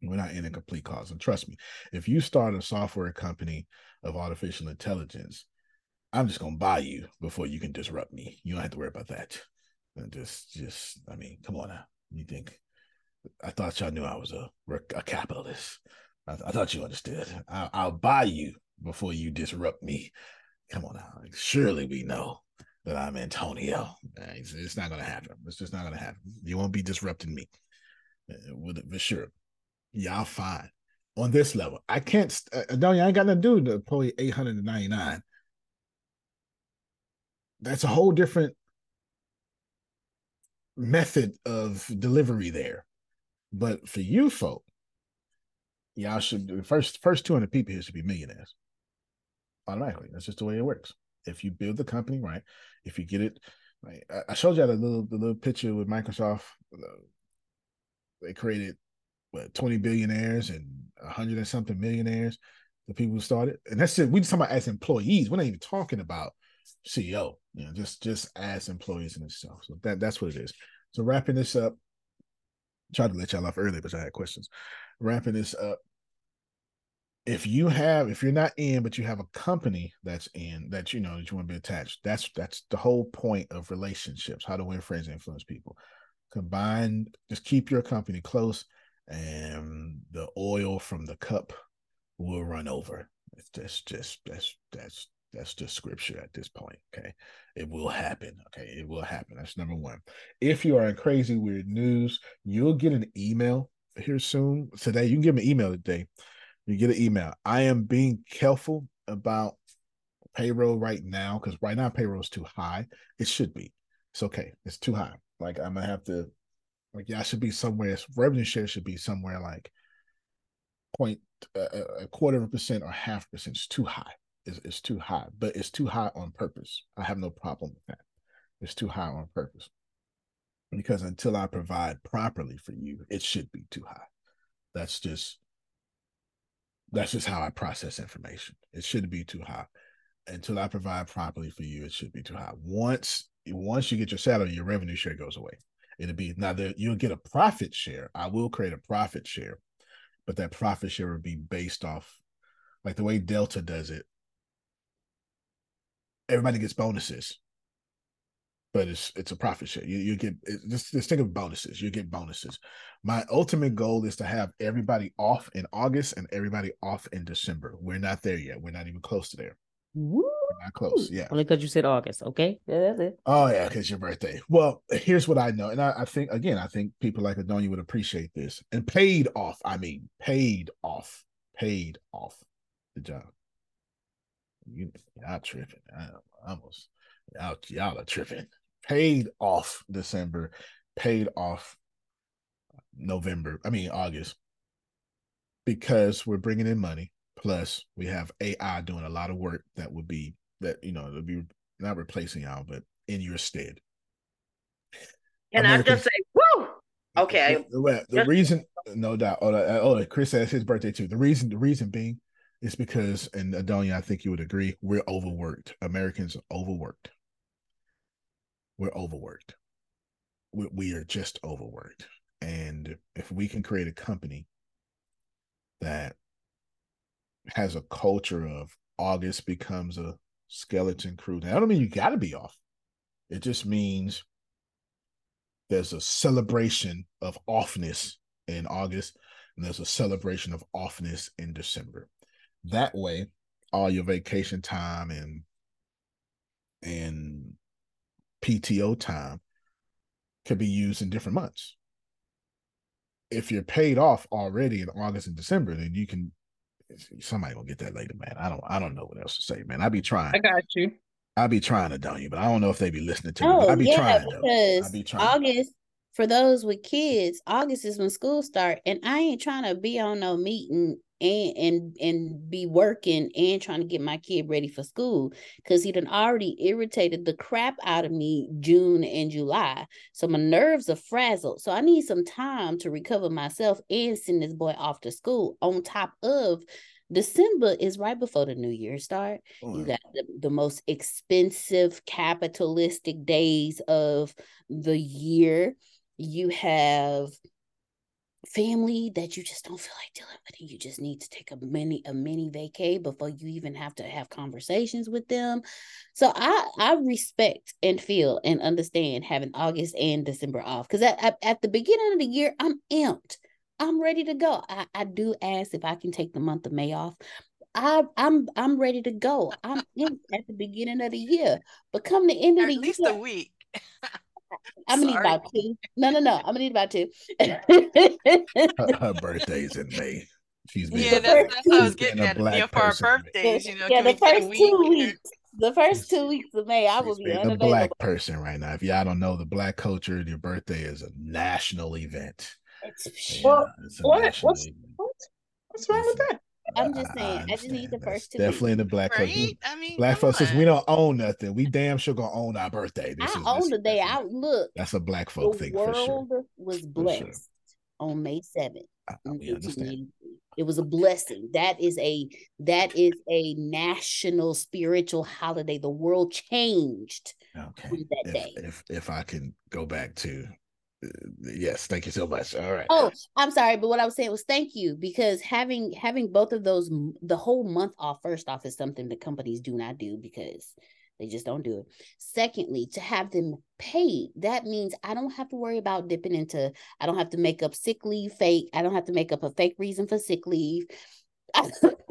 We're not in a complete clause. And trust me, if you start a software company of artificial intelligence, I'm just gonna buy you before you can disrupt me. You don't have to worry about that. And just, just, I mean, come on now. You think? I thought y'all knew I was a a capitalist. I, I thought you understood. I, I'll buy you before you disrupt me. Come on now. Surely we know that I'm Antonio. It's, it's not gonna happen. It's just not gonna happen. You won't be disrupting me. Uh, for sure y'all fine on this level. I can't. Uh, no, I ain't got nothing to do with and ninety nine. That's a whole different method of delivery there. But for you folk, y'all should the first first 200 people here should be millionaires automatically. That's just the way it works. If you build the company right, if you get it right, I showed you the little the little picture with Microsoft. Uh, they created what 20 billionaires and a hundred and something millionaires. The people who started, and that's it. We just talking about as employees. We're not even talking about CEO. You know, just just as employees in itself. So that that's what it is. So wrapping this up, tried to let y'all off early, but I had questions. Wrapping this up, if you have if you're not in but you have a company that's in that you know that you want to be attached that's that's the whole point of relationships how to win friends and influence people combine just keep your company close and the oil from the cup will run over it's just just that's that's that's just scripture at this point okay it will happen okay it will happen that's number one if you are in crazy weird news you'll get an email here soon today you can give me an email today you get an email. I am being careful about payroll right now because right now payroll is too high. It should be. It's okay. It's too high. Like I'm gonna have to. Like yeah, I should be somewhere. Revenue share should be somewhere like point uh, a quarter of a percent or half percent. It's too high. It's, it's too high, but it's too high on purpose. I have no problem with that. It's too high on purpose because until I provide properly for you, it should be too high. That's just that's just how I process information. It shouldn't be too high. Until I provide properly for you, it should be too high. Once once you get your salary, your revenue share goes away. It'll be now that you'll get a profit share. I will create a profit share, but that profit share will be based off like the way Delta does it. Everybody gets bonuses but it's it's a profit share. You you get just just think of bonuses. You get bonuses. My ultimate goal is to have everybody off in August and everybody off in December. We're not there yet. We're not even close to there. Woo! We're not close. Yeah. Only because you said August. Okay. Yeah, that's it. Oh yeah, because your birthday. Well, here's what I know, and I, I think again, I think people like Adonia would appreciate this. And paid off. I mean, paid off. Paid off the job. You, y'all tripping. I almost y'all, y'all are tripping paid off December, paid off November, I mean August, because we're bringing in money. Plus, we have AI doing a lot of work that would be that you know it'll be not replacing y'all, but in your stead. Can American, I just say, woo? Okay. The, the just, reason, no doubt. Oh, uh, oh, Chris says his birthday too. The reason, the reason being, is because, and uh, Adonia, I think you would agree, we're overworked. Americans are overworked we're overworked. We, we are just overworked. And if we can create a company that has a culture of August becomes a skeleton crew. Now, I don't mean you got to be off. It just means there's a celebration of offness in August, and there's a celebration of offness in December. That way, all your vacation time and and PTO time could be used in different months. If you're paid off already in August and December, then you can somebody will get that later, man. I don't I don't know what else to say, man. I be trying. I got you. I be trying to done you, but I don't know if they be listening to oh, me. I be yeah, trying because I be trying. August for those with kids, August is when school start, and I ain't trying to be on no meeting and and and be working and trying to get my kid ready for school because he done already irritated the crap out of me June and July. So my nerves are frazzled. So I need some time to recover myself and send this boy off to school. On top of December is right before the new year start. Oh, you got the, the most expensive capitalistic days of the year. You have family that you just don't feel like dealing with and you just need to take a mini a mini vacay before you even have to have conversations with them so i i respect and feel and understand having august and december off because at, at, at, the beginning of the year i'm amped i'm ready to go I, I do ask if i can take the month of may off I, I'm I'm ready to go. I'm at the beginning of the year, but come the end of the year, at least a week. I'm gonna need about two. No, no, no. I'm gonna need about two. her, her birthday's in May. She's been yeah, that's, that's how I was getting at. Yeah, for our birthdays, you know. Yeah, the first two weeks. The first two weeks of May, I will be the black person right now. If y'all don't know, the black culture, your birthday is a national event. What? What? What's what? What's wrong with that? I'm just saying. I, just need the first two. Definitely in the black folks. Right? I mean, Black folks, since we don't own nothing, we damn sure gonna own our birthday. This I is own this- the day I Look, that's a black folk thing for sure. The world was blessed on May seventh. we understand. It was a blessing. That is a that is a national spiritual holiday. The world changed Okay. that If, day. if if I can go back to yes, thank you so much. All right. Oh, I'm sorry, but what I was saying was thank you because having having both of those the whole month off first off is something that companies do not do because they just don't do it. Secondly, to have them paid, that means I don't have to worry about dipping into I don't have to make up sick leave fake. I don't have to make up a fake reason for sick leave.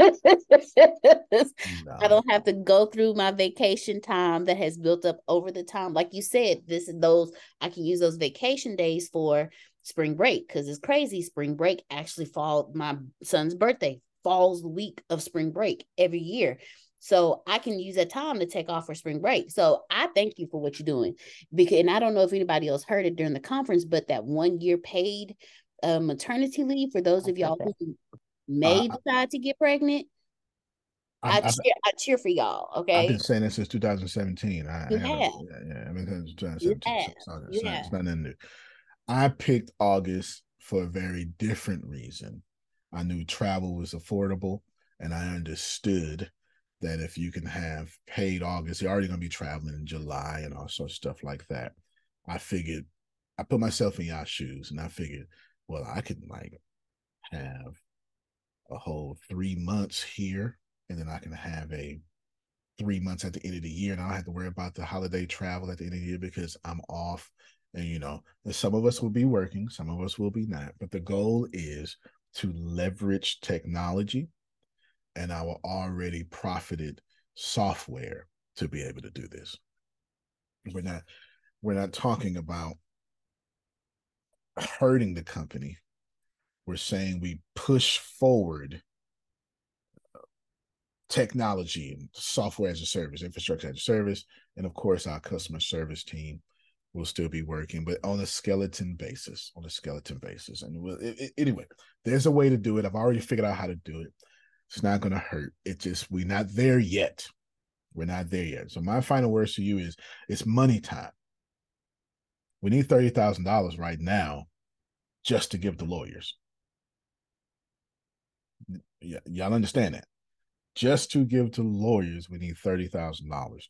I don't have to go through my vacation time that has built up over the time. Like you said, this is those I can use those vacation days for spring break because it's crazy. Spring break actually fall my son's birthday falls the week of spring break every year. So I can use that time to take off for spring break. So I thank you for what you're doing. Because and I don't know if anybody else heard it during the conference, but that one year paid uh, maternity leave for those of y'all who may Uh, decide to get pregnant. I, I've- I've- cheer, I cheer for y'all. Okay. I've been saying this since 2017. I, You I Yeah, yeah, I've been saying it since You have. so it's You it's not- it's nothing new. I picked August for a very different reason. I knew travel was affordable, and I understood that if you can have paid August, you're already going to be traveling in July and all sorts of stuff like that. I figured, I put myself in y'all's shoes, and I figured, well, I could like have a whole three months here, and then I can have a three months at the end of the year, and I don't have to worry about the holiday travel at the end of the year because I'm off. And you know, some of us will be working, some of us will be not. But the goal is to leverage technology and our already profited software to be able to do this. We're not we're not talking about hurting the company. We're saying we push forward technology and software as a service, infrastructure as a service, and of course our customer service team will still be working, but on a skeleton basis. On a skeleton basis, and we'll, it, it- anyway, there's a way to do it. I've already figured out how to do it. It's not going to hurt. It just we're not there yet. We're not there yet. So my final words to you is: it's money time. We need thirty thousand dollars right now, just to give the lawyers. Y- y'all understand that? Just to give to lawyers, we need thirty thousand dollars.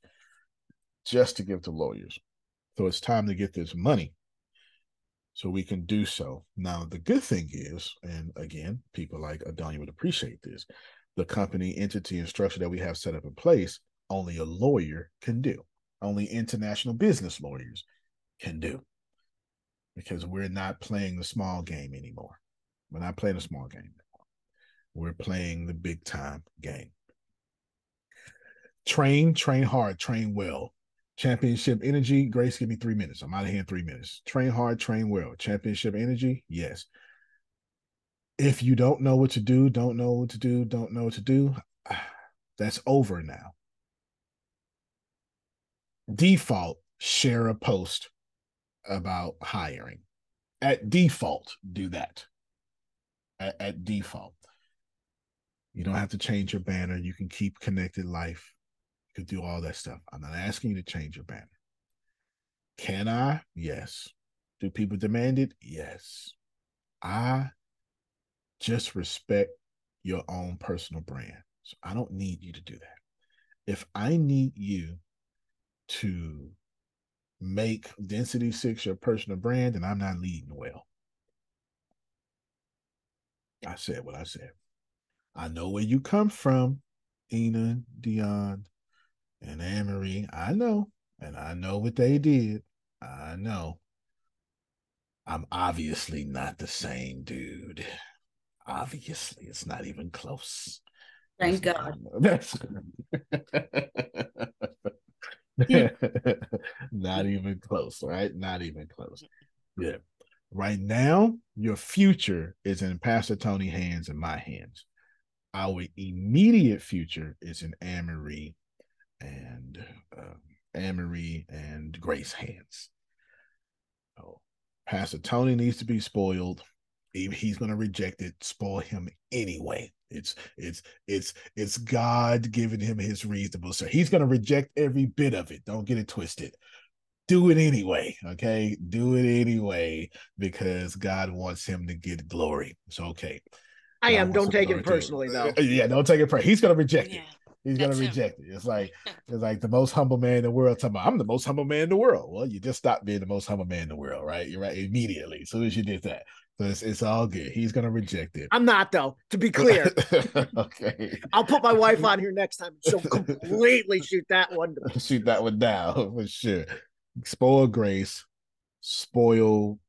Just to give to lawyers. So it's time to get this money so we can do so. Now, the good thing is, and again, people like Adonia would appreciate this, the company entity and structure that we have set up in place, only a lawyer can do. Only international business lawyers can do. Because we're not playing the small game anymore. We're not playing a small game. We're playing the big time game. Train, train hard, train well. Championship energy, Grace, give me three minutes. I'm out of here in three minutes. Train hard, train well. Championship energy, yes. If you don't know what to do, don't know what to do, don't know what to do, that's over now. Default, share a post about hiring. At default, do that. At, at default. You don't have to change your banner. You can keep connected life. You can do all that stuff. I'm not asking you to change your banner. Can I? Yes. Do people demand it? Yes. I just respect your own personal brand. So I don't need you to do that. If I need you to make Density Six your personal brand, then I'm not leading well. I said what I said. I know where you come from, Ina, Dion, and Anne Marie. I know, and I know what they did. I know. I'm obviously not the same dude. Obviously, it's not even close. Thank God. That's not even close, right? Not even close. Yeah. Right now, your future is in Pastor Tony hands and my hands. Our immediate future is in Anne Marie and um, Anne Marie and Grace hands. Oh, Pastor Tony needs to be spoiled. he, he's going to reject it, spoil him anyway. It's it's it's it's God giving him his reasonable so he's going to reject every bit of it. Don't get it twisted. Do it anyway, okay? Do it anyway because God wants him to get glory. It's okay. I am. Don't take it personally, though. Uh, Yeah, don't take it personally. He's going to reject Yeah, it. He's going that's to him. reject it. It's like it's like the most humble man in the world. Talking about, I'm the most humble man in the world. Well, you just stopped being the most humble man in the world, right? You're right immediately. As soon as you did that, so it's, it's all good. He's going to reject it. I'm not though. To be clear, okay. I'll put my wife on here next time. She'll completely shoot that one. Shoot that one down for sure. Spoil Grace, spoil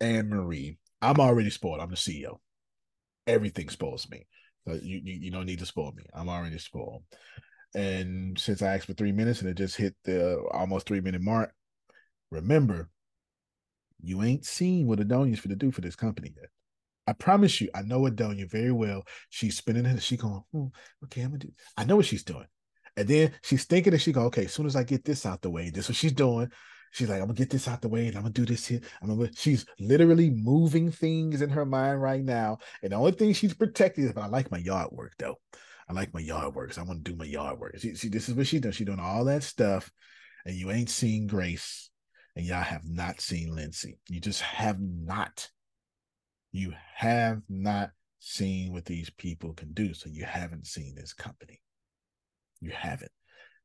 Anne Marie. I'm already spoiled. I'm the CEO. Everything spoils me. You, you you don't need to spoil me. I'm already spoiled. And since I asked for three minutes and it just hit the almost three minute mark, remember, you ain't seen what Adonia's for to do for this company yet. I promise you, I know Adonia very well. She's spinning it. She going, hmm, okay, I'm gonna do. I know what she's doing. And then she's thinking that she go, okay, as soon as I get this out the way, this is what she's doing. She's like, I'm gonna get this out the way and I'm gonna do this here. I'm gonna she's literally moving things in her mind right now. And the only thing she's protecting is, but I like my yard work though. I like my yard work. So I want to do my yard work. See, see, this is what she does. She's doing all that stuff, and you ain't seen Grace, and y'all have not seen Lindsay. You just have not. You have not seen what these people can do. So you haven't seen this company. You haven't.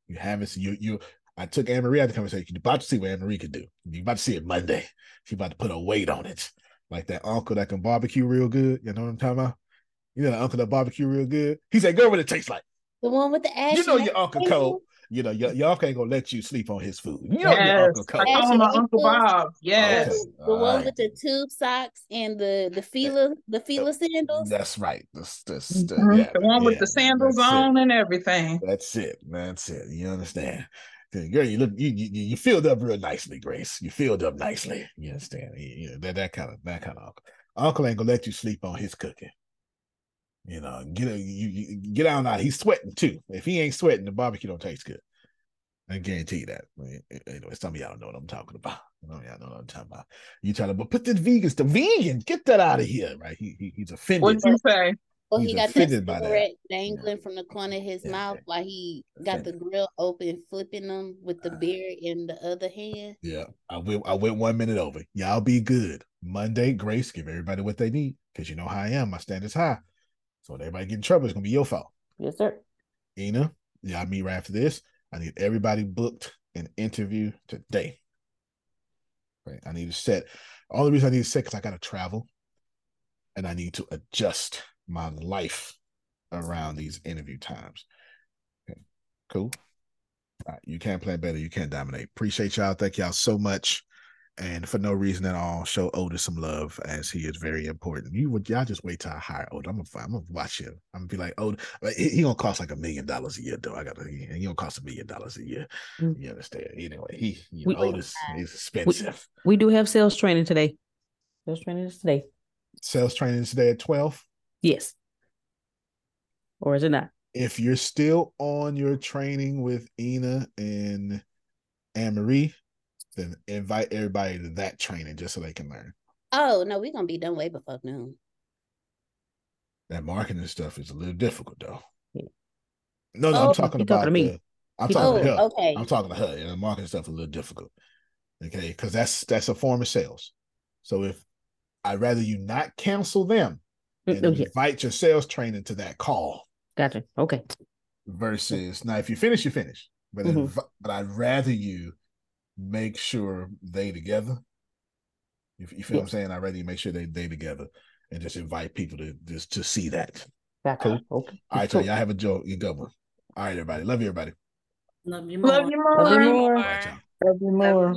You haven't seen you you I took Anne Marie out of the conversation. You're about to see what Anne Marie can do. You're about to see it Monday. She's about to put a weight on it. Like that uncle that can barbecue real good. You know what I'm talking about? You know the uncle that barbecue real good. He said, "Girl, what it tastes like." The one with the ash. You know your uncle everything? Cole. You know your, your uncle ain't gonna let you sleep on his food. You know your Yes, uncle Cole. I call him my Uncle Bob. Yes. Okay, The all one right. with the tube socks and the the Fila the Fila sandals. That's right. This, this, the, Mhm. yeah, the one with the sandals that's it. on and everything. That's it. That's it. You understand? Girl, you look you you, you filled up real nicely, Grace. You filled up nicely. You understand? You- you- that that kind of that kind of uncle. Uncle ain't gonna let you sleep on his cooking. You know, get a, you, you get out now. He's sweating too. If he ain't sweating, the barbecue don't taste good. I guarantee you that. Anyway, some of y'all know what I'm talking about. Some of y'all know what I'm talking about. You trying to but put the vegans, the vegan, get that out of here, right? He, he he's offended. What'd you say? Well, He's he got that offended by that. cigarette dangling from the corner of his mouth while he got the grill open, flipping them with the ah. beer in the other hand. Yeah, I went. I went one minute over. Y'all be good. Monday, Grace, give everybody what they need because you know how I am. My standards high. So when everybody get in trouble, it's gonna be your fault. Yes, sir. Ina, y'all meet right after this. I need everybody booked an interview today. Right, I need to set. All the reason I need to set because I gotta travel, and I need to adjust my life around these interview times. Okay, cool. Right, you can't play better. You can't dominate. Appreciate y'all. Thank y'all so much. And for no reason at all, show Otis some love as he is very important. You would y'all just wait till I hire Otis. I'm gonna I'm gonna watch him. I'm gonna be like, oh, he, he gonna cost like a million dollars a year though. I gotta he, he gonna cost a million dollars a year. Mm. You understand? Anyway, he you We- know, Otis is We, expensive. we do have sales training today. Sales training is today. Sales training is today at 12. Yes. Or is it not? If you're still on your training with Ina and Anne Marie, then invite everybody to that training just so they can learn. Oh no, we're gonna be done way before noon. That marketing stuff is a little difficult though. No, no, Oh, I'm talking he talking about to me. the- I'm He talking to oh, her. Oh, okay. I'm talking to her. And the marketing stuff is a little difficult. Okay, because that's that's a form of sales. So if I'd rather you not cancel them and okay. invite your sales trainer to that call Gotcha. Okay. versus now if you finish, you finish. But Mhm. invi- but I'd rather you make sure they together. You, you feel what I'm saying? I'd rather you make sure they they together and just invite people to just to see that. Gotcha. Cool. Okay. All right, Cool. y'all, y'all have a joke. You good one. All right, everybody. Love you, everybody. Love you Love more. you Love you more. more. All right, y'all. Love you more.